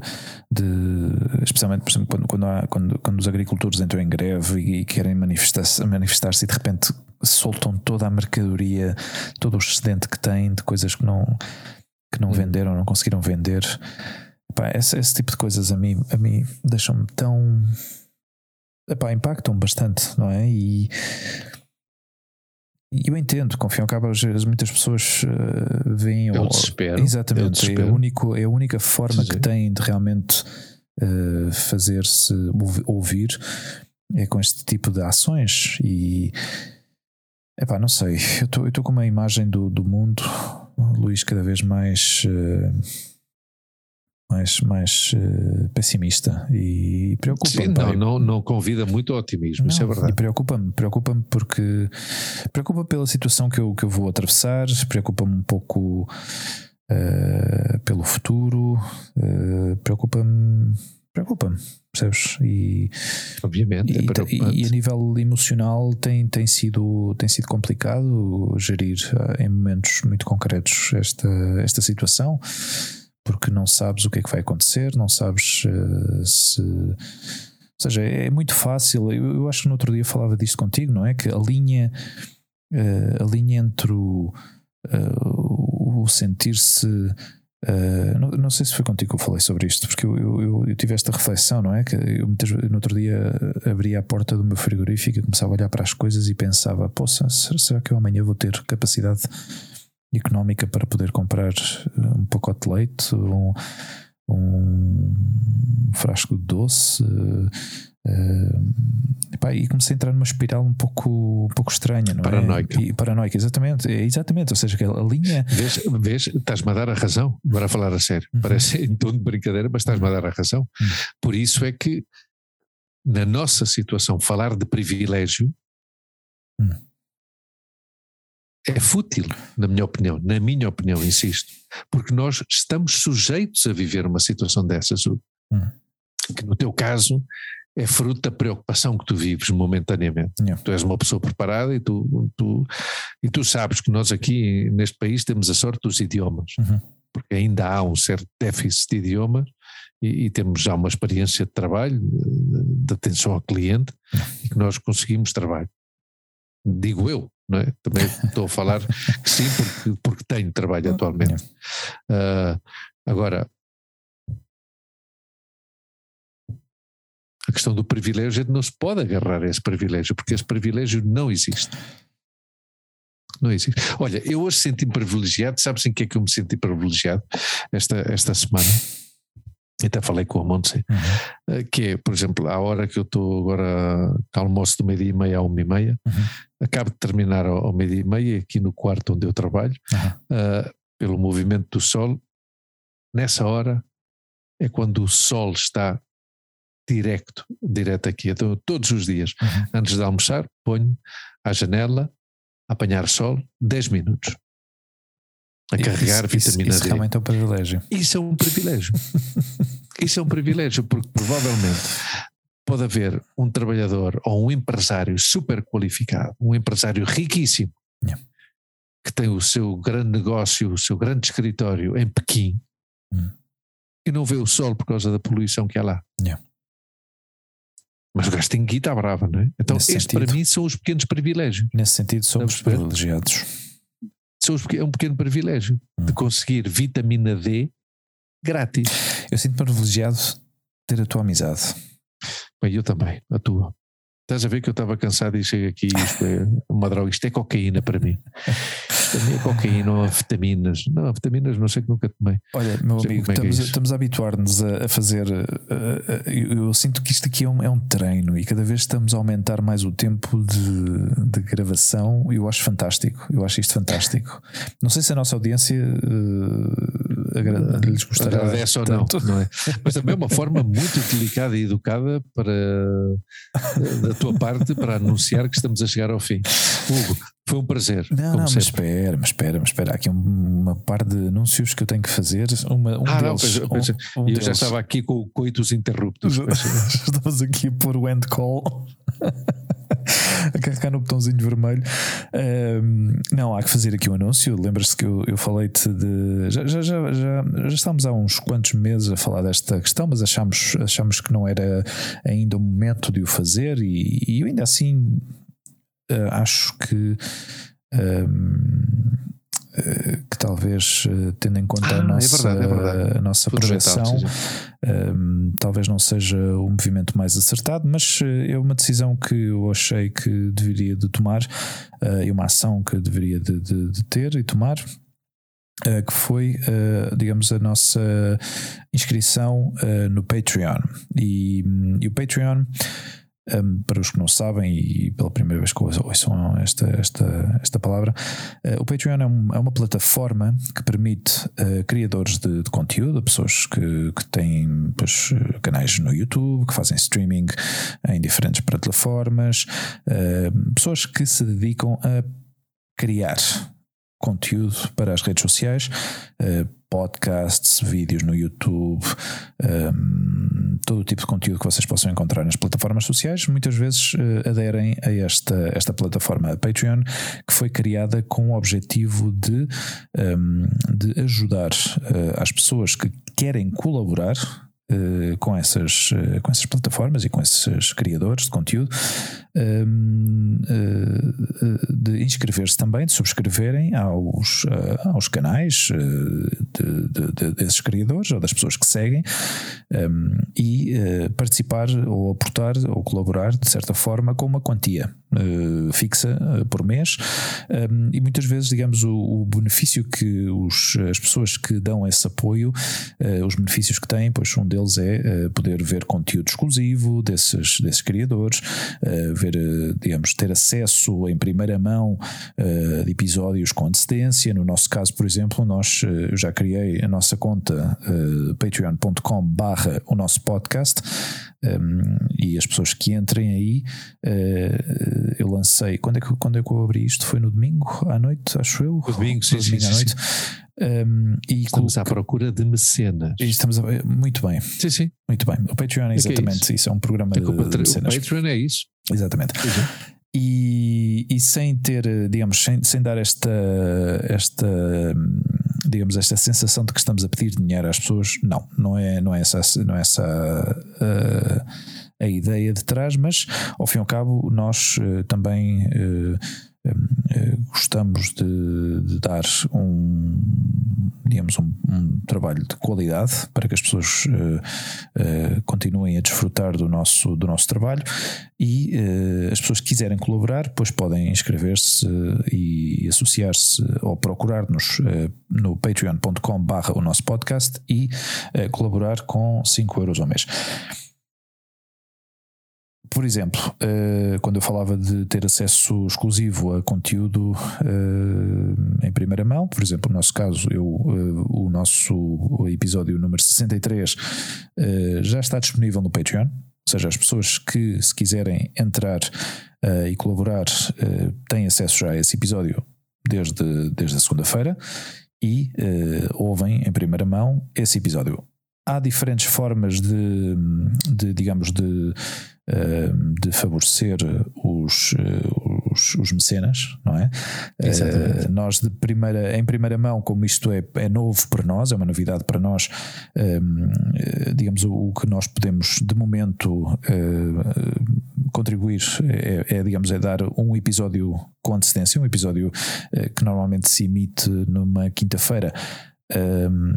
de especialmente por exemplo, quando, quando, há, quando, quando, os agricultores entram em greve e, e querem manifestar-se manifestar e de repente soltam toda a mercadoria, todo o excedente que têm de coisas que não, que não hum. venderam, não conseguiram vender. Epá, esse, esse, tipo de coisas a mim, a mim deixam-me tão. Epá, impactam bastante, não é? E e eu entendo, confio ao cabo, muitas pessoas uh, veem. É o desespero. Exatamente, é, desespero. é, a, único, é a única forma Sim. que têm de realmente uh, fazer-se ouvir. é com este tipo de ações e epá, não sei, eu estou com uma imagem do, do mundo, Luís, cada vez mais uh, mais, mais uh, pessimista e preocupa-me. Não, não, não convida muito ao otimismo, não, isso é verdade. E preocupa-me, preocupa-me porque preocupa pela situação que eu, que eu vou atravessar, preocupa-me um pouco uh, pelo futuro, uh, preocupa-me, preocupa-me, percebes? E, Obviamente, e, é e, e, a nível emocional tem, tem, sido, tem sido complicado gerir em momentos muito concretos esta, esta situação porque não sabes o que é que vai acontecer, não sabes uh, se. Ou seja, é muito fácil. Eu, eu, acho que no outro dia falava disto contigo, não é? Que a linha, uh, a linha entre o, uh, o sentir-se. Não, não, sei se foi contigo que eu falei sobre isto, porque eu, eu, eu tive esta reflexão, não é? Que eu no outro dia abria a porta do meu frigorífico e começava a olhar para as coisas e pensava: poxa, será que eu amanhã vou ter capacidade económica para poder comprar eh, um pacote de leite, um, um frasco de doce. Uh, epá, e comecei a entrar numa espiral um pouco, um pouco estranha, não é? paranoica. é? E, paranoica, exatamente, é, exatamente. Ou seja, a linha. Vês, vês estás-me a dar a razão, agora falar a sério. Uhum. Parece em tom de brincadeira, mas estás-me a dar a razão. Uhum. Por isso é que, na nossa situação, falar de privilégio uhum é fútil, na minha opinião, na minha opinião, insisto, porque nós estamos sujeitos a viver uma situação dessas, hum. que no teu caso é fruto da preocupação que tu vives momentaneamente. Yeah. Tu és uma pessoa preparada e tu, tu, e tu sabes que nós aqui neste país temos a sorte dos idiomas, uhum. porque ainda há um certo déficit de idiomas e, e, temos já uma experiência de trabalho, de atenção ao cliente, uhum. e que nós conseguimos trabalho. Digo eu, não é? Também estou a falar que sim, porque, porque tenho trabalho atualmente. Uh, agora, a questão do privilégio, a gente não se pode agarrar a esse privilégio, porque esse privilégio não existe. Não existe. Olha, eu hoje senti-me privilegiado, sabes em que é que eu me senti privilegiado esta, esta semana? até falei com a Montse, uhum. Eh, que é, por exemplo, à hora que eu estou agora, almoço do meio-dia e meia a uma e meia, uhum. Acabo de terminar ao, ao meio-dia e meia, aqui no quarto onde eu trabalho, uhum. uh, pelo movimento do sol, nessa hora é quando o sol está direto, direto aqui. Então, todos os dias, uhum. antes de almoçar, ponho à janela, a apanhar sol, 10 minutos a carregar isso, vitamina isso, D. Isso realmente é um privilégio. Isso é um privilégio. *laughs* isso é um privilégio, porque provavelmente pode haver um trabalhador ou um empresário super qualificado, um empresário riquíssimo, yeah. que tem o seu grande negócio, o seu grande escritório em Pequim mm. e não vê o sol por causa da poluição que há lá. Yeah. Mas o gajo tem guita brava, não é? Então, Nesse este sentido, para mim são os pequenos privilégios. Nesse sentido, somos privilegiados é um pequeno privilégio hum. de conseguir vitamina D grátis. Eu sinto-me privilegiado ter a tua amizade. Bem, eu também, a tua. Estás a ver que eu estava cansado e chego aqui isto é uma droga, isto é cocaína para mim. Isto é cocaína, há vitaminas. Não, vitaminas não sei que nunca tomei. Olha, meu amigo, é estamos, é estamos a habituar-nos a, a, fazer. A, eu, eu, sinto que isto aqui é um, é um treino e cada vez estamos a aumentar mais o tempo de, de gravação e eu acho fantástico. Eu acho isto fantástico. Não sei se a nossa audiência uh, agra lhes gostará. Agradece ou não, não é? Mas também é uma forma muito delicada e educada para da tua parte para anunciar que estamos a chegar ao fim. Hugo, foi um prazer. Não, não, mas espera, mas espera, mas espera. Há aqui uma par de anúncios que eu tenho que fazer. Uma, um ah, deles, não, pois, um, um eu deles. já estava aqui com o coitos interruptos. *laughs* Estamos aqui a pôr o end call. *laughs* a carregar no botãozinho vermelho. Não, há que fazer aqui um anúncio. Lembras-te que eu, eu falei-te de. Já, já, já, já, já estamos há uns quantos meses a falar desta questão, mas achamos, achamos que não era ainda o momento de o fazer, e, e eu ainda assim uh, acho que. Que talvez eh, tendo em conta ah, a nossa, é verdade, é verdade. A nossa projeção um, talvez não seja o movimento mais acertado, mas é uma decisão que eu achei que deveria de tomar uh, e uma ação que deveria de, de, de ter e tomar Uh, que foi, uh, digamos, a nossa inscrição no Patreon. E, e, o Patreon Um, para os que não sabem e pela primeira vez que ouçam esta, esta, esta palavra, uh, o Patreon é, um, é, uma plataforma que permite uh, criadores de, de, conteúdo, pessoas que, que têm pois, canais no YouTube, que fazem streaming em diferentes plataformas, uh, pessoas que se dedicam a criar conteúdo para as redes sociais, podcasts, vídeos no YouTube, um, todo o tipo de conteúdo que vocês possam encontrar nas plataformas sociais, muitas vezes uh, aderem a esta, esta plataforma Patreon, que foi criada com o objetivo de, um, de ajudar uh, as pessoas que querem colaborar com, essas, uh, com essas plataformas e com esses criadores de conteúdo, uh, de inscrever-se também, de subscreverem aos, aos canais de, de, de, desses criadores ou das pessoas que seguem um, e participar ou aportar ou colaborar de certa forma com uma quantia fixa por mês um, e muitas vezes, digamos, o, o benefício que os, as pessoas que dão esse apoio, os benefícios que têm, pois um deles é poder ver conteúdo exclusivo desses, desses criadores, ver, digamos, ter acesso em primeira mão de episódios com antecedência. No nosso caso, por exemplo, nós eu já criei a nossa conta patreon.com barra o nosso podcast. Um, e as pessoas que entrem aí, uh, eu lancei. Quando é, que, quando é que eu abri isto? Foi no domingo à noite, acho eu? No domingo, sim, domingo sim, à noite. Sim. Um, e estamos coloca... à procura de mecenas. Estamos a... Muito bem. Sim, sim. Muito bem. O Patreon é exatamente é, é isso. é um programa de, de mecenas. O Patreon é isso. Exatamente. E, e, sem ter, digamos, sem, sem dar esta, esta, digamos, esta sensação de que estamos a pedir dinheiro às pessoas, não, não é, não é essa, não é essa uh, a ideia de trás, mas ao fim e ao cabo nós uh, também eh, gostamos de, de, dar um, digamos, um, um, trabalho de qualidade para que as pessoas uh, uh, continuem a desfrutar do nosso, do nosso trabalho e uh, as pessoas que quiserem colaborar, depois podem inscrever-se e associar-se ou procurar-nos no patreon.com barra o nosso podcast e colaborar com 5 euros ao mês. Por exemplo, uh, quando eu falava de ter acesso exclusivo a conteúdo uh, em primeira mão, por exemplo, no nosso caso, eu, uh, o nosso episódio número 63 já está disponível no Patreon, ou seja, as pessoas que se quiserem entrar e colaborar têm acesso já a esse episódio desde, desde a segunda-feira e ouvem em primeira mão esse episódio. Há diferentes formas de, de digamos, de de favorecer os, eh, os, os, mecenas, não é? Uh, nós de primeira, em primeira mão, como isto é, é novo para nós, é uma novidade para nós, ehm, digamos, o, o, que nós podemos de momento contribuir é, é, digamos, é dar um episódio com antecedência, um episódio que normalmente se emite numa quinta-feira um,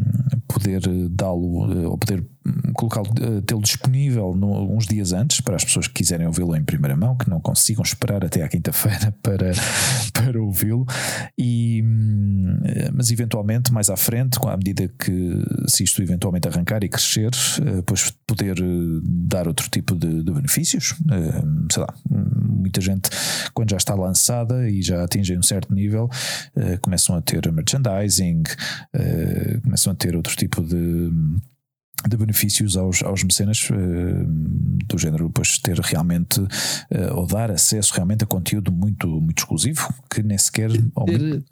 poder dá-lo eh, ou poder colocá-lo, eh, tê-lo disponível no, uns dias antes para as pessoas que quiserem ouvi-lo em primeira mão, que não consigam esperar até à quinta-feira *laughs* para, para ouvi-lo. E, hum, mas eventualmente, mais à frente, à medida que se isto eventualmente arrancar e crescer, eh, depois poder dar outro tipo de, de benefícios. Sei lá, muita gente, quando já está lançada e já atingem um certo nível, começam a ter merchandising eh, começam a ter outro tipo de de benefícios aos, aos mecenas uh, do género depois ter realmente uh, ou dar acesso realmente a conteúdo muito, muito exclusivo que nem sequer ter,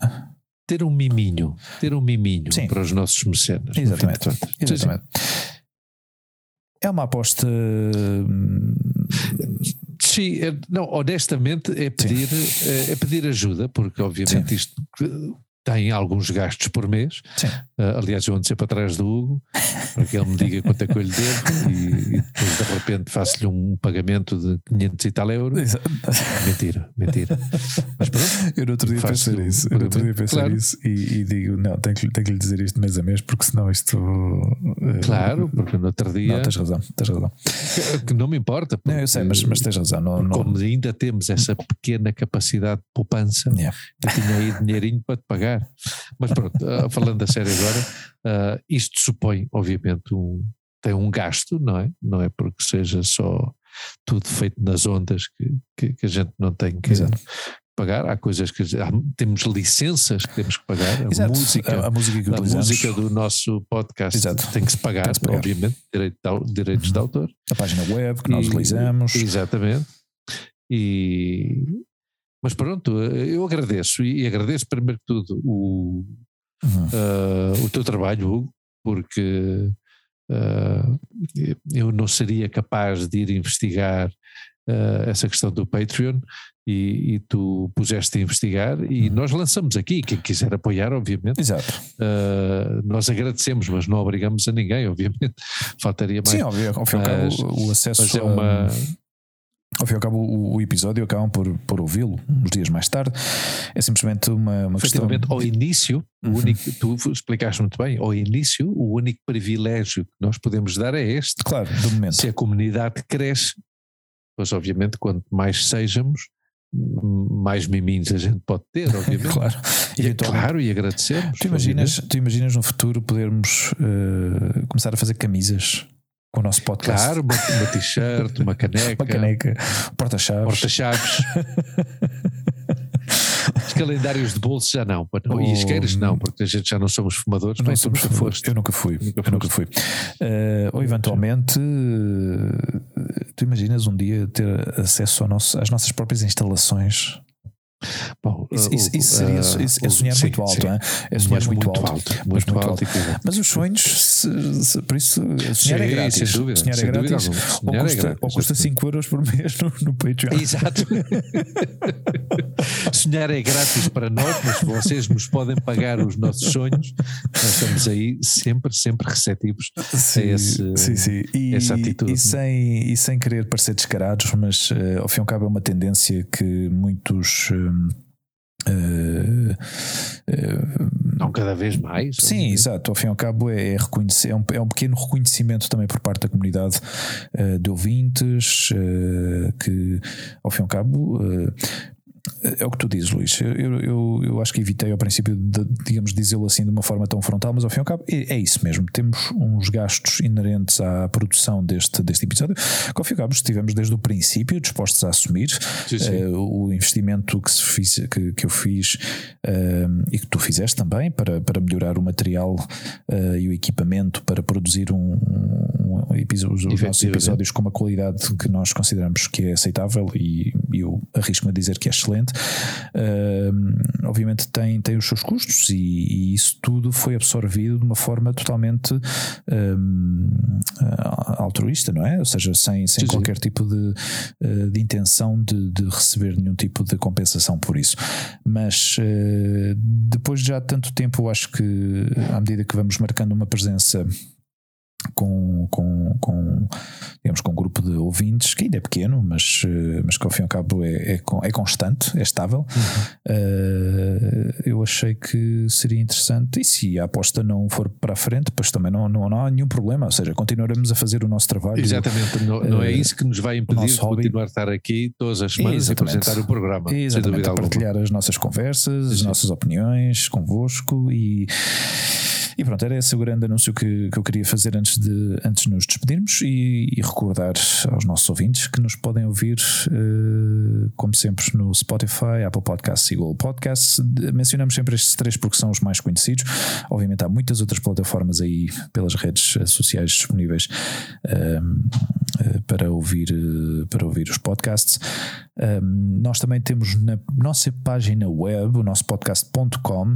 ter um miminho ter um miminho Sim. para os nossos mecenas exatamente, exatamente. é uma aposta Sim, é, não, honestamente é pedir, é, é, pedir ajuda, porque obviamente Sim. isto tem alguns gastos por mês. Uh, aliás, eu ando sempre atrás do Hugo para que ele me diga quanto é que eu lhe devo e, e depois de repente faço-lhe um pagamento de 500 e tal euros. Mentira, mentira. Mas pronto. Eu no outro dia pensei isso. Eu no outro dia pensei claro. isso e, e, digo: não, tenho que, tenho que lhe dizer isto mês a mês porque senão isto. Uh, claro, porque no outro dia. Não, tens razão, tens razão. Que, que não me importa. Porque, não, eu sei, mas, mas tens razão. Não, não... Como ainda temos essa pequena capacidade de poupança, yeah. eu tinha aí dinheirinho para te pagar. *laughs* Mas pronto, uh, falando a sério agora, uh, isto supõe, obviamente, um, tem um gasto, não é? Não é porque seja só tudo feito nas ondas que, que, que a gente não tem que Exato. pagar. Há coisas que há, temos licenças que temos que pagar. A Exato. música, a, a música, que a música do nosso podcast Exato. tem que se pagar, se pagar. obviamente, direito de, direitos uhum. de autor. A página web que e, nós utilizamos. Exatamente. E, mas pronto, eu agradeço e agradeço primeiro que tudo o, uhum. uh, o teu trabalho, Hugo, porque uh, eu não seria capaz de ir investigar uh, essa questão do Patreon e, e, tu puseste a investigar e uhum. nós lançamos aqui, quem quiser apoiar, obviamente. Exato. nós agradecemos, mas não obrigamos a ninguém, obviamente. *laughs* Faltaria mais. Sim, óbvio, ao fim e ao cabo, o acesso é uma, ao fim e ao cabo, o, o episódio acabam por, por ouvi-lo uns dias mais tarde. É simplesmente uma, uma questão. ao início, uhum. o único, tu explicaste muito bem, ao início, o único privilégio que nós podemos dar é este. Claro, do momento. Se a comunidade cresce, pois obviamente, quanto mais sejamos, mais miminhos a gente pode ter, obviamente. *laughs* claro. E, é claro, e agradecemos. Tu imaginas, tu imaginas no futuro podermos uh, começar a fazer camisas com o nosso podcast. Claro, uma, uma t-shirt, uma *laughs* caneca. uma caneca, porta-chaves. Porta-chaves. *laughs* Os calendários de bolso já não, oh, e isqueiros não, porque a gente já não somos fumadores. Não somos fumadores. Eu nunca fui. Nunca eu nunca fui. Uh, ou eventualmente, uh, tu imaginas um dia ter acesso nosso, às nossas próprias instalações Bom, isso, isso, isso seria isso, é sonhar sim, muito alto, é? é sonhar muito, muito, alto, alto, muito, muito alto. alto. Mas os sonhos, se, se, por isso, sonhar é sim, é grátis. Sem dúvida, sonhar é grátis. Dúvida, ou, custa, é grátis, ou custa 5 euros por mês no, no Patreon. Exato. *laughs* sonhar é grátis para nós, mas vocês nos podem pagar os nossos sonhos. Nós estamos aí sempre, sempre receptivos sim, a esse, sim, sim. E, essa atitude. E sem, e sem querer parecer descarados, mas uh, ao fim e ao cabo é uma tendência que muitos. Uh, Uh, uh, não cada vez mais. Sim, exato. Ao fim e ao cabo é, reconhecer, é, um, é um pequeno reconhecimento também por parte da comunidade uh, de ouvintes que, ao fim e ao cabo, é o que tu dizes, Luís. Eu, eu, eu acho que evitei ao princípio, de, digamos, dizê-lo assim de uma forma tão frontal, mas ao fim e ao cabo é, é, isso mesmo. Temos uns gastos inerentes à produção deste, deste episódio, que ao fim e ao cabo estivemos desde o princípio dispostos a assumir. Sim, sim. Uh, o investimento que, se fiz, que, que eu fiz uh, e que tu fizeste também para, para melhorar o material uh, e o equipamento para produzir um, um episódio, os nossos episódios com uma qualidade que nós consideramos que é aceitável e eu arrisco-me a dizer que é excelente. Uh, obviamente tem, tem os seus custos e, e, isso tudo foi absorvido de uma forma totalmente uh, altruísta, não é? Ou seja, sem, sem sim, qualquer sim. tipo de, uh, de intenção de, de, receber nenhum tipo de compensação por isso. Mas ah, depois de já tanto tempo, eu acho que à medida que vamos marcando uma presença com, com, com, digamos, com um grupo de ouvintes que ainda é pequeno, mas, eh, mas que ao fim e ao cabo é, é, é constante, é estável. Uhum. Uh, eu achei que seria interessante, e se a aposta não for para a frente, pois também não, não, não há nenhum problema, ou seja, continuaremos a fazer o nosso trabalho. Exatamente, não, não é eh, isso que nos vai impedir de continuar a estar aqui todas as semanas Exatamente. a apresentar o programa. Exatamente, a partilhar alguma. as nossas conversas, as nossas opiniões convosco e e pronto, era esse o grande anúncio que, que eu queria fazer antes de, antes de nos despedirmos e, e recordar aos nossos ouvintes que nos podem ouvir, uh, como sempre, no Spotify, Apple Podcasts e Google Podcasts. Mencionamos sempre estes três porque são os mais conhecidos. Obviamente, há muitas outras plataformas aí pelas redes sociais disponíveis uh, para, ouvir, uh, para ouvir os podcasts. Um, nós também temos na nossa página web, o nosso podcast.com,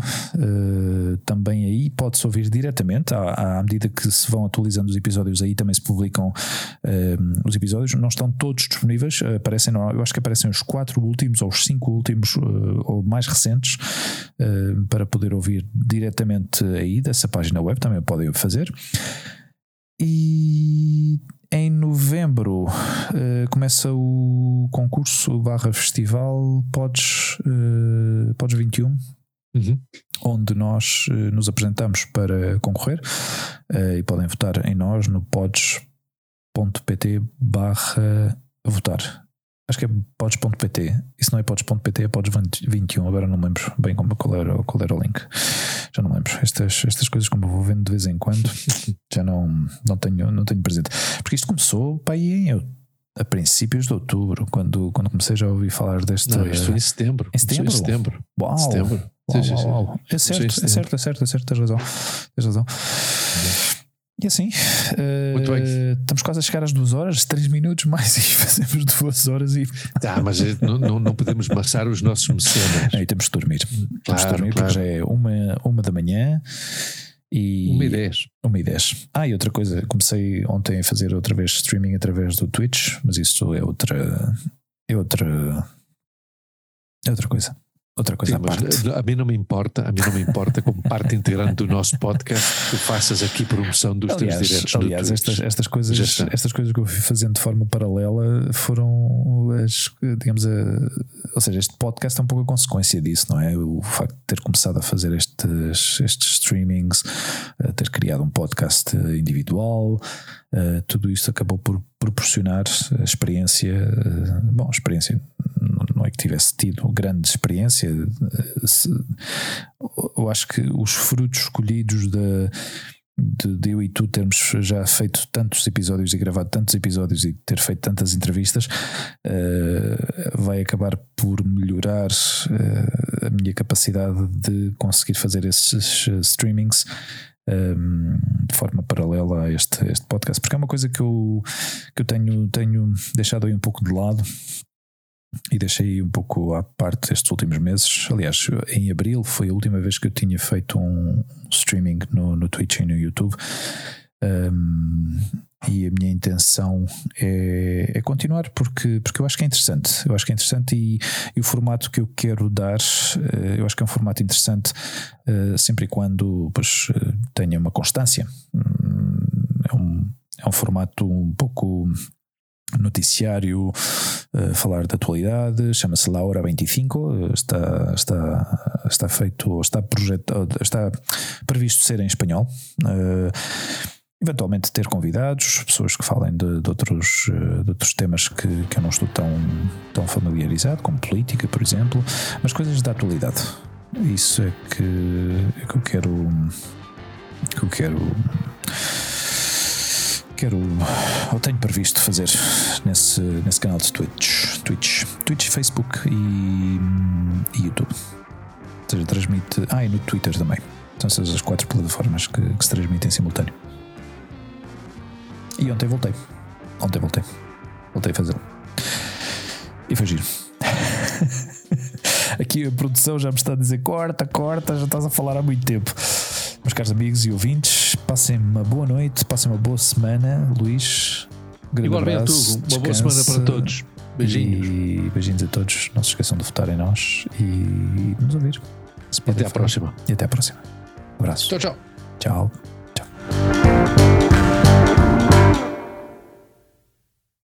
também aí pode-se ouvir diretamente, à, à, medida que se vão atualizando os episódios, aí também se publicam os episódios. Não estão todos disponíveis, aparecem, eu acho que aparecem os quatro últimos ou os cinco últimos uh, ou mais recentes uh, para poder ouvir diretamente aí dessa página web, também podem fazer. E em novembro uh, começa o concurso barra festival Pods, uh, Pods 21, uhum. onde nós uh, nos apresentamos para concorrer uh, e podem votar em nós no pods.pt barra votar. Acho que é pods.pt. Isso não é pods.pt, é pods21. Agora não lembro bem como, qual, era, qual era o link. Já não lembro. Estas, estas coisas, como vou vendo de vez em quando, *laughs* já não, não, tenho, não tenho presente. Porque isto começou para aí em a princípios de outubro, quando, quando comecei já a ouvir falar deste. Não, isto foi em setembro. Em setembro? Em setembro. Uau! Setembro. Uau, uau, uau. É certo, é certo, é certo, é certo, tens razão. Tens razão. E assim, eh, Muito bem. estamos quase a chegar às duas horas, três minutos mais *laughs* e fazemos duas horas e Tá, mas eh, não, não, não podemos maçar os nossos mecenas. aí temos de dormir. temos de Claro, dormir claro. porque já é uma, uma da manhã e Uma e dez. Uma e dez. Ah, e outra coisa, comecei ontem a fazer outra vez streaming através do Twitch, mas isso é outra. É outra. É outra coisa. Outra coisa Sim, à parte. a mim não me importa, a mim não me importa, como parte integrante do nosso podcast, que tu faças aqui promoção dos teus Aliás, direitos aliás estas, estas, coisas, estas coisas que eu fui fazendo de forma paralela foram as, digamos, a, ou seja, este podcast é um pouco a consequência disso, não é? O facto de ter começado a fazer estes, estes streamings, a ter criado um podcast individual, eh, tudo isto acabou por proporcionar experiência, eh, bom, experiência que tivesse tido grande experiência, eh, se- eu acho que os frutos escolhidos de, de eu e tu termos já feito tantos episódios e gravado tantos episódios e ter feito tantas entrevistas eh, vai acabar por melhorar eh, a minha capacidade de conseguir fazer esses streamings ehm, de forma paralela a este, este podcast, porque é uma coisa que eu, que eu tenho, tenho deixado aí um pouco de lado e deixei um pouco à parte estes últimos meses. Aliás, em abril foi a última vez que eu tinha feito um streaming no, no Twitch e no YouTube. Um, e a minha intenção é, é continuar porque, porque eu acho que é interessante. Eu acho que é interessante e, e o formato que eu quero dar, eh, eu acho que é um formato interessante eh, sempre e quando pois, eh, tenha uma constância. Hum, É um, é um formato um pouco noticiário, eh, falar da atualidade, chama-se Laura 25, eh, está, está, está feito, está projetado, está previsto ser em espanhol. Eh, eventualmente ter convidados, pessoas que falem de, de outros, de outros temas que, que eu não estou tão, tão familiarizado, como política, por exemplo, mas coisas da atualidade. Isso é que, é que eu quero. que eu quero quero eu tenho previsto fazer nesse, nesse canal de Twitch Twitch, Twitch Facebook e, e YouTube. Ou seja, transmite, ah e no Twitter também. São essas as quatro plataformas que, que se transmitem em simultâneo. E ontem voltei. Ontem voltei. Voltei a fazê-lo. E foi giro *laughs* aqui a produção já me está a dizer corta, corta, já estás a falar há muito tempo meus caros amigos e ouvintes, passem uma boa noite, passem uma boa semana. Luís, um grande Igualmente, abraço, Hugo, uma boa semana para todos. Beijinhos. E beijinhos a todos. Não se esqueçam de votar em nós e nos ouvir. Até à próxima. E até à próxima. Abraço. Tchau, tchau. Tchau.